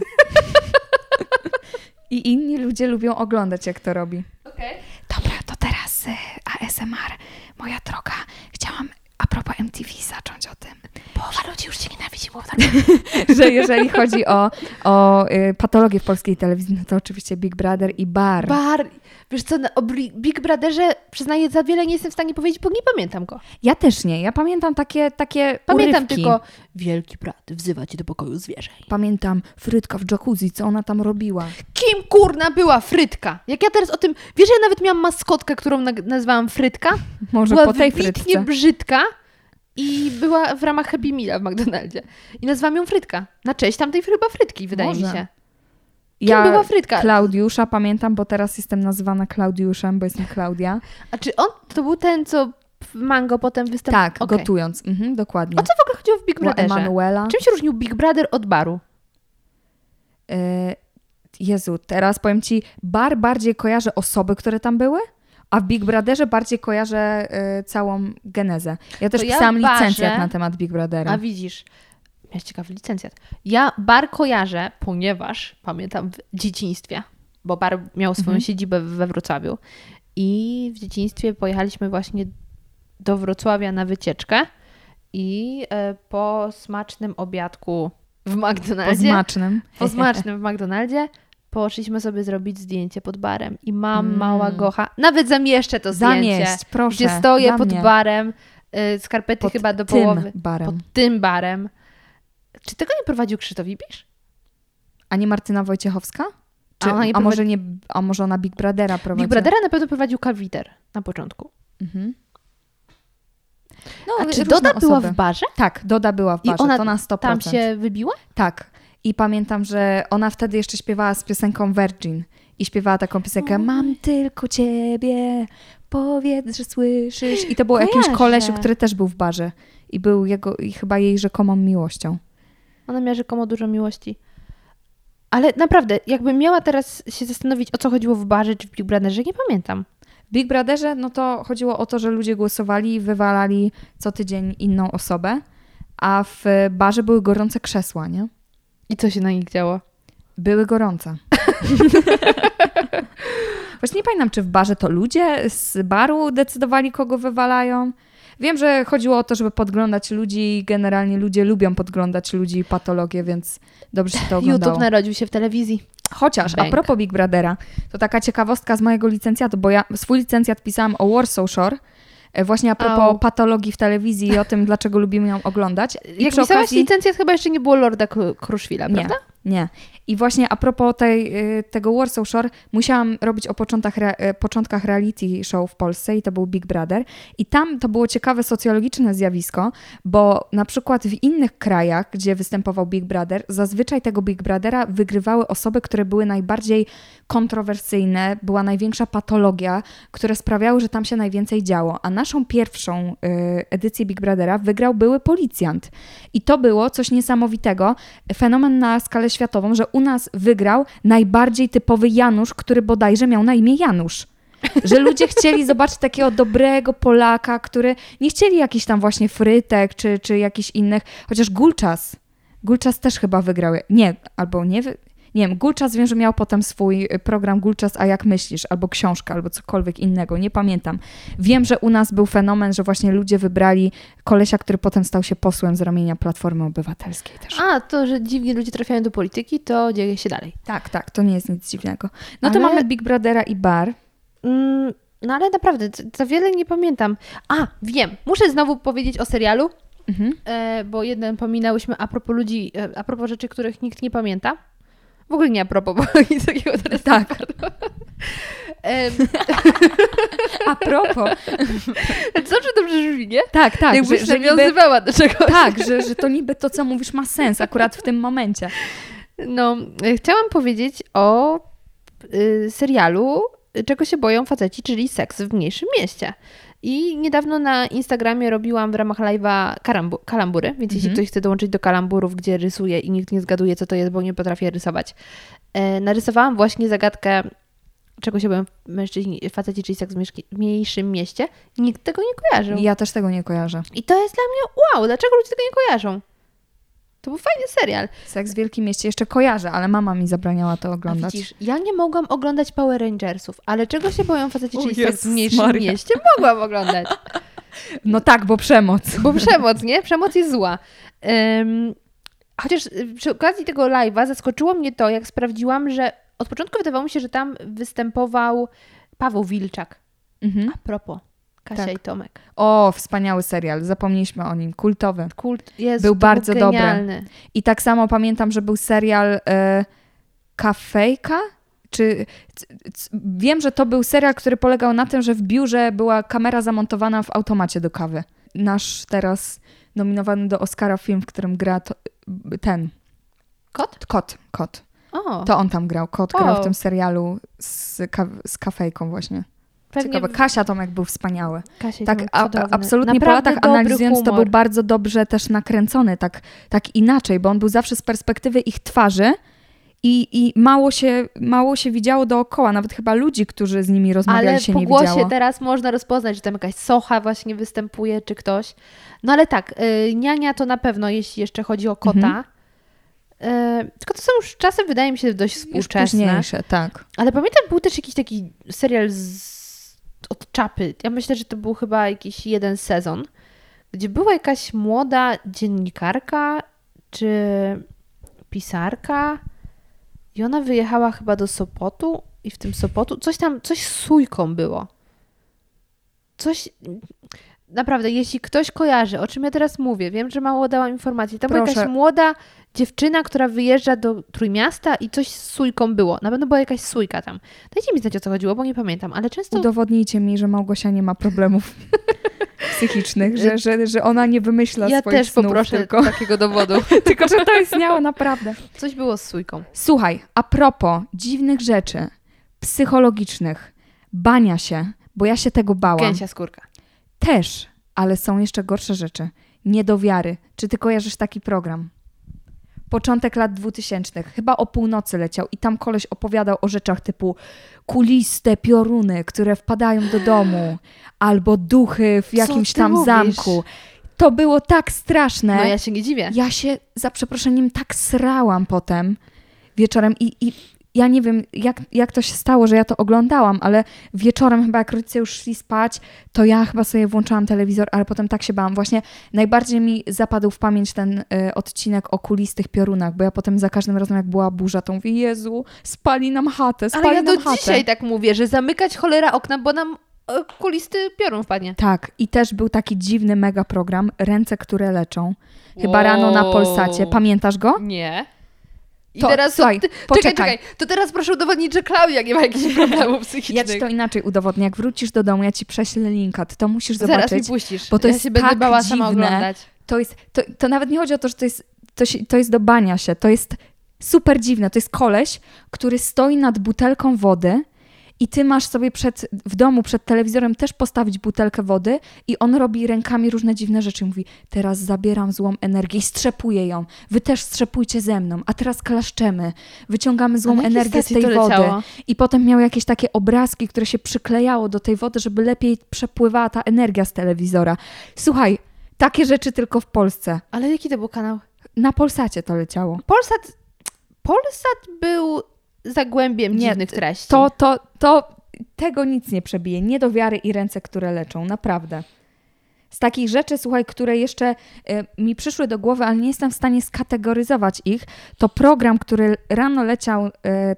I inni ludzie lubią oglądać, jak to robi. Okej. Dobra, to teraz e, ASMR. Moja droga, chciałam a propos MTV zacząć o tym. Połowa ludzi już cię nienawidzi, połowa że jeżeli chodzi o, o y, patologię w polskiej telewizji, no to oczywiście Big Brother i Bar. Bar. Wiesz co, na- o Big Brotherze przyznaję za wiele nie jestem w stanie powiedzieć, bo nie pamiętam go. Ja też nie. Ja pamiętam takie, takie Pamiętam urywki. tylko Wielki brat wzywa cię do pokoju zwierzeń. Pamiętam Frytka w jacuzzi, co ona tam robiła. Kim kurna była Frytka? Jak ja teraz o tym... Wiesz, ja nawet miałam maskotkę, którą nazwałam Frytka? Może była po tej Frytce. brzydka i była w ramach Happy Meala w McDonaldzie. I nazwałam ją Frytka. Na cześć tamtej chyba Frytki, wydaje mi Może. się. Kim była Frytka? Klaudiusza pamiętam, bo teraz jestem nazywana Klaudiuszem, bo jestem Klaudia. A czy on to był ten, co Mango potem występował? Tak, Okej. gotując. Mhm, dokładnie. O co w ogóle chodziło w Big Brotherze? Emanuela. Czym się różnił Big Brother od baru? Y, Jezu, teraz powiem Ci, bar bardziej kojarzę osoby, które tam były, a w Big Brotherze bardziej kojarzę y, całą genezę. Ja też To ja pisałam barze- licencjat na temat Big Brothera. A widzisz, miałeś ciekawy licencjat. Ja bar kojarzę, ponieważ pamiętam w dzieciństwie, bo bar miał swoją Mhm. siedzibę we Wrocławiu i w dzieciństwie pojechaliśmy właśnie do Wrocławia na wycieczkę i e, po smacznym obiadku w po McDonaldzie, smacznym. po smacznym w McDonaldzie poszliśmy sobie zrobić zdjęcie pod barem i mam Mm. mała gocha, nawet zamieszczę to zdjęcie, Zamieść, proszę. gdzie stoję pod mnie. barem, y, skarpety Pod chyba do połowy, barem. pod tym barem. Czy tego nie prowadził Krzysztof Ibisz? A nie Martyna Wojciechowska? Czy, A a, może nie, a może ona Big Brothera prowadzi? Big Brothera na pewno prowadził Kalwiter na początku. Mhm. No, A czy Doda była osoby. w barze? Tak, Doda była w I barze, ona to na 100%. tam się wybiła? Tak. I pamiętam, że ona wtedy jeszcze śpiewała z piosenką Virgin. I śpiewała taką piosenkę Mam tylko ciebie, powiedz, że słyszysz. I to był jakimś kolesiu, który też był w barze. I był jego, i chyba jej rzekomą miłością. Ona miała rzekomo dużo miłości. Ale naprawdę, jakbym miała teraz się zastanowić, o co chodziło w barze czy w Big Brotherze, nie pamiętam. W Big Brotherze no to chodziło o to, że ludzie głosowali i wywalali co tydzień inną osobę, a w barze były gorące krzesła, nie? I co się na nich działo? Były gorące. Właśnie nie pamiętam, czy w barze to ludzie z baru decydowali, kogo wywalają. Wiem, że chodziło o to, żeby podglądać ludzi i generalnie ludzie lubią podglądać ludzi i patologię, więc dobrze się to oglądało. YouTube narodził się w telewizji. Chociaż, a propos Big Brothera, to taka ciekawostka z mojego licencjatu, bo ja swój licencjat pisałam o Warsaw Shore, właśnie a propos Au. patologii w telewizji i o tym, dlaczego lubimy ją oglądać. I Jak pisałaś okazji- licencjat, chyba jeszcze nie było Lorda Kru- Kruszwila, prawda? nie. I właśnie a propos tej, y, tego Warsaw Shore, musiałam robić o początkach, y, początkach reality show w Polsce i to był Big Brother. I tam to było ciekawe socjologiczne zjawisko, bo na przykład w innych krajach, gdzie występował Big Brother, zazwyczaj tego Big Brothera wygrywały osoby, które były najbardziej kontrowersyjne, była największa patologia, które sprawiały, że tam się najwięcej działo. A naszą pierwszą y, edycję Big Brothera wygrał były policjant. I to było coś niesamowitego, fenomen na skalę światową, że u nas wygrał najbardziej typowy Janusz, który bodajże miał na imię Janusz. Że ludzie chcieli zobaczyć takiego dobrego Polaka, który nie chcieli jakichś tam właśnie frytek czy, czy jakichś innych, chociaż Gulczas. Gulczas też chyba wygrał. Nie, albo nie. Nie wiem, Gulczas wiem, że miał potem swój y, program Gulczas, a jak myślisz, albo książka, albo cokolwiek innego, nie pamiętam. Wiem, że u nas był fenomen, że właśnie ludzie wybrali kolesia, który potem stał się posłem z ramienia Platformy Obywatelskiej też. A, to, że dziwni ludzie trafiają do polityki, to dzieje się dalej. Tak, tak, to nie jest nic dziwnego. No to Ale- mamy Big Brothera i Bar. Mm, no ale naprawdę, za- za wiele nie pamiętam. A, wiem, muszę znowu powiedzieć o serialu, Mhm. e, bo jeden pominałyśmy a propos ludzi, e, a propos rzeczy, których nikt nie pamięta. W ogóle nie a propos, bo nic takiego teraz Tak. A propos. Co, czy dobrze brzmi, nie? Tak, tak, Jakbyś że, że niby, nawiązywała do czegoś. tak że, że to niby to, co mówisz, ma sens akurat w tym momencie. No, e, chciałam powiedzieć o y, serialu y, Czego się boją faceci, czyli seks w mniejszym mieście. I niedawno na Instagramie robiłam w ramach live'a karambu- kalambury, więc jeśli ktoś chce dołączyć do kalamburów, gdzie rysuję i nikt nie zgaduje, co to jest, bo nie potrafię rysować, e, narysowałam właśnie zagadkę czego się boją mężczyźni, faceci, czyli seks w mniejszym mieście. Nikt tego nie kojarzył. Ja też tego nie kojarzę. I to jest dla mnie wow, dlaczego ludzie tego nie kojarzą? To był fajny serial. Seks w Wielkim Mieście jeszcze kojarzę, ale mama mi zabraniała to A oglądać. widzisz, ja nie mogłam oglądać Power Rangersów, ale czego się boją faceci, czyli seks w Jezus mniejszym Maria. mieście? Mogłam oglądać. No tak, bo przemoc. Bo przemoc, nie? Przemoc jest zła. Ym, chociaż przy okazji tego live'a zaskoczyło mnie to, jak sprawdziłam, że od początku wydawało mi się, że tam występował Paweł Wilczak. Mhm. A propos, Kasia Tak. i Tomek. O, wspaniały serial, zapomnieliśmy o nim, kultowy. Kult jest Był bardzo dobry. genialny. I tak samo pamiętam, że był serial e, Kafejka? Czy, c, c, wiem, że to był serial, który polegał na tym, że w biurze była kamera zamontowana w automacie do kawy. Nasz teraz nominowany do Oscara film, w którym gra to, ten, Kot? kot, kot. O, To on tam grał, kot O. grał w tym serialu z, ka, z kafejką właśnie. Pewnie Ciekawe. Kasia Tomek był wspaniały. Kasia Tak, a, absolutnie po Naprawdę latach dobry analizując, to humor. był bardzo dobrze też nakręcony, tak, tak inaczej, bo on był zawsze z perspektywy ich twarzy i, i mało, się, mało się widziało dookoła, nawet chyba ludzi, którzy z nimi rozmawiali Ale się po nie głosie widziało. teraz można rozpoznać, że tam jakaś socha właśnie występuje, czy ktoś. No ale tak, y, niania to na pewno, jeśli jeszcze chodzi o kota. Mhm. Y, tylko to są już czasy, wydaje mi się, dość współczesne. tak. Ale pamiętam, był też jakiś taki serial z, od czapy. Ja myślę, że to był chyba jakiś jeden sezon, gdzie była jakaś młoda dziennikarka czy pisarka i ona wyjechała chyba do Sopotu i w tym Sopotu coś tam, coś z sójką było. Coś... Naprawdę, jeśli ktoś kojarzy, o czym ja teraz mówię, wiem, że mało dałam informacji. Tam była Proszę. jakaś młoda dziewczyna, która wyjeżdża do Trójmiasta i coś z sójką było. Na pewno była jakaś sójka tam. Dajcie mi znać, o co chodziło, bo nie pamiętam, ale często... Udowodnijcie mi, że Małgosia nie ma problemów psychicznych, że, że, że ona nie wymyśla ja swoich też snów, poproszę tylko, takiego dowodu. tylko że to istniało naprawdę. Coś było z sójką. Słuchaj, a propos dziwnych rzeczy psychologicznych, bania się, bo ja się tego bałam. Gęsia skórka. Też, ale są jeszcze gorsze rzeczy. Niedowiary. Czy ty kojarzysz taki program? Początek lat 2000, chyba o północy leciał i tam koleś opowiadał o rzeczach typu kuliste pioruny, które wpadają do domu, albo duchy w jakimś tam mówisz? zamku. To było tak straszne. No ja się nie dziwię. Ja się za przeproszeniem tak srałam potem, wieczorem i, i ja nie wiem, jak, jak to się stało, że ja to oglądałam, ale wieczorem chyba jak rodzice już szli spać, to ja chyba sobie włączałam telewizor, ale potem tak się bałam. Właśnie najbardziej mi zapadł w pamięć ten y, odcinek o kulistych piorunach, bo ja potem za każdym razem jak była burza, to mówię, Jezu, spali nam chatę, spali Ale ja nam do chatę. dzisiaj tak mówię, że zamykać cholera okna, bo nam e, kulisty piorun wpadnie. Tak, i też był taki dziwny mega program, Ręce, które leczą. Chyba rano na Wow. Polsacie. Pamiętasz go? Nie. I To, teraz słuchaj, ty, poczekaj. czekaj, czekaj. To teraz proszę udowodnić, że Klaudia nie ma jakichś problemów psychicznych. Ja ci to inaczej udowodnię. Jak wrócisz do domu, ja ci prześlę linka, ty to musisz Zaraz mi zobaczyć. puścisz. bo to ja jest się będę tak bała sama dziwne. oglądać. To, jest, to, to nawet nie chodzi o to, że to jest, to, się, to jest do bania się. To jest super dziwne. To jest koleś, który stoi nad butelką wody i ty masz sobie przed, w domu przed telewizorem też postawić butelkę wody i on robi rękami różne dziwne rzeczy. Mówi, teraz zabieram złą energię i strzepuje ją. Wy też strzepujcie ze mną. A teraz klaszczemy. Wyciągamy złą energię z tej wody. leciało? I potem miał jakieś takie obrazki, które się przyklejało do tej wody, żeby lepiej przepływała ta energia z telewizora. Słuchaj, takie rzeczy tylko w Polsce. Ale jaki to był kanał? Na Polsacie to leciało. Polsat, Polsat był zagłębiem Nie, dziwnych treści. To, to, to tego nic nie przebije. Nie do wiary i ręce, które leczą. Naprawdę. Z takich rzeczy, słuchaj, które jeszcze y, mi przyszły do głowy, ale nie jestem w stanie skategoryzować ich, to program, który rano leciał, y,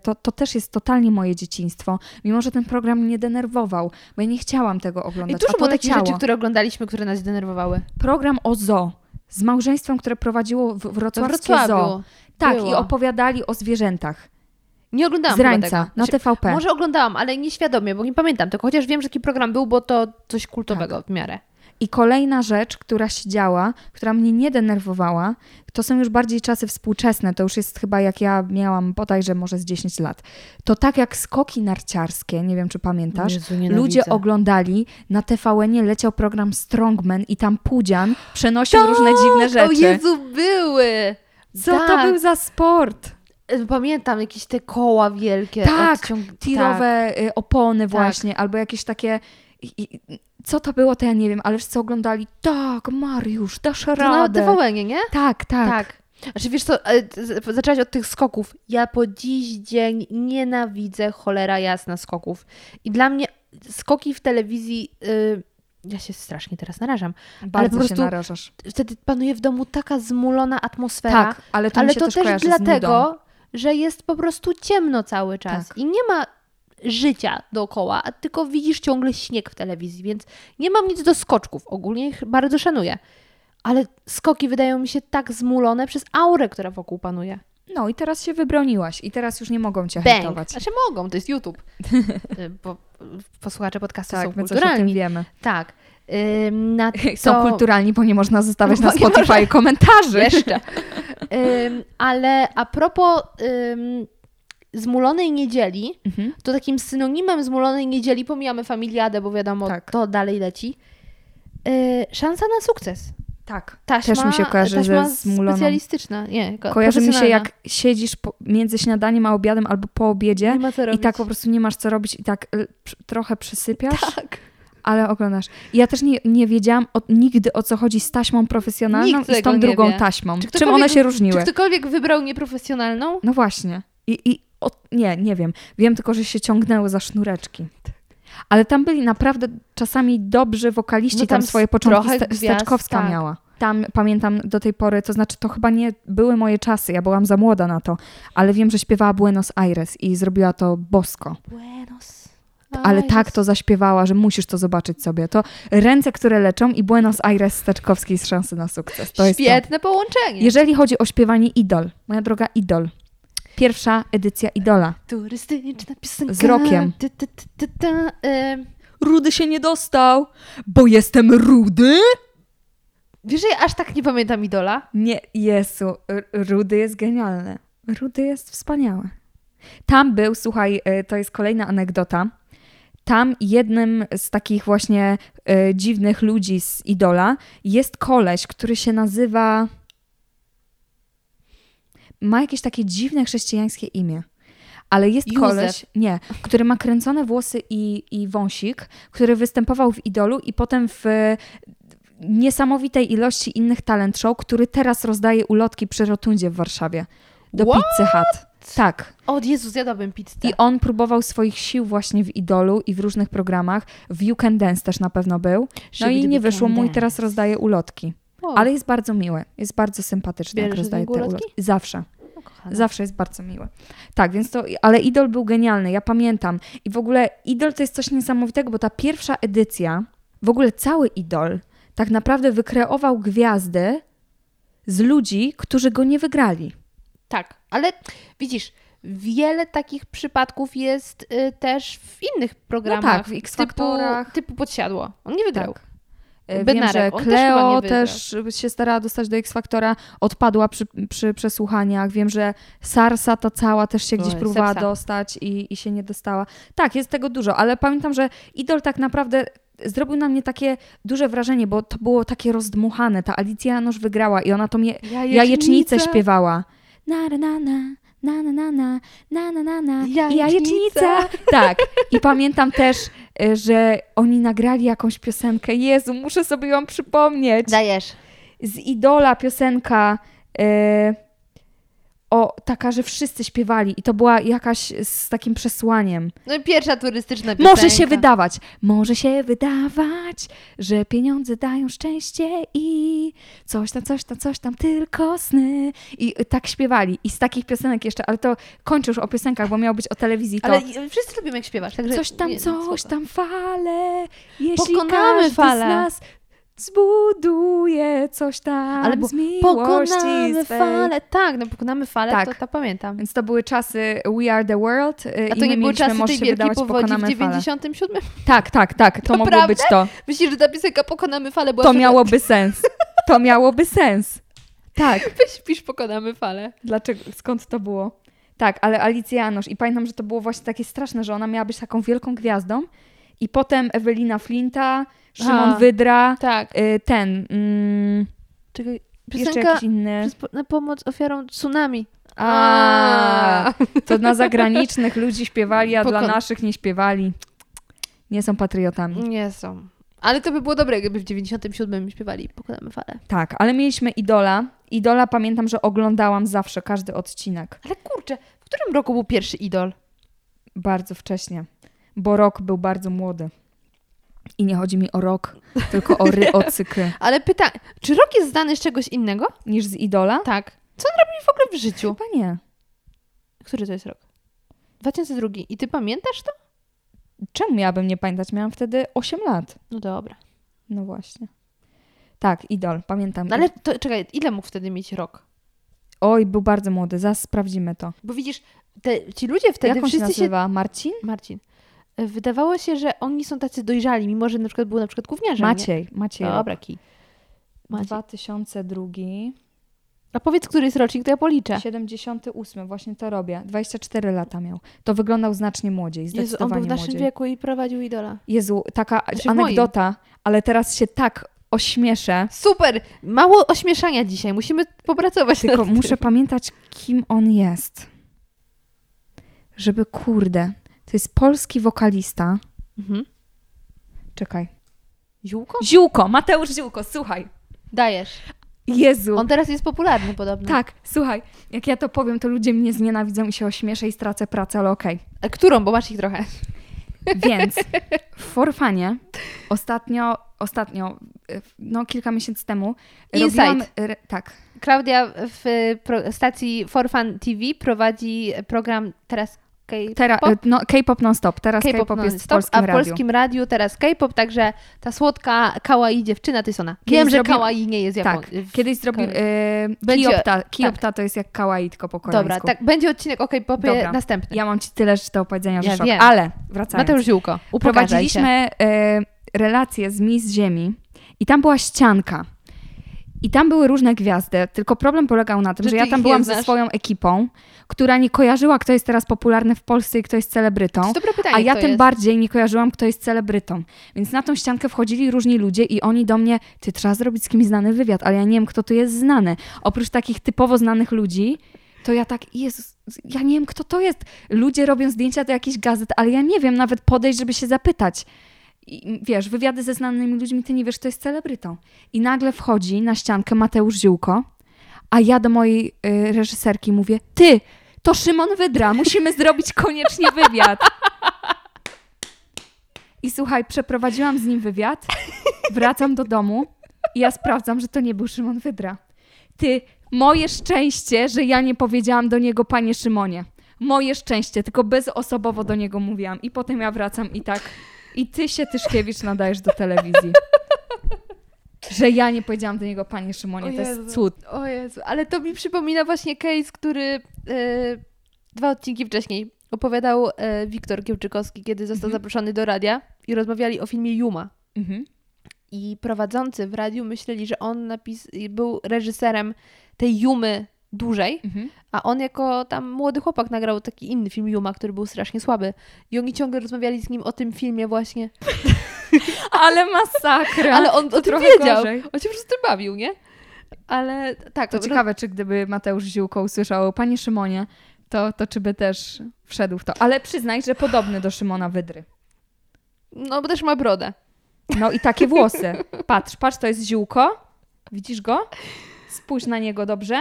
to, to też jest totalnie moje dzieciństwo. Mimo, że ten program mnie denerwował, bo ja nie chciałam tego I oglądać. dużo a to było takich rzeczy, które oglądaliśmy, które nas denerwowały. Program o zoo. Z małżeństwem, które prowadziło w wrocławskie zoo. Tak, było. i opowiadali o zwierzętach. Nie oglądałam Z rańca, tego. na Znaczy, TVP. Może oglądałam, ale nieświadomie, bo nie pamiętam tego. Chociaż wiem, że taki program był, bo to coś kultowego w miarę. I kolejna rzecz, która się działa, która mnie nie denerwowała, to są już bardziej czasy współczesne, to już jest chyba jak ja miałam bodajże może z 10 lat. To tak jak skoki narciarskie, nie wiem czy pamiętasz, Jezu, ludzie oglądali, na TVN-ie leciał program Strongman i tam Pudzian przenosił różne dziwne rzeczy. O Jezu, były! Co to Tak. był za sport? E, Pamiętam jakieś te koła wielkie. Tak, odciąg- tirowe y, opony Tak. właśnie, albo jakieś takie... i- i- Co to było, to ja nie wiem, ale wszyscy oglądali, tak, Mariusz, dasz To na radę. tvn nie? Tak, tak. Tak. Znaczy wiesz co, e, zaczęłaś od tych skoków. Ja po dziś dzień nienawidzę cholera jasna skoków. I dla mnie skoki w telewizji... y, ja się strasznie teraz narażam. Bardzo po się prostu narażasz. Wtedy panuje w domu taka zmulona atmosfera. Tak, ale to ale się to też, też dlatego, że jest po prostu ciemno cały czas Tak. i nie ma życia dookoła, a tylko widzisz ciągle śnieg w telewizji, więc nie mam nic do skoczków. Ogólnie ich bardzo szanuję. Ale skoki wydają mi się tak zmulone przez aurę, która wokół panuje. No i teraz się wybroniłaś i teraz już nie mogą cię Bang! hejtować. Znaczy mogą, to jest YouTube. Y, Bo posłuchacze podcastu Tak, są my coś o tym wiemy. Tak. Na Są to- kulturalni, bo nie można zostawiać na Spotify można. komentarzy. Jeszcze. Ale a propos zmulonej niedzieli, Mhm. to takim synonimem zmulonej niedzieli, pomijamy familiadę, bo wiadomo, Tak. to dalej leci, y, szansa na sukces. Tak, Taśma, też mi się kojarzy ze zmuloną. specjalistyczna. Nie, ko- Kojarzy mi się jak siedzisz po, między śniadaniem a obiadem albo po obiedzie i tak po prostu nie masz co robić i tak y, trochę przysypiasz, Tak. Ale oglądasz. Ja też nie, nie wiedziałam o, nigdy o co chodzi z taśmą profesjonalną Nikt i z tą drugą wie. taśmą. Czy Czym one się różniły? Czy ktokolwiek wybrał nieprofesjonalną? No właśnie. I, i o, nie, nie wiem. Wiem tylko, że się ciągnęły za sznureczki. Ale tam byli naprawdę czasami dobrzy wokaliści, No tam, tam swoje początki Ste- Steczkowska tak. miała. Tam pamiętam do tej pory, to znaczy to chyba nie były moje czasy, ja byłam za młoda na to, ale wiem, że śpiewała Buenos Aires i zrobiła to bosko. Buenos. Ale Aires. tak to zaśpiewała, że musisz to zobaczyć sobie. To ręce, które leczą i Buenos Aires Steczkowskiej z szansy na sukces. To jest to. Świetne połączenie. Jeżeli chodzi o śpiewanie Idol, moja droga Idol, pierwsza edycja Idola. Turystyczna piosenka. Z rokiem. Ty, ty, ty, ty. Ym, Rudy się nie dostał, bo jestem rudy? Wiesz, że ja aż tak nie pamiętam Idola? Nie, Jezu, Rudy jest genialny. Rudy jest wspaniały. Tam był, słuchaj, y, to jest kolejna anegdota. Tam jednym z takich właśnie y, dziwnych ludzi z Idola jest koleś, który się nazywa. Ma jakieś takie dziwne chrześcijańskie imię. Ale jest Józef. koleś, nie, który ma kręcone włosy i, i wąsik, który występował w Idolu i potem w niesamowitej ilości innych talent show, który teraz rozdaje ulotki przy Rotundzie w Warszawie. Do What? Pizzy Hut. Tak. O Jezus, zjadłabym pizzę. I on próbował swoich sił właśnie w Idolu i w różnych programach. W You Can Dance też na pewno był. No i nie wyszło mu i teraz rozdaje ulotki. O, Ale jest bardzo miły. Jest bardzo sympatyczny, jak Bierzesz rozdaje od te ulotki. Zawsze. o, kochana. Zawsze jest bardzo miły. Tak, więc to, ale Idol był genialny, ja pamiętam. I w ogóle Idol to jest coś niesamowitego, bo ta pierwsza edycja, w ogóle cały Idol, tak naprawdę wykreował gwiazdy z ludzi, którzy go nie wygrali. Tak, ale widzisz, wiele takich przypadków jest y, też w innych programach. No tak, w typu, X-Faktorach. typu podsiadło. On nie wygrał. Tak. E, Wiem, że też Cleo nie też, się starała dostać do X-Faktora, odpadła przy, przy przesłuchaniach. Wiem, że Sarsa ta cała też się gdzieś Oj, próbowała Sepsa. dostać i, i się nie dostała. Tak, jest tego dużo, ale pamiętam, że Idol tak naprawdę zrobił na mnie takie duże wrażenie, bo to było takie rozdmuchane. Ta Alicja Janusz wygrała i ona to mnie jajecznicę śpiewała. Na, na, na, na. Na, na, na, na, na, na, na, na. Jajecznica. Tak. I pamiętam też, y, że oni nagrali jakąś piosenkę. Jezu, muszę sobie ją przypomnieć. Dajesz. Z Idola piosenka y, o, taka, że wszyscy śpiewali i to była jakaś z takim przesłaniem. No i pierwsza turystyczna piosenka. Może się wydawać, może się wydawać, że pieniądze dają szczęście i coś tam, coś tam, coś tam, tylko sny. I tak śpiewali. I z takich piosenek jeszcze, ale to kończę już o piosenkach, bo miało być o telewizji. To Ale i- wszyscy lubimy, jak śpiewasz. Także coś tam, nie, coś tam fale, jeśli Pokonamy każdy falę. z nas zbuduje coś tam Ale bo z miłości pokonamy swej. falę. Tak, no pokonamy falę, Tak. to, to pamiętam. Więc to były czasy We Are The World y, A i to nie były czasy tej wielkiej powodzi w pokonamy falę. 97? Tak, tak, tak, to mogło Naprawdę? być to. Myślisz, że ta piosenka Pokonamy falę była To miałoby sens. To miałoby sens. Tak. Weź pisz Pokonamy falę. Dlaczego, skąd to było? Tak, ale Alicja Janusz. I pamiętam, że to było właśnie takie straszne, że ona miała być taką wielką gwiazdą i potem Ewelina Flinta, Szymon A, Wydra, Tak. y, ten, mm, Czekaj, jeszcze jakiś inny. na pomoc ofiarom tsunami. A, to na zagranicznych ludzi śpiewali, a dla Pokon- naszych nie śpiewali. Nie są patriotami. Nie są. Ale to by było dobre, gdyby w 97 śpiewali Pokonamy falę. Tak, ale mieliśmy Idola. Idola pamiętam, że oglądałam zawsze każdy odcinek. Ale kurczę, w którym roku był pierwszy idol? Bardzo wcześnie, bo rok był bardzo młody. I nie chodzi mi o rok, tylko o ryocykl. Ale pytanie, czy rok jest znany z czegoś innego? Niż z Idola? Tak. Co on robi w ogóle w życiu? Chyba nie. Który to jest rok? 2002. I ty pamiętasz to? Czemu miałabym nie pamiętać? Miałam wtedy 8 lat. No dobra. No właśnie. Tak, Idol, pamiętam. No ale to, czekaj, ile mógł wtedy mieć rok? Oj, był bardzo młody, zaraz sprawdzimy to. Bo widzisz, te, ci ludzie wtedy Jak on się wszyscy się... nazywa? Marcin? Marcin. Wydawało się, że oni są tacy dojrzali, mimo że na przykład był na przykład gówniarzem. Maciej. Maciej. Nie? rok. Dobra, kij. Maciej. 2002. A powiedz, który jest rocznik, to ja policzę. 78, właśnie to robię. 24 lata miał. To wyglądał znacznie młodziej, Jezu, on zdecydowanie był w naszym młodziej. wieku i prowadził idola. Jezu, taka Znaczy w moim. anegdota, ale teraz się tak ośmieszę, Super! Mało ośmieszania dzisiaj, musimy popracować tylko muszę pamiętać, kim on jest. Żeby, kurde, to jest polski wokalista. Mhm. Czekaj. Ziółko? Ziółko, Mateusz Ziółko, słuchaj. Dajesz. Jezu. On teraz jest popularny podobno. Tak, słuchaj, jak ja to powiem, to ludzie mnie znienawidzą i się ośmieszę i stracę pracę, ale okej. A którą, bo masz ich trochę. Więc w Forfanie ostatnio, ostatnio, y, no kilka miesięcy temu Inside. robiłam, re, tak, Klaudia w pro, stacji For Fun TV prowadzi program teraz K-pop. Y, no, non-stop, teraz K-pop, K-pop jest w polskim a w radiu. polskim radiu teraz K-pop, także ta słodka kawaii dziewczyna to jest ona. Kiedyś Wiem, że zrobi- kawaii nie jest Japon. Tak, kiedyś zrobił, y, Będzie- Kiopta, Kiopta to jest jak kawaii, tylko po koreańsku. Dobra, tak, będzie odcinek o K-popie następny. Ja mam ci tyle rzeczy do opowiedzenia, że Ja szok. wiem. Ale wracając. Mateusz Ziółko, uprowadziliśmy. Prowadziliśmy y, relacje z Miss Ziemi i tam była ścianka. I tam były różne gwiazdy, tylko problem polegał na tym, Że że, ja tam byłam ze swoją ekipą, która nie kojarzyła, kto jest teraz popularny w Polsce i kto jest celebrytą. To jest dobre pytanie, A ja tym jest. bardziej nie kojarzyłam, kto jest celebrytą. Więc na tą ściankę wchodzili różni ludzie i oni do mnie, ty trzeba zrobić z kimś znany wywiad, ale ja nie wiem, kto tu jest znany. Oprócz takich typowo znanych ludzi, to ja tak, Jezus, ja nie wiem, kto to jest. Ludzie robią zdjęcia do jakichś gazet, ale ja nie wiem nawet podejść, żeby się zapytać. I wiesz, wywiady ze znanymi ludźmi, ty nie wiesz, kto jest celebrytą. I nagle wchodzi na ściankę Mateusz Ziółko, a ja do mojej y, reżyserki mówię, ty, to Szymon Wydra, musimy zrobić koniecznie wywiad. I słuchaj, przeprowadziłam z nim wywiad, wracam do domu i ja sprawdzam, że to nie był Szymon Wydra. Ty, moje szczęście, że ja nie powiedziałam do niego, panie Szymonie. Moje szczęście, tylko bezosobowo do niego mówiłam. I potem ja wracam i tak, i ty się, Tyszkiewicz, nadajesz do telewizji. Że ja nie powiedziałam do niego, panie Szymonie, to jest cud. O Jezu, ale to mi przypomina właśnie case, który e, dwa odcinki wcześniej opowiadał e, Wiktor Kiełczykowski, kiedy został zaproszony do radia i rozmawiali o filmie Juma. Mhm. I prowadzący w radiu myśleli, że on napis, był reżyserem tej Jumy dłużej, Mhm. a on jako tam młody chłopak nagrał taki inny film Juma, który był strasznie słaby. I oni ciągle rozmawiali z nim o tym filmie właśnie. Ale masakra. Ale on To o tym wiedział. gorzej. On się po prostu bawił, nie? Ale tak, To ciekawe, czy gdyby Mateusz Ziółko usłyszał, panie Szymonie, to, to czy by też wszedł w to. Ale przyznaj, że podobny do Szymona Wydry. No, bo też ma brodę. No i takie włosy. Patrz, patrz, to jest ziółko. Widzisz go? Spójrz na niego dobrze.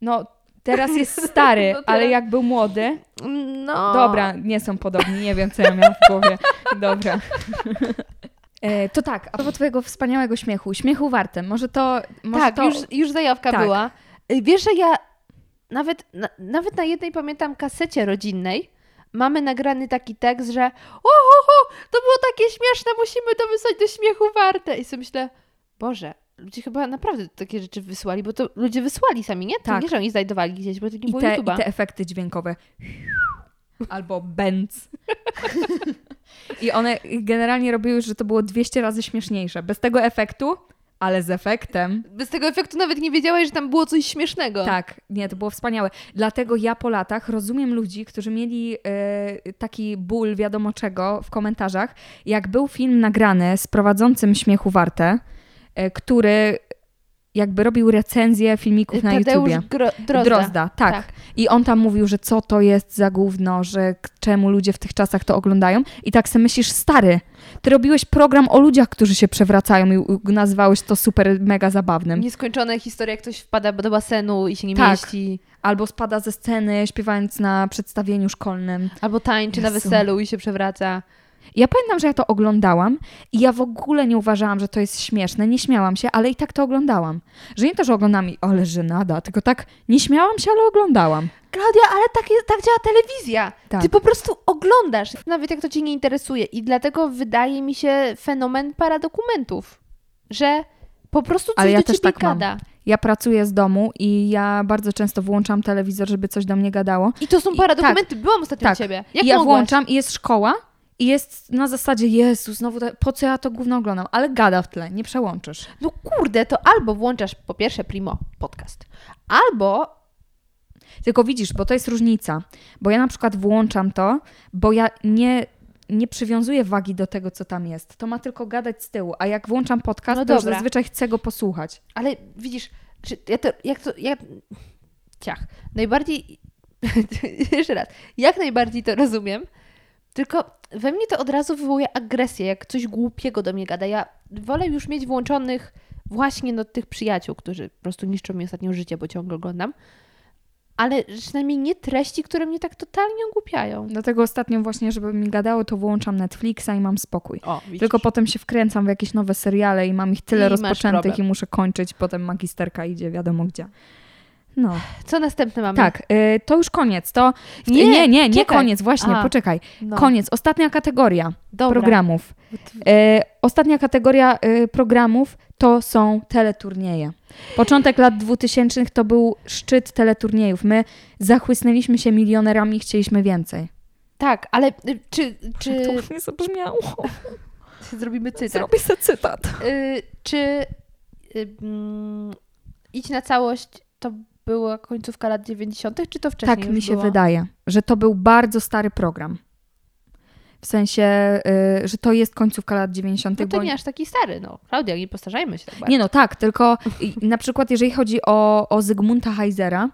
No, teraz jest stary, No ale jak był młody. No. Dobra, nie są podobni, nie wiem, co ja miałam w głowie. Dobra. E, to tak, a propos twojego wspaniałego śmiechu, śmiechu wartym, może to... Może tak, to... już, już zajawka Tak. była. Y, Wiesz, że ja nawet na, nawet na jednej, pamiętam, kasecie rodzinnej mamy nagrany taki tekst, że o, ho, ho, to było takie śmieszne, musimy to wysłać do śmiechu warte. I sobie myślę, Boże, ludzie chyba naprawdę takie rzeczy wysłali, bo to ludzie wysłali sami, nie? To Tak. nie, że oni znajdowali gdzieś, bo to nie I było te, I YouTube'a. te efekty dźwiękowe. Albo Benz. I one generalnie robiły, że to było 200 razy śmieszniejsze. Bez tego efektu, ale z efektem. Bez tego efektu nawet nie wiedziałaś, że tam było coś śmiesznego. Tak, nie, to było wspaniałe. Dlatego ja po latach rozumiem ludzi, którzy mieli e, taki ból wiadomo czego w komentarzach, jak był film nagrany z prowadzącym Śmiechu Warte, który jakby robił recenzję filmików na Tadeusz YouTubie. Gro- Drozda. Drozda, tak. Tak. I on tam mówił, że co to jest za gówno, że czemu ludzie w tych czasach to oglądają. I tak sobie myślisz, stary, ty robiłeś program o ludziach, którzy się przewracają i nazywałeś to super mega zabawnym. Nieskończone historie, jak ktoś wpada do basenu i się nie Tak. mieści. Albo spada ze sceny śpiewając na przedstawieniu szkolnym. Albo tańczy na Jezu. weselu i się przewraca. Ja pamiętam, że ja to oglądałam i ja w ogóle nie uważałam, że to jest śmieszne, nie śmiałam się, ale i tak to oglądałam. Że nie to, że oglądam i ale żenada, tylko tak nie śmiałam się, ale oglądałam. Klaudia, ale tak, jest, tak działa telewizja. Tak. Ty po prostu oglądasz, nawet jak to cię nie interesuje. I dlatego wydaje mi się fenomen paradokumentów, że po prostu coś Ale ja do też tak mam. gada. Ja pracuję z domu i ja bardzo często włączam telewizor, żeby coś do mnie gadało. I to są I- paradokumenty. Byłam ostatnio tak. u ciebie. Jak I ja mogłaś? włączam i jest szkoła i jest na zasadzie, Jezu, znowu to, po co ja to gówno oglądam? Ale gada w tle, nie przełączysz. No kurde, to albo włączasz po pierwsze Primo podcast, albo Tylko widzisz, bo to jest różnica. Bo ja na przykład włączam to, bo ja nie, nie przywiązuję wagi do tego, co tam jest. To ma tylko gadać z tyłu. A jak włączam podcast, No to już dobra. zazwyczaj chcę go posłuchać. Ale widzisz, ja to, jak to, ja... Ciach. Najbardziej, jeszcze raz, jak najbardziej to rozumiem, tylko we mnie to od razu wywołuje agresję, jak coś głupiego do mnie gada. Ja wolę już mieć włączonych właśnie no, tych przyjaciół, którzy po prostu niszczą mi ostatnio życie, bo ciągle oglądam, ale przynajmniej nie treści, które mnie tak totalnie ogłupiają. Dlatego ostatnio właśnie, żeby mi gadało, to włączam Netflixa i mam spokój. O. Tylko potem się wkręcam w jakieś nowe seriale i mam ich tyle I rozpoczętych i muszę kończyć. Potem magisterka idzie wiadomo gdzie. No, Co następne mamy? tak, y, to już koniec. To Nie, nie, nie, nie czekaj. koniec, właśnie, A. poczekaj. No. Koniec, ostatnia kategoria Dobra. programów. E, ostatnia kategoria e, programów to są teleturnieje. Początek lat 2000 to był szczyt teleturniejów. My zachłysnęliśmy się milionerami i chcieliśmy więcej. Tak, ale y, czy, czy nie zabrzmiało. zrobimy cytat? Zrobię sobie cytat. Y, czy y, mm, idź na całość to była końcówka lat 90., czy to wcześniej? Tak mi się było? wydaje, że to był bardzo stary program. W sensie, y, że to jest końcówka lat 90. No to bo- nie aż taki stary, no. Klaudia, nie postarzajmy się tak bardzo. Nie no, tak, tylko na przykład jeżeli chodzi o, o Zygmunta Heisera,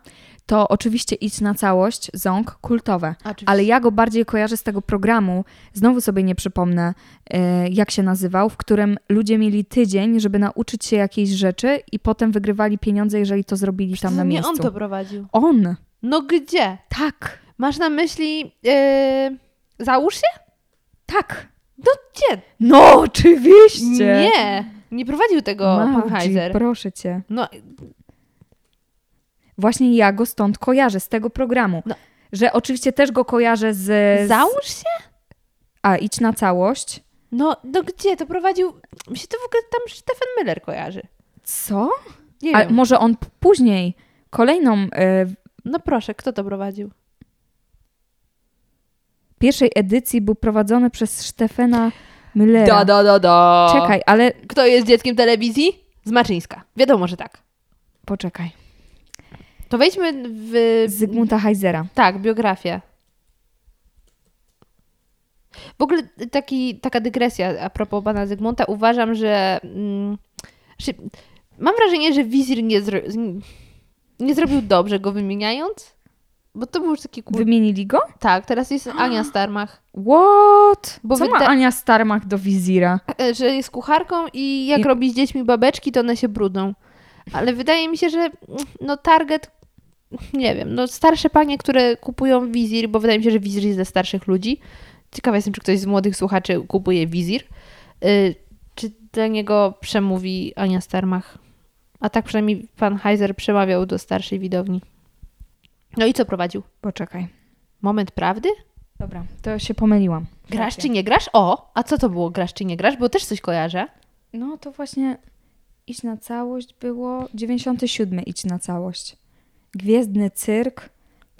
to oczywiście idź na całość, ząg, kultowe. Oczywiście. Ale ja go bardziej kojarzę z tego programu, znowu sobie nie przypomnę, e, jak się nazywał, w którym ludzie mieli tydzień, żeby nauczyć się jakiejś rzeczy i potem wygrywali pieniądze, jeżeli to zrobili tam na nie miejscu. on to prowadził. On! No gdzie? Tak, Masz na myśli... Yy, załóż się? tak. No gdzie? No, oczywiście! Nie, nie prowadził tego Małdzi, proszę cię. No, Właśnie ja go stąd kojarzę, z tego programu. No. Że oczywiście też go kojarzę z... załóż się? A, idź na całość. No, no gdzie? To prowadził... Mi się to w ogóle tam Stefan Miller kojarzy. Co? Nie A wiem. może on później, kolejną, e, No proszę, kto to prowadził? pierwszej edycji był prowadzony przez Stefana Müllera. da, da, da. Czekaj, ale Kto jest dzieckiem telewizji? Z Maczyńska. Wiadomo, że tak. poczekaj. To wejdźmy w... Zygmunta Heisera. Tak, biografię. W ogóle taki, taka dygresja a propos pana Zygmunta. Uważam, że... Mm, że mam wrażenie, że Wizir nie, zro, nie zrobił dobrze go wymieniając, bo to był już taki kur... Wymienili go? Tak, teraz jest Ania Starmach, What? Bo Co ma wyda- Ania Starmach do wizira? e, że jest kucharką i jak I- robi z dziećmi babeczki, to one się brudzą. Ale wydaje mi się, że no target, nie wiem, no starsze panie, które kupują Wizir, bo wydaje mi się, że Wizir jest dla starszych ludzi. Ciekawa jestem, czy ktoś z młodych słuchaczy kupuje Wizir. Y, czy do niego przemówi Ania Starmach? A tak przynajmniej pan Heiser przemawiał do starszej widowni. No i co prowadził? Poczekaj. Moment prawdy? Dobra, to się pomyliłam. Grasz czy nie grasz? O, a co to było grasz czy nie grasz? Bo też coś kojarzę. No to właśnie idź na całość było 97 idź na całość. Gwiezdny cyrk.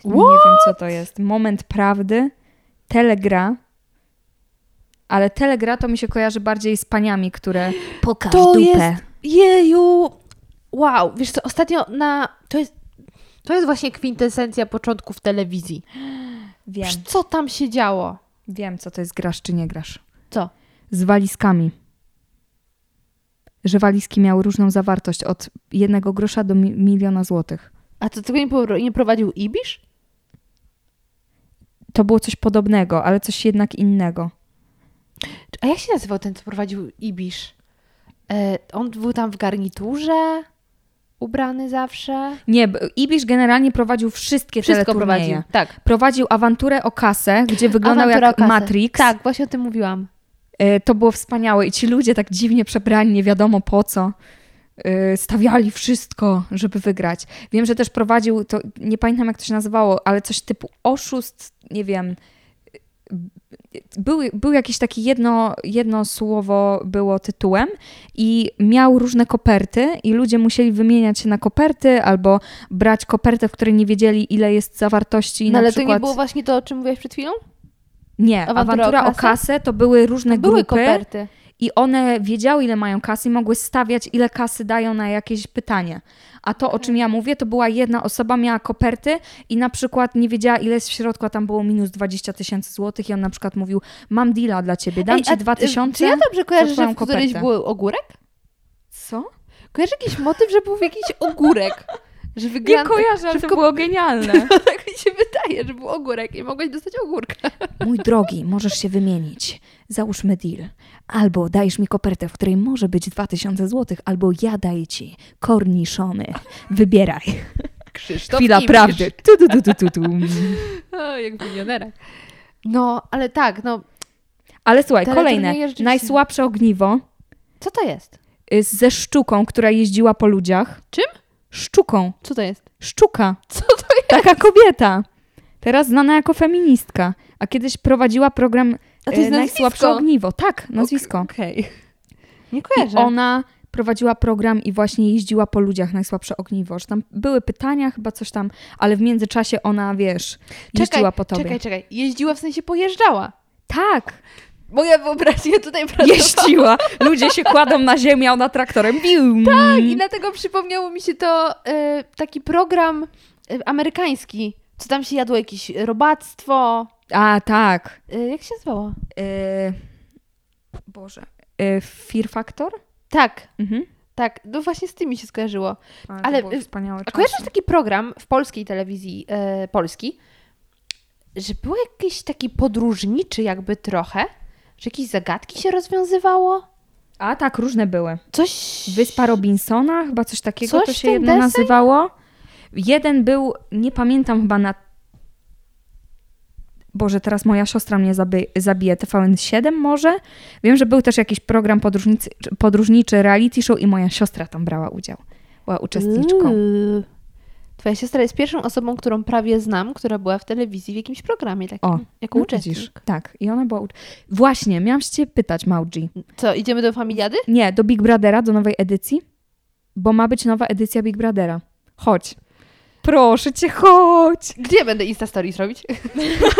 Nie wiem co to jest. Moment prawdy. Telegra. Ale telegra to mi się kojarzy bardziej z paniami, które pokaż To dupę. jest- Jeju! Wow, wiesz co, ostatnio na... To jest, to jest właśnie kwintesencja początków telewizji. Wiem, Wiesz, co tam się działo? wiem co to jest grasz czy nie grasz. Co? Z walizkami. Że walizki miały różną zawartość od jednego grosza do mi- miliona złotych. A to tego nie, nie prowadził Ibisz? To było coś podobnego, ale coś jednak innego. A jak się nazywał ten, co prowadził Ibisz? E, on był tam w garniturze, ubrany zawsze. Nie, Ibisz generalnie prowadził wszystkie Wszystko teleturnieje. prowadził. Tak. Prowadził awanturę o kasę, gdzie wyglądał Awantura jak. Matrix. Tak, właśnie o tym mówiłam. E, To było wspaniałe i ci ludzie tak dziwnie przebrani, nie wiadomo po co, stawiali wszystko, żeby wygrać. Wiem, że też prowadził, to nie pamiętam jak to się nazywało, ale coś typu oszust, nie wiem. Był, był jakiś taki jedno, jedno słowo było tytułem i miał różne koperty i ludzie musieli wymieniać się na koperty albo brać kopertę, w której nie wiedzieli ile jest zawartości. No, ale przykład... to nie było właśnie to, o czym mówiłeś przed chwilą? Nie, Awantura awantura, o o, kasę? kasę? to były różne Były grupy koperty. I one wiedziały, ile mają kasy i mogły stawiać, ile kasy dają na jakieś pytanie. A to, o czym ja mówię, to była jedna osoba, miała koperty i na przykład nie wiedziała, ile jest w środku, a tam było minus 20 tysięcy złotych i on na przykład mówił, mam deala dla ciebie, dam Ej, ci a, 2 y, tysiące. Czy ja dobrze kojarzę, że w którejś był ogórek? Co? Kojarzę jakiś motyw, że był jakiś ogórek. Że Nie wygrano... kojarzę, ale to było genialne. tak mi się wydaje, że był ogórek i mogłeś dostać ogórka. Mój drogi, możesz się wymienić. Załóżmy deal. Albo dajesz mi kopertę, w której może być 2000 złotych, albo ja daję ci korniszony. Wybieraj. Krzysztof Chwila Ibisz. prawdy. Tu, tu, tu, tu, tu, tu. O, jak w milionerach. No, ale tak, no, Ale słuchaj, kolejne. Najsłabsze ogniwo co to jest? y, ze szczuką, która jeździła po ludziach. Czym? Szczuką. Co to jest? Szczuka. Co to jest? Taka kobieta. Teraz znana jako feministka. A kiedyś prowadziła program A to jest y, Najsłabsze ogniwo. Tak, nazwisko. Okej. Nie I kojarzę. ona prowadziła program i właśnie jeździła po ludziach Najsłabsze ogniwo. Że tam były pytania, chyba coś tam, ale w międzyczasie ona, wiesz, jeździła czekaj, po tobie. Czekaj, czekaj. Jeździła w sensie pojeżdżała. Tak, Moja wyobraźnia tutaj pracowała. jeździła. Ludzie się kładą na ziemię, a ona traktorem. Bium. Tak, i dlatego przypomniało mi się to e, taki program e, amerykański, co tam się jadło jakieś robactwo. A, tak. E, jak się nazywało? Y, Boże. Fear Factor? Tak. Mhm. Tak, no właśnie z tymi się skojarzyło. Ale, Ale, to były wspaniałe A czasy. kojarzysz taki program w polskiej telewizji e, Polski, że był jakiś taki podróżniczy jakby trochę, że jakieś zagadki się rozwiązywało? A tak, różne były. Coś... Wyspa Robinsona, chyba coś takiego Coś to się jedno deseń? nazywało. Jeden był, nie pamiętam chyba na... Boże, teraz moja siostra mnie zabi- zabije. TVN7 może? Wiem, że był też jakiś program podróżnicy, podróżniczy, reality show i moja siostra tam brała udział. Była uczestniczką. Uuu. Twoja siostra jest pierwszą osobą, którą prawie znam, która była w telewizji w jakimś programie takim, O, jako no uczestnik. widzisz. Tak, i ona była... Właśnie, miałam się cię pytać, Mauji. Co, idziemy do Familiady? Nie, do Big Brothera, do nowej edycji, bo ma być nowa edycja Big Brothera. Chodź. Proszę cię, chodź. Gdzie będę Insta Stories robić?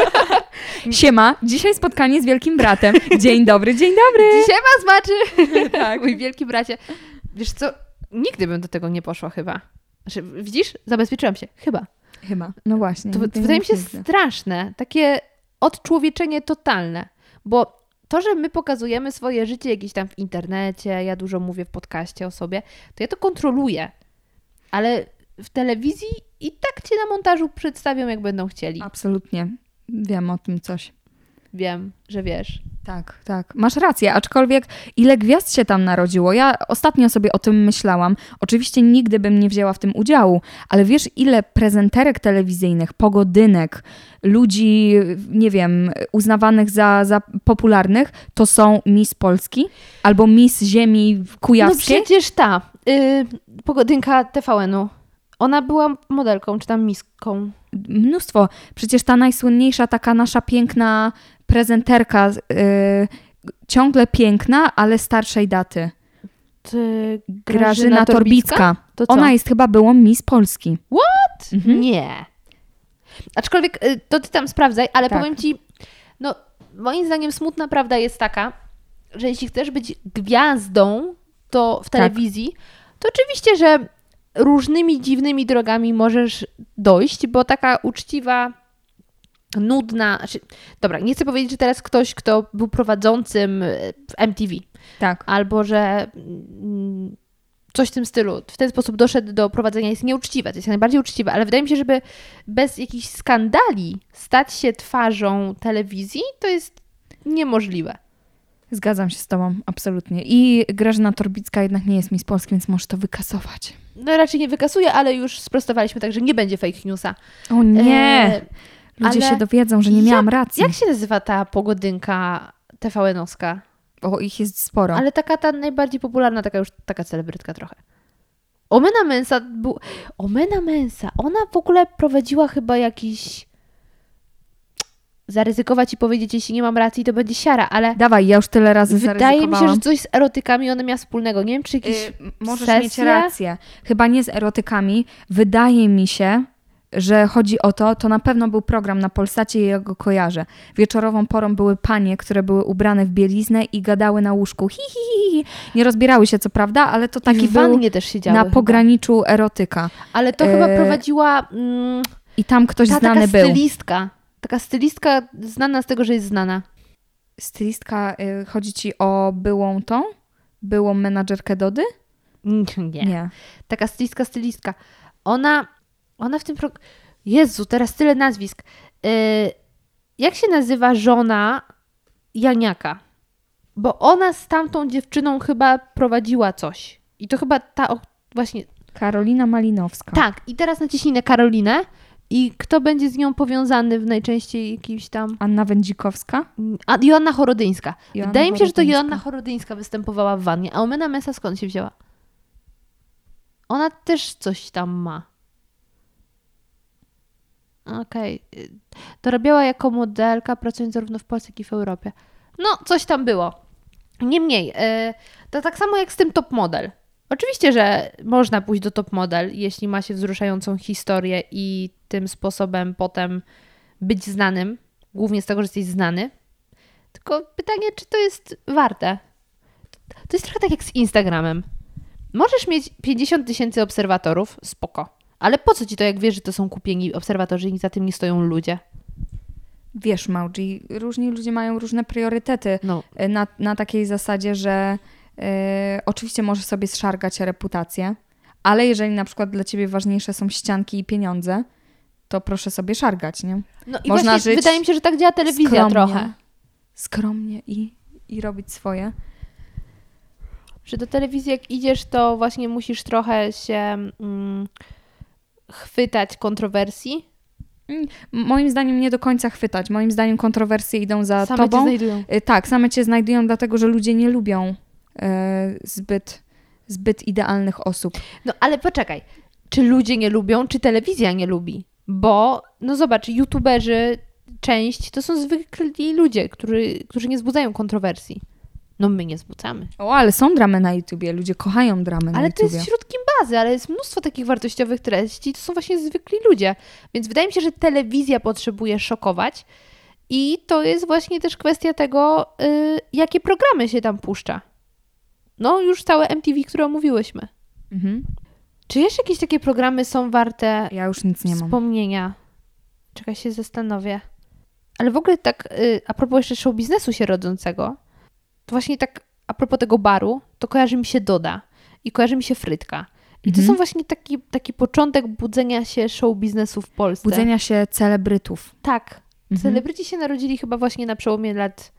Siema, dzisiaj spotkanie z wielkim bratem. Dzień dobry, dzień dobry. Siema, zmaczy! tak, mój wielki bracie. Wiesz co, nigdy bym do tego nie poszła chyba. Znaczy, widzisz? Zabezpieczyłam się. Chyba. Chyba, no właśnie. To, to wydaje mi się widzę. straszne. Takie odczłowieczenie totalne. Bo to, że my pokazujemy swoje życie jakieś tam w internecie, ja dużo mówię w podcaście o sobie, to ja to kontroluję. Ale w telewizji i tak cię na montażu przedstawią, jak będą chcieli. Absolutnie. Wiem o tym coś. Wiem, że wiesz. Tak, tak. Masz rację, aczkolwiek ile gwiazd się tam narodziło? Ja ostatnio sobie o tym myślałam. Oczywiście nigdy bym nie wzięła w tym udziału, ale wiesz, ile prezenterek telewizyjnych, pogodynek, ludzi, nie wiem, uznawanych za, za popularnych, to są Miss Polski albo Miss Ziemi No Kujawskiej? przecież ta y, pogodynka TVN-u. Ona była modelką, czy tam miską. Mnóstwo. Przecież ta najsłynniejsza, taka nasza piękna prezenterka, y, ciągle piękna, ale starszej daty. Ty, Grażyna Torbicka. To co? Ona jest chyba byłą Miss Polski. What? Mhm. Nie. Aczkolwiek y, to ty tam sprawdzaj, ale Tak. powiem ci, no moim zdaniem smutna prawda jest taka, że jeśli chcesz być gwiazdą, to w Tak. telewizji, to oczywiście, że różnymi dziwnymi drogami możesz dojść, bo taka uczciwa, nudna, znaczy, dobra, nie chcę powiedzieć, że teraz ktoś, kto był prowadzącym y, w MTV, Tak. albo że mm, coś w tym stylu, w ten sposób doszedł do prowadzenia jest nieuczciwe, to jest najbardziej uczciwe, ale wydaje mi się, żeby bez jakichś skandali stać się twarzą telewizji, to jest niemożliwe. Zgadzam się z tobą, absolutnie. I Grażyna Torbicka jednak nie jest Miss Polski, więc możesz to wykasować. No raczej nie wykasuje, ale już sprostowaliśmy tak, że nie będzie fake newsa. O nie! E, Ludzie ale się dowiedzą, że nie jak- miałam racji. jak się nazywa ta pogodynka TVN-owska? O, ich jest sporo. Ale taka ta najbardziej popularna, taka już taka celebrytka trochę. Omena Mensa, był... Omena Mensa, ona w ogóle prowadziła chyba jakiś... Zaryzykować i powiedzieć, jeśli nie mam racji, to będzie siara, ale Dawaj, ja już tyle razy wydaje mi się, że coś z erotykami ona miała wspólnego. Nie wiem, czy jakieś Y, możesz sesje? mieć rację. Chyba nie z erotykami. Wydaje mi się, że chodzi o to, to na pewno był program na Polsacie i ja go kojarzę. Wieczorową porą były panie, które były ubrane w bieliznę i gadały na łóżku. Hi, hi, hi, hi. Nie rozbierały się, co prawda, ale to Taki wannie też siedziały na chyba. pograniczu erotyka. Ale to chyba E, prowadziła mm, I tam ktoś ta znany taka był. stylistka. Taka stylistka znana z tego, że jest znana. Stylistka, y, chodzi ci o byłą tą? Byłą menadżerkę Dody? Nie. Nie. Taka stylistka, stylistka. Ona, ona w tym pro... Jezu, teraz tyle nazwisk. Yy, jak się nazywa żona Janiaka? Bo ona z tamtą dziewczyną chyba prowadziła coś. I to chyba ta, o, właśnie, Karolina Malinowska. tak. I teraz naciśnij na Karolinę. I kto będzie z nią powiązany w najczęściej jakimś tam... Anna Wędzikowska? A, Joanna Chorodyńska. Joanna Wydaje mi się, że to. Joanna Chorodyńska występowała w wannie. A Omena Mesa skąd się wzięła? Ona też coś tam ma. Okej. Y, Dorabiała jako modelka, pracując zarówno w Polsce, jak i w Europie. No, coś tam było. Niemniej, y, to tak samo jak z tym top model. Oczywiście, że można pójść do top model, jeśli ma się wzruszającą historię i tym sposobem potem być znanym, głównie z tego, że jesteś znany. Tylko pytanie, czy to jest warte? To jest trochę tak jak z Instagramem. Możesz mieć 50 tysięcy obserwatorów, spoko. Ale po co ci to, jak wiesz, że to są kupieni obserwatorzy i za tym nie stoją ludzie? Wiesz, Mauji, różni ludzie mają różne priorytety No. y, na, na takiej zasadzie, że y, oczywiście możesz sobie zszargać reputację, ale jeżeli na przykład dla ciebie ważniejsze są ścianki i pieniądze, to proszę sobie szargać, nie? No i Można właśnie żyć wydaje mi się, że tak działa telewizja skromnie, trochę. Skromnie i, i robić swoje. Że do telewizji jak idziesz, to właśnie musisz trochę się mm, chwytać kontrowersji. M- Moim zdaniem nie do końca chwytać. Moim zdaniem kontrowersje idą za Same cię tobą. znajdują. Y, Tak, same cię znajdują, dlatego że ludzie nie lubią e, zbyt, zbyt idealnych osób. No ale poczekaj, czy ludzie nie lubią, czy telewizja nie lubi? Bo, no zobacz, youtuberzy, część to są zwykli ludzie, którzy, którzy nie wzbudzają kontrowersji. No my nie wzbudzamy. O, ale są dramy na YouTubie, ludzie kochają dramy na Ale to YouTubie. jest środkiem ale jest mnóstwo takich wartościowych treści, to są właśnie zwykli ludzie. Więc wydaje mi się, że telewizja potrzebuje szokować i to jest właśnie też kwestia tego, y, jakie programy się tam puszcza. No już całe MTV, które omówiłyśmy. Mhm. Czy jeszcze jakieś takie programy są warte Ja już nic nie mam. wspomnienia? Czekaj, się zastanowię. Ale w ogóle tak, y, a propos jeszcze show biznesu się rodzącego, to właśnie tak a propos tego baru, to kojarzy mi się Doda i kojarzy mi się Frytka. I to Mhm. są właśnie taki, taki początek budzenia się show biznesu w Polsce. Budzenia się celebrytów. Tak. Mhm. Celebryci się narodzili chyba właśnie na przełomie lat,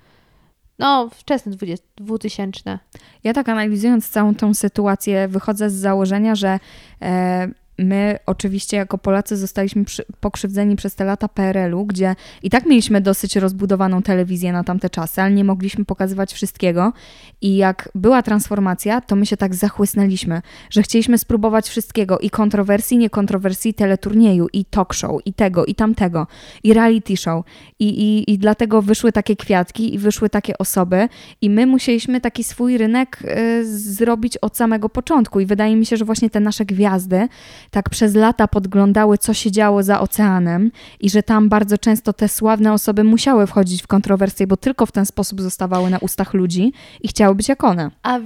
no, wczesne 20, 2000. Ja tak analizując całą tą sytuację, wychodzę z założenia, że e, my oczywiście jako Polacy zostaliśmy przy, pokrzywdzeni przez te lata PRL-u, gdzie i tak mieliśmy dosyć rozbudowaną telewizję na tamte czasy, ale nie mogliśmy pokazywać wszystkiego. I jak była transformacja, to my się tak zachłysnęliśmy, że chcieliśmy spróbować wszystkiego i kontrowersji, niekontrowersji, teleturnieju, i talk show, i tego, i tamtego, i reality show. I, i, I dlatego wyszły takie kwiatki i wyszły takie osoby, i my musieliśmy taki swój rynek y, zrobić od samego początku. I wydaje mi się, że właśnie te nasze gwiazdy tak przez lata podglądały, co się działo za oceanem, i że tam bardzo często te sławne osoby musiały wchodzić w kontrowersje, bo tylko w ten sposób zostawały na ustach ludzi i chciały być jak one. A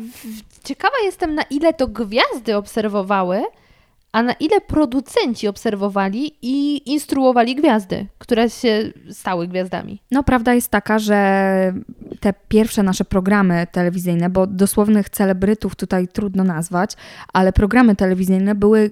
ciekawa jestem, na ile to gwiazdy obserwowały, a na ile producenci obserwowali i instruowali gwiazdy, które się stały gwiazdami. No, prawda jest taka, że te pierwsze nasze programy telewizyjne, bo dosłownych celebrytów tutaj trudno nazwać, ale programy telewizyjne były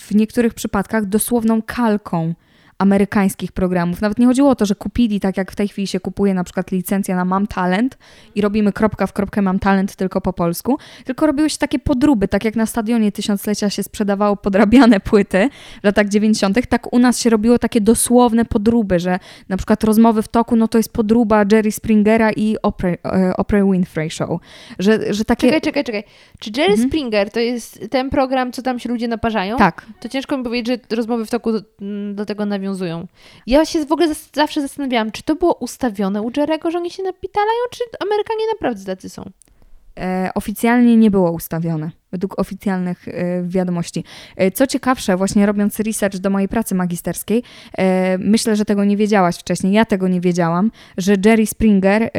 w niektórych przypadkach dosłowną kalką amerykańskich programów. Nawet nie chodziło o to, że kupili, tak jak w tej chwili się kupuje na przykład licencja na Mam Talent i robimy kropka w kropkę Mam Talent tylko po polsku, tylko robiły się takie podróby, tak jak na Stadionie Tysiąclecia się sprzedawało podrabiane płyty w latach 90., tak u nas się robiło takie dosłowne podróby, że na przykład rozmowy w toku, no to jest podróba Jerry Springera i Oprah, e, Oprah Winfrey Show. Że, że takie... Czekaj, czekaj, czekaj. Czy Jerry Springer to jest ten program, co tam się ludzie naparzają? Tak. To ciężko mi powiedzieć, że rozmowy w toku do, do tego nawiązują. Ja się w ogóle zawsze zastanawiałam, czy to było ustawione u Jerego, że oni się napitalają, czy Amerykanie naprawdę tacy są? e, oficjalnie nie było ustawione, według oficjalnych e, wiadomości. E, co ciekawsze, właśnie robiąc research do mojej pracy magisterskiej, e, myślę, że tego nie wiedziałaś wcześniej, ja tego nie wiedziałam, że Jerry Springer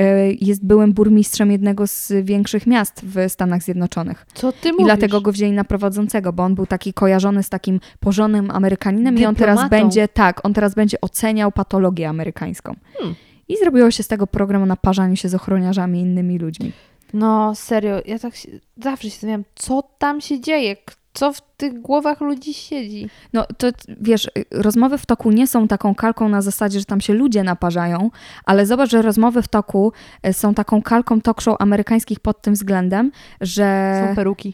jest byłym burmistrzem jednego z większych miast w Stanach Zjednoczonych. Co ty I mówisz? dlatego go wzięli na prowadzącego, bo on był taki kojarzony z takim porządnym Amerykaninem i on teraz Dyplomatą. będzie, tak, on teraz będzie oceniał patologię amerykańską. Hmm. I zrobiło się z tego program o naparzaniu się z ochroniarzami i innymi ludźmi. No, serio, ja tak się, zawsze się zastanawiam, co tam się dzieje, co w tych głowach ludzi siedzi. No to wiesz, rozmowy w toku nie są taką kalką na zasadzie, że tam się ludzie naparzają, ale zobacz, że rozmowy w toku y, są taką kalką talk show amerykańskich pod tym względem, że Są peruki.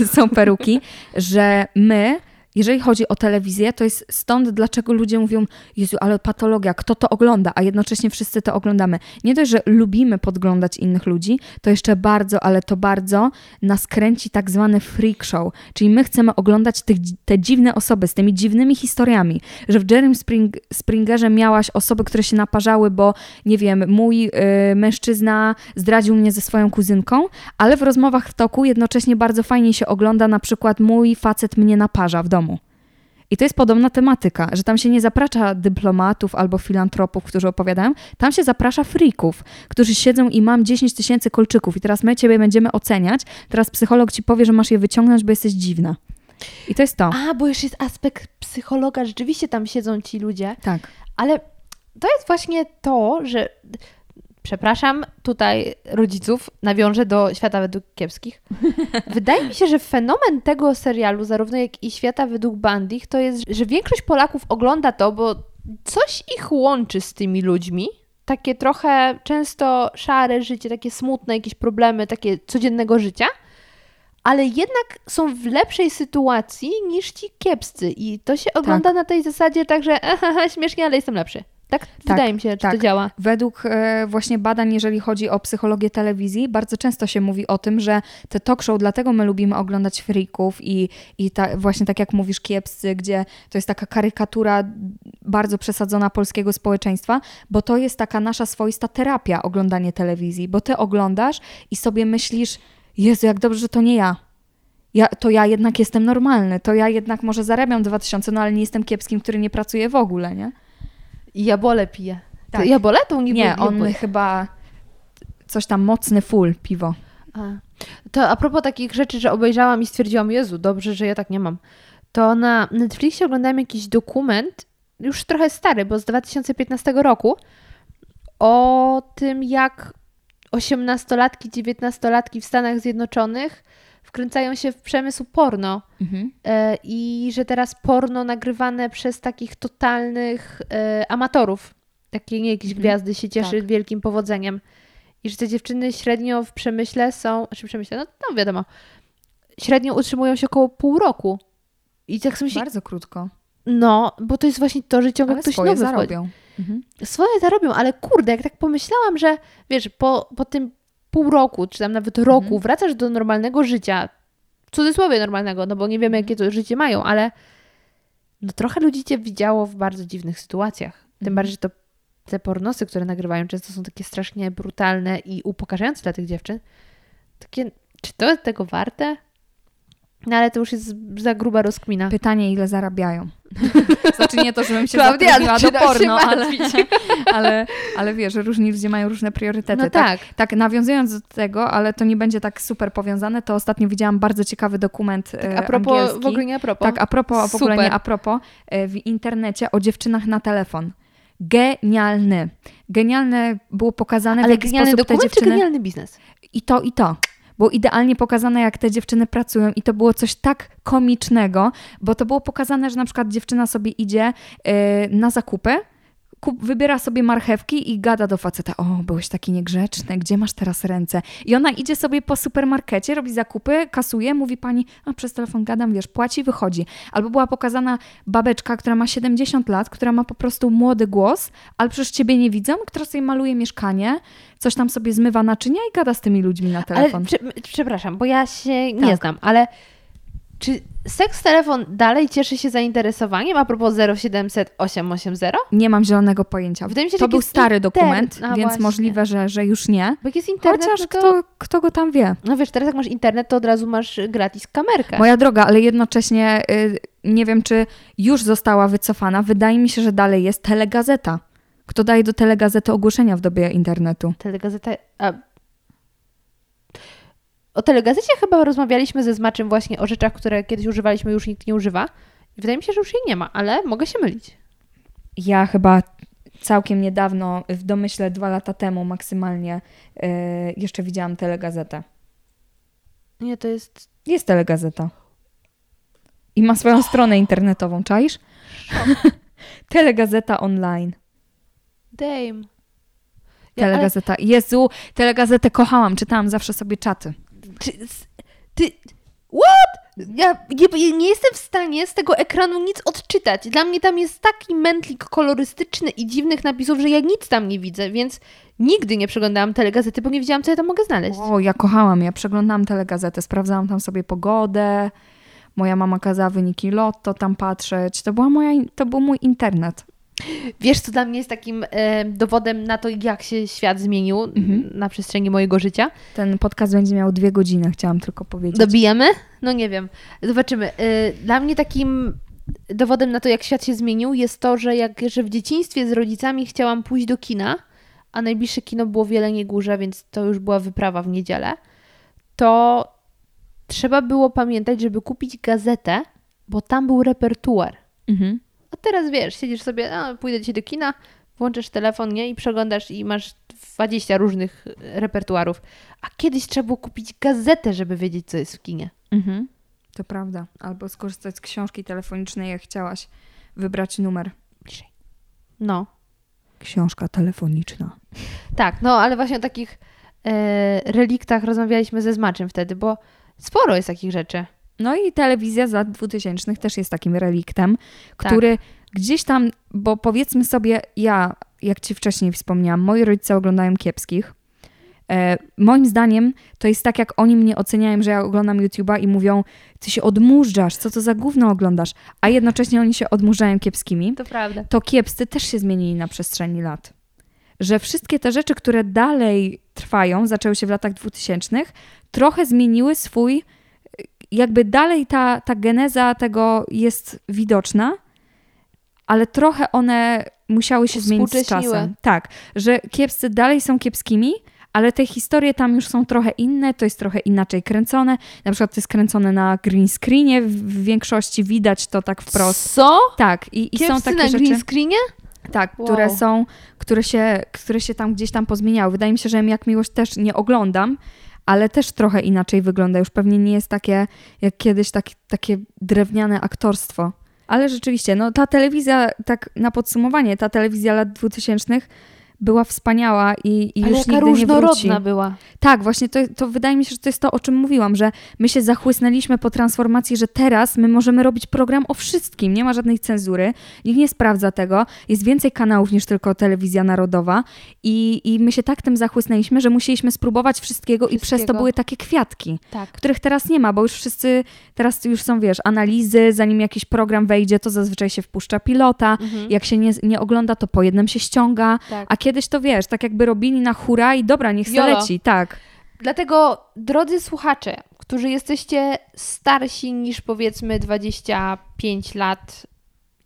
y, są peruki, że my, jeżeli chodzi o telewizję, to jest stąd, dlaczego ludzie mówią, Jezu, ale patologia, kto to ogląda, a jednocześnie wszyscy to oglądamy. Nie dość, że lubimy podglądać innych ludzi, to jeszcze bardzo, ale to bardzo nas kręci tak zwany freak show, czyli my chcemy oglądać tych, te dziwne osoby z tymi dziwnymi historiami, że w Jerrym Spring, Springerze miałaś osoby, które się naparzały, bo nie wiem, mój y, mężczyzna zdradził mnie ze swoją kuzynką, ale w rozmowach w toku jednocześnie bardzo fajnie się ogląda na przykład mój facet mnie naparza w domu. I to jest podobna tematyka, że tam się nie zaprasza dyplomatów albo filantropów, którzy opowiadają, tam się zaprasza frików, którzy siedzą i mam 10 tysięcy kolczyków i teraz my ciebie będziemy oceniać, teraz psycholog ci powie, że masz je wyciągnąć, bo jesteś dziwna. I to jest to. A, bo już jest aspekt psychologa, rzeczywiście tam siedzą ci ludzie, Tak. ale to jest właśnie to, że przepraszam tutaj rodziców, nawiążę do świata według kiepskich. Wydaje mi się, że fenomen tego serialu, zarówno jak i świata według Bandich, to jest, że większość Polaków ogląda to, bo coś ich łączy z tymi ludźmi. Takie trochę często szare życie, takie smutne, jakieś problemy, takie codziennego życia. Ale jednak są w lepszej sytuacji niż ci kiepscy. I to się ogląda na tej zasadzie tak, że aha, śmiesznie, ale jestem lepszy. Tak, wydaje mi się, to tak. działa. Według e, właśnie badań, jeżeli chodzi o psychologię telewizji, bardzo często się mówi o tym, że te talk show, dlatego my lubimy oglądać freaków i, i ta, właśnie tak jak mówisz, kiepscy, gdzie to jest taka karykatura bardzo przesadzona polskiego społeczeństwa, bo to jest taka nasza swoista terapia, oglądanie telewizji, bo ty oglądasz i sobie myślisz, Jezu, jak dobrze, że to nie ja. Ja, to ja jednak jestem normalny, to ja jednak może zarabiam 2000, no ale nie jestem kiepskim, który nie pracuje w ogóle, nie? I jabole pije. Tak. Jabole to nie Nie, on chyba coś tam mocny full piwo. A. To a propos takich rzeczy, że obejrzałam i stwierdziłam, Jezu, dobrze, że ja tak nie mam. To na Netflixie oglądałem jakiś dokument, już trochę stary, bo z 2015 roku, o tym, jak osiemnastolatki, dziewiętnastolatki w Stanach Zjednoczonych wkręcają się w przemysł porno. E, I że teraz porno nagrywane przez takich totalnych e, amatorów, takie nie jakieś gwiazdy się cieszy Tak. wielkim powodzeniem. I że te dziewczyny średnio w przemyśle są, znaczy w przemyśle, no, no wiadomo, średnio utrzymują się około pół roku. I tak sobie Bardzo krótko. no, bo to jest właśnie to, że ciągle Ale ktoś swoje nowy zarobią. Mhm. Swoje zarobią, ale kurde, jak tak pomyślałam, że wiesz, po, po tym pół roku, czy tam nawet roku, Mhm. wracasz do normalnego życia, w cudzysłowie normalnego, no bo nie wiemy, jakie to życie mają, ale no trochę ludzi cię widziało w bardzo dziwnych sytuacjach. Tym Mhm. bardziej, że to te pornosy, które nagrywają, często są takie strasznie brutalne i upokarzające dla tych dziewczyn. Takie, czy to jest tego warte? No ale to już jest za gruba rozkmina. Pytanie, ile zarabiają. znaczy nie to, żebym się Klaudia, zatrudniła do zaczynam się porno, ale, ale, ale wiesz, że różni ludzie mają różne priorytety. No tak. tak, nawiązując do tego, ale to nie będzie tak super powiązane, to ostatnio widziałam bardzo ciekawy dokument e, A propos, angielski. w ogóle nie a propos. Tak, a propos, a w ogóle nie a propos, e, w internecie o dziewczynach na telefon. Genialny. Genialne było pokazane, w Ale jaki genialny sposób te dokument dziewczyny... czy genialny biznes? I to, i to. Było idealnie pokazane, jak te dziewczyny pracują, i to było coś tak komicznego, bo to było pokazane, że na przykład dziewczyna sobie idzie yy, na zakupy, kup, wybiera sobie marchewki i gada do faceta: O, byłeś taki niegrzeczny, gdzie masz teraz ręce? I ona idzie sobie po supermarkecie, robi zakupy, kasuje, mówi pani: A przez telefon gadam, wiesz, płaci, wychodzi. Albo była pokazana babeczka, która ma 70 lat, która ma po prostu młody głos, ale przecież ciebie nie widzą, która sobie maluje mieszkanie, coś tam sobie zmywa naczynia i gada z tymi ludźmi na telefon. Ale prze, przepraszam, bo ja się nie Tak. znam, ale czy seks telefon dalej cieszy się zainteresowaniem a propos 0700 880? Nie mam zielonego pojęcia. Wydaje mi się, to jak był stary internet- dokument, A, więc właśnie. możliwe, że, że już nie. Bo jak jest internet, Chociaż no to... kto, kto go tam wie. No wiesz, teraz jak masz internet, to od razu masz gratis kamerkę. Moja droga, ale jednocześnie y, nie wiem, czy już została wycofana. Wydaje mi się, że dalej jest telegazeta. Kto daje do telegazety ogłoszenia w dobie internetu? Telegazeta... A... O telegazecie chyba rozmawialiśmy ze Zmaczym właśnie o rzeczach, które kiedyś używaliśmy, już nikt nie używa. I wydaje mi się, że już jej nie ma, ale mogę się mylić. Ja chyba całkiem niedawno, w domyśle dwa lata temu maksymalnie, y, jeszcze widziałam telegazetę. Nie, to jest... Jest telegazeta. I ma swoją stronę internetową, czaisz? Telegazeta online. Dame. Telegazeta. Jezu, telegazetę kochałam, czytałam zawsze sobie czaty. Ty. What? Ja nie, nie jestem w stanie z tego ekranu nic odczytać. Dla mnie tam jest taki mętlik kolorystyczny i dziwnych napisów, że ja nic tam nie widzę, więc nigdy nie przeglądałam telegazety, bo nie wiedziałam, co ja tam mogę znaleźć. O, ja kochałam, ja przeglądałam telegazetę, sprawdzałam tam sobie pogodę, moja mama kazała wyniki lotto tam patrzeć, to, była moja, to był mój internet. Wiesz, co dla mnie jest takim e, dowodem na to, jak się świat zmienił Mhm. na przestrzeni mojego życia? Ten podcast będzie miał dwie godziny, chciałam tylko powiedzieć. Dobijemy? No nie wiem. Zobaczymy. Y, Dla mnie takim dowodem na to, jak świat się zmienił, jest to, że jak że w dzieciństwie z rodzicami chciałam pójść do kina, a najbliższe kino było w Jeleniej Górze, więc to już była wyprawa w niedzielę, to trzeba było pamiętać, żeby kupić gazetę, bo tam był repertuar. Mhm. A teraz wiesz, siedzisz sobie, a pójdę dzisiaj do kina, włączasz telefon, nie? I przeglądasz i masz 20 różnych repertuarów. A kiedyś trzeba było kupić gazetę, żeby wiedzieć, co jest w kinie. Mhm. To prawda. Albo skorzystać z książki telefonicznej, jak chciałaś wybrać numer. No. Książka telefoniczna. Tak, no ale właśnie o takich e, reliktach rozmawialiśmy ze Zmaczem wtedy, bo sporo jest takich rzeczy. No i telewizja z lat 2000 też jest takim reliktem, który gdzieś tam, bo powiedzmy sobie, ja, jak ci wcześniej wspomniałam, moi rodzice oglądają kiepskich. E, moim zdaniem to jest tak, jak oni mnie oceniają, że ja oglądam YouTube'a i mówią, ty się odmurzasz, co to za gówno oglądasz, a jednocześnie oni się odmurzają kiepskimi. To prawda. to kiepscy też się zmienili na przestrzeni lat. Że wszystkie te rzeczy, które dalej trwają, zaczęły się w latach 2000, trochę zmieniły swój, jakby dalej ta, ta geneza tego jest widoczna, ale trochę one musiały się zmienić z czasem. Tak, że kiepscy dalej są kiepskimi, ale te historie tam już są trochę inne, to jest trochę inaczej kręcone. Na przykład to jest kręcone na green screenie, w, większości widać to tak wprost. Co? Tak, i, i są takie na rzeczy. green screenie? Tak, Wow. które są, które się, które się tam gdzieś tam pozmieniały. Wydaje mi się, że jak miłość też nie oglądam, ale też trochę inaczej wygląda. Już pewnie nie jest takie jak kiedyś taki, takie drewniane aktorstwo. Ale rzeczywiście, no ta telewizja, tak na podsumowanie, ta telewizja lat 2000 była wspaniała i, i Ale już jaka nigdy nie wróci. różnorodna była. Tak, właśnie to, to wydaje mi się, że to jest to, o czym mówiłam, że my się zachłysnęliśmy po transformacji, że teraz my możemy robić program o wszystkim, nie ma żadnej cenzury, nikt nie sprawdza tego, jest więcej kanałów niż tylko telewizja narodowa i, i my się tak tym zachłysnęliśmy, że musieliśmy spróbować wszystkiego, i przez to Wszystkiego. były takie kwiatki, Tak. których teraz nie ma, bo już wszyscy, teraz już są, wiesz, analizy, zanim jakiś program wejdzie, to zazwyczaj się wpuszcza pilota, jak się nie, nie ogląda, to po jednym się ściąga, Mhm. Tak. a kiedyś to, wiesz, tak jakby robili na hura i dobra, niech se leci, tak. Dlatego, drodzy słuchacze, którzy jesteście starsi niż powiedzmy 25 lat,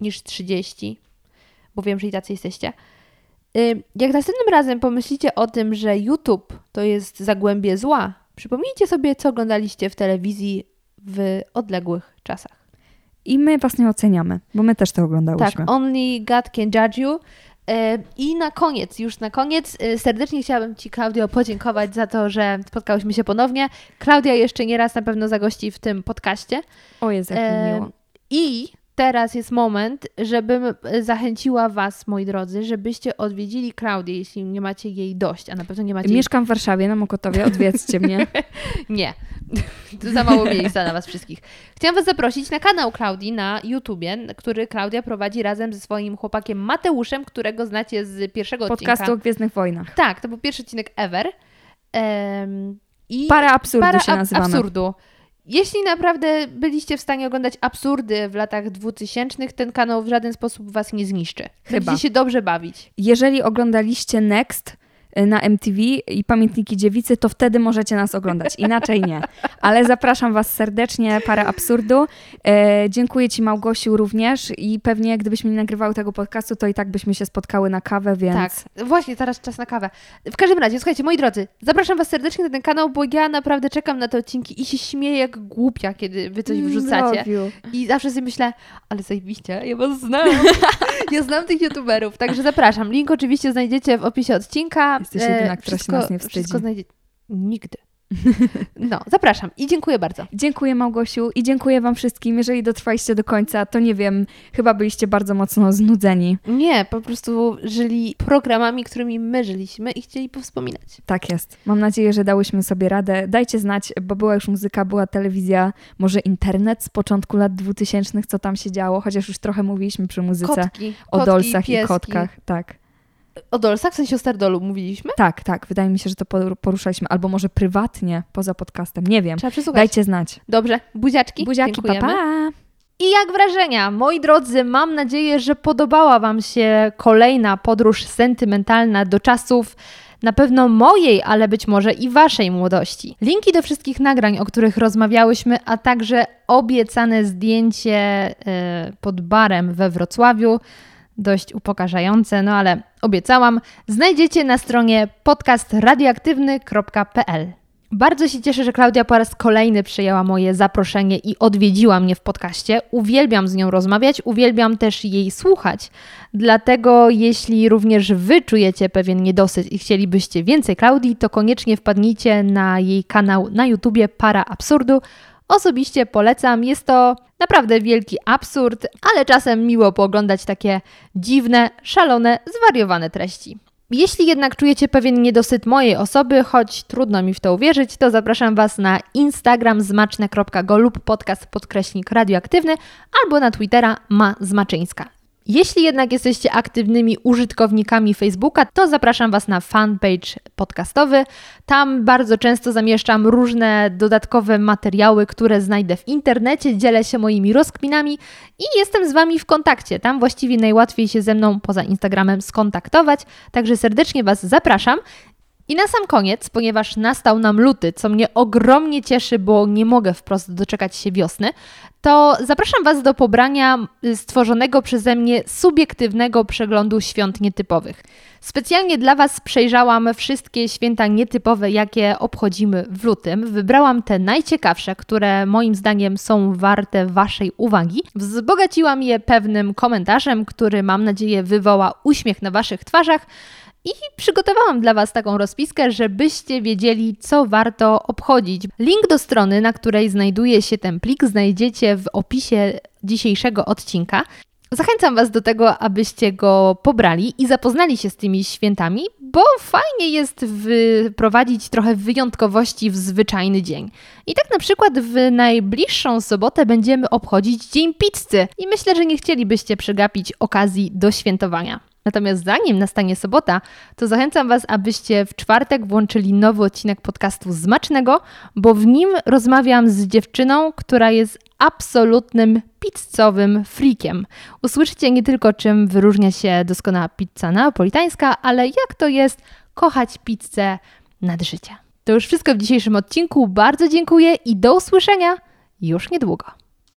niż 30, bo wiem, że i tacy jesteście, jak następnym razem pomyślicie o tym, że YouTube to jest zagłębie zła, przypomnijcie sobie, co oglądaliście w telewizji w odległych czasach. I my was nie oceniamy, bo my też to oglądałyśmy. Tak, Only God Can Judge You. E, I na koniec, już na koniec, e, serdecznie chciałabym Ci, Klaudio, podziękować za to, że spotkałyśmy się ponownie. Klaudia jeszcze nie raz na pewno zagości w tym podcaście. O jest jak E, miło. I teraz jest moment, żebym zachęciła Was, moi drodzy, żebyście odwiedzili Klaudię, jeśli nie macie jej dość, a na pewno nie macie jej... Mieszkam w Warszawie, na Mokotowie, odwiedzcie mnie. Nie. To za mało miejsca na Was wszystkich. Chciałam Was zaprosić na kanał Klaudii na YouTubie, który Klaudia prowadzi razem ze swoim chłopakiem Mateuszem, którego znacie z pierwszego Podcastu odcinka. o Gwiezdnych Wojnach. Tak, to był pierwszy odcinek ever. Em, I Para absurdu para się nazywamy. absurdu. Jeśli naprawdę byliście w stanie oglądać absurdy w latach 2000, ten kanał w żaden sposób Was nie zniszczy. Chyba. Będziecie się dobrze bawić. Jeżeli oglądaliście Next na MTV i Pamiętniki Dziewicy, to wtedy możecie nas oglądać. Inaczej nie. Ale zapraszam Was serdecznie, para absurdu. E, dziękuję Ci Małgosiu również i pewnie gdybyśmy nie nagrywały tego podcastu, to i tak byśmy się spotkały na kawę, więc... Tak, właśnie, teraz czas na kawę. W każdym razie, słuchajcie, moi drodzy, zapraszam Was serdecznie na ten kanał, bo ja naprawdę czekam na te odcinki i się śmieję jak głupia, kiedy Wy coś wrzucacie. Love you. I zawsze sobie myślę, ale zajebiście, ja was znam. ja znam tych youtuberów, także zapraszam. Link oczywiście znajdziecie w opisie odcinka. Jesteś jedyna, która się nas nie wstydzi. Wszystko znajdzie... Nigdy. No, zapraszam i dziękuję bardzo. Dziękuję Małgosiu i dziękuję Wam wszystkim. Jeżeli dotrwaliście do końca, to nie wiem, chyba byliście bardzo mocno znudzeni. Nie, po prostu żyli programami, którymi my żyliśmy i chcieli powspominać. Tak jest. Mam nadzieję, że dałyśmy sobie radę. Dajcie znać, bo była już muzyka, była telewizja, może internet z początku lat 2000, co tam się działo, chociaż już trochę mówiliśmy przy muzyce Kotki, o kotki, dolsach i pieski. kotkach. Tak, O dolsach, w sensie o Stardolu mówiliśmy? tak, tak. Wydaje mi się, że to por- poruszaliśmy. Albo może prywatnie, poza podcastem. Nie wiem. Trzeba przesłuchać. Dajcie znać. Dobrze, buziaczki. Buziaki, pa, Dziękujemy. pa! I jak wrażenia? Moi drodzy, mam nadzieję, że podobała Wam się kolejna podróż sentymentalna do czasów na pewno mojej, ale być może i Waszej młodości. Linki do wszystkich nagrań, o których rozmawiałyśmy, a także obiecane zdjęcie e, pod barem we Wrocławiu, dość upokarzające, no ale obiecałam, znajdziecie na stronie podcastradioaktywny.pl. Bardzo się cieszę, że Klaudia po raz kolejny przyjęła moje zaproszenie i odwiedziła mnie w podcaście. Uwielbiam z nią rozmawiać, uwielbiam też jej słuchać. Dlatego, jeśli również Wy czujecie pewien niedosyt i chcielibyście więcej Klaudii, to koniecznie wpadnijcie na jej kanał na YouTubie Para Absurdu. Osobiście polecam, jest to naprawdę wielki absurd, ale czasem miło pooglądać takie dziwne, szalone, zwariowane treści. Jeśli jednak czujecie pewien niedosyt mojej osoby, choć trudno mi w to uwierzyć, to zapraszam Was na Instagram zmaczne.go lub podcast podkreśnik radioaktywny albo na Twittera ma Zmaczyńska. Jeśli jednak jesteście aktywnymi użytkownikami Facebooka, to zapraszam Was na fanpage podcastowy. Tam bardzo często zamieszczam różne dodatkowe materiały, które znajdę w internecie, dzielę się moimi rozkminami i jestem z Wami w kontakcie. Tam właściwie najłatwiej się ze mną poza Instagramem skontaktować, także serdecznie Was zapraszam. I na sam koniec, ponieważ nastał nam luty, co mnie ogromnie cieszy, bo nie mogę wprost doczekać się wiosny, to zapraszam Was do pobrania stworzonego przeze mnie subiektywnego przeglądu świąt nietypowych. Specjalnie dla Was przejrzałam wszystkie święta nietypowe, jakie obchodzimy w lutym. Wybrałam te najciekawsze, które moim zdaniem są warte Waszej uwagi. Wzbogaciłam je pewnym komentarzem, który mam nadzieję wywoła uśmiech na Waszych twarzach. I przygotowałam dla Was taką rozpiskę, żebyście wiedzieli, co warto obchodzić. Link do strony, na której znajduje się ten plik, znajdziecie w opisie dzisiejszego odcinka. Zachęcam Was do tego, abyście go pobrali i zapoznali się z tymi świętami, bo fajnie jest wprowadzić trochę wyjątkowości w zwyczajny dzień. I tak na przykład w najbliższą sobotę będziemy obchodzić Dzień Pizzy i myślę, że nie chcielibyście przegapić okazji do świętowania. Natomiast zanim nastanie sobota, to zachęcam Was, abyście w czwartek włączyli nowy odcinek podcastu Zmacznego, bo w nim rozmawiam z dziewczyną, która jest absolutnym pizzowym freakiem. Usłyszycie nie tylko czym wyróżnia się doskonała pizza neapolitańska, ale jak to jest kochać pizzę nad życie. To już wszystko w dzisiejszym odcinku. Bardzo dziękuję i do usłyszenia już niedługo.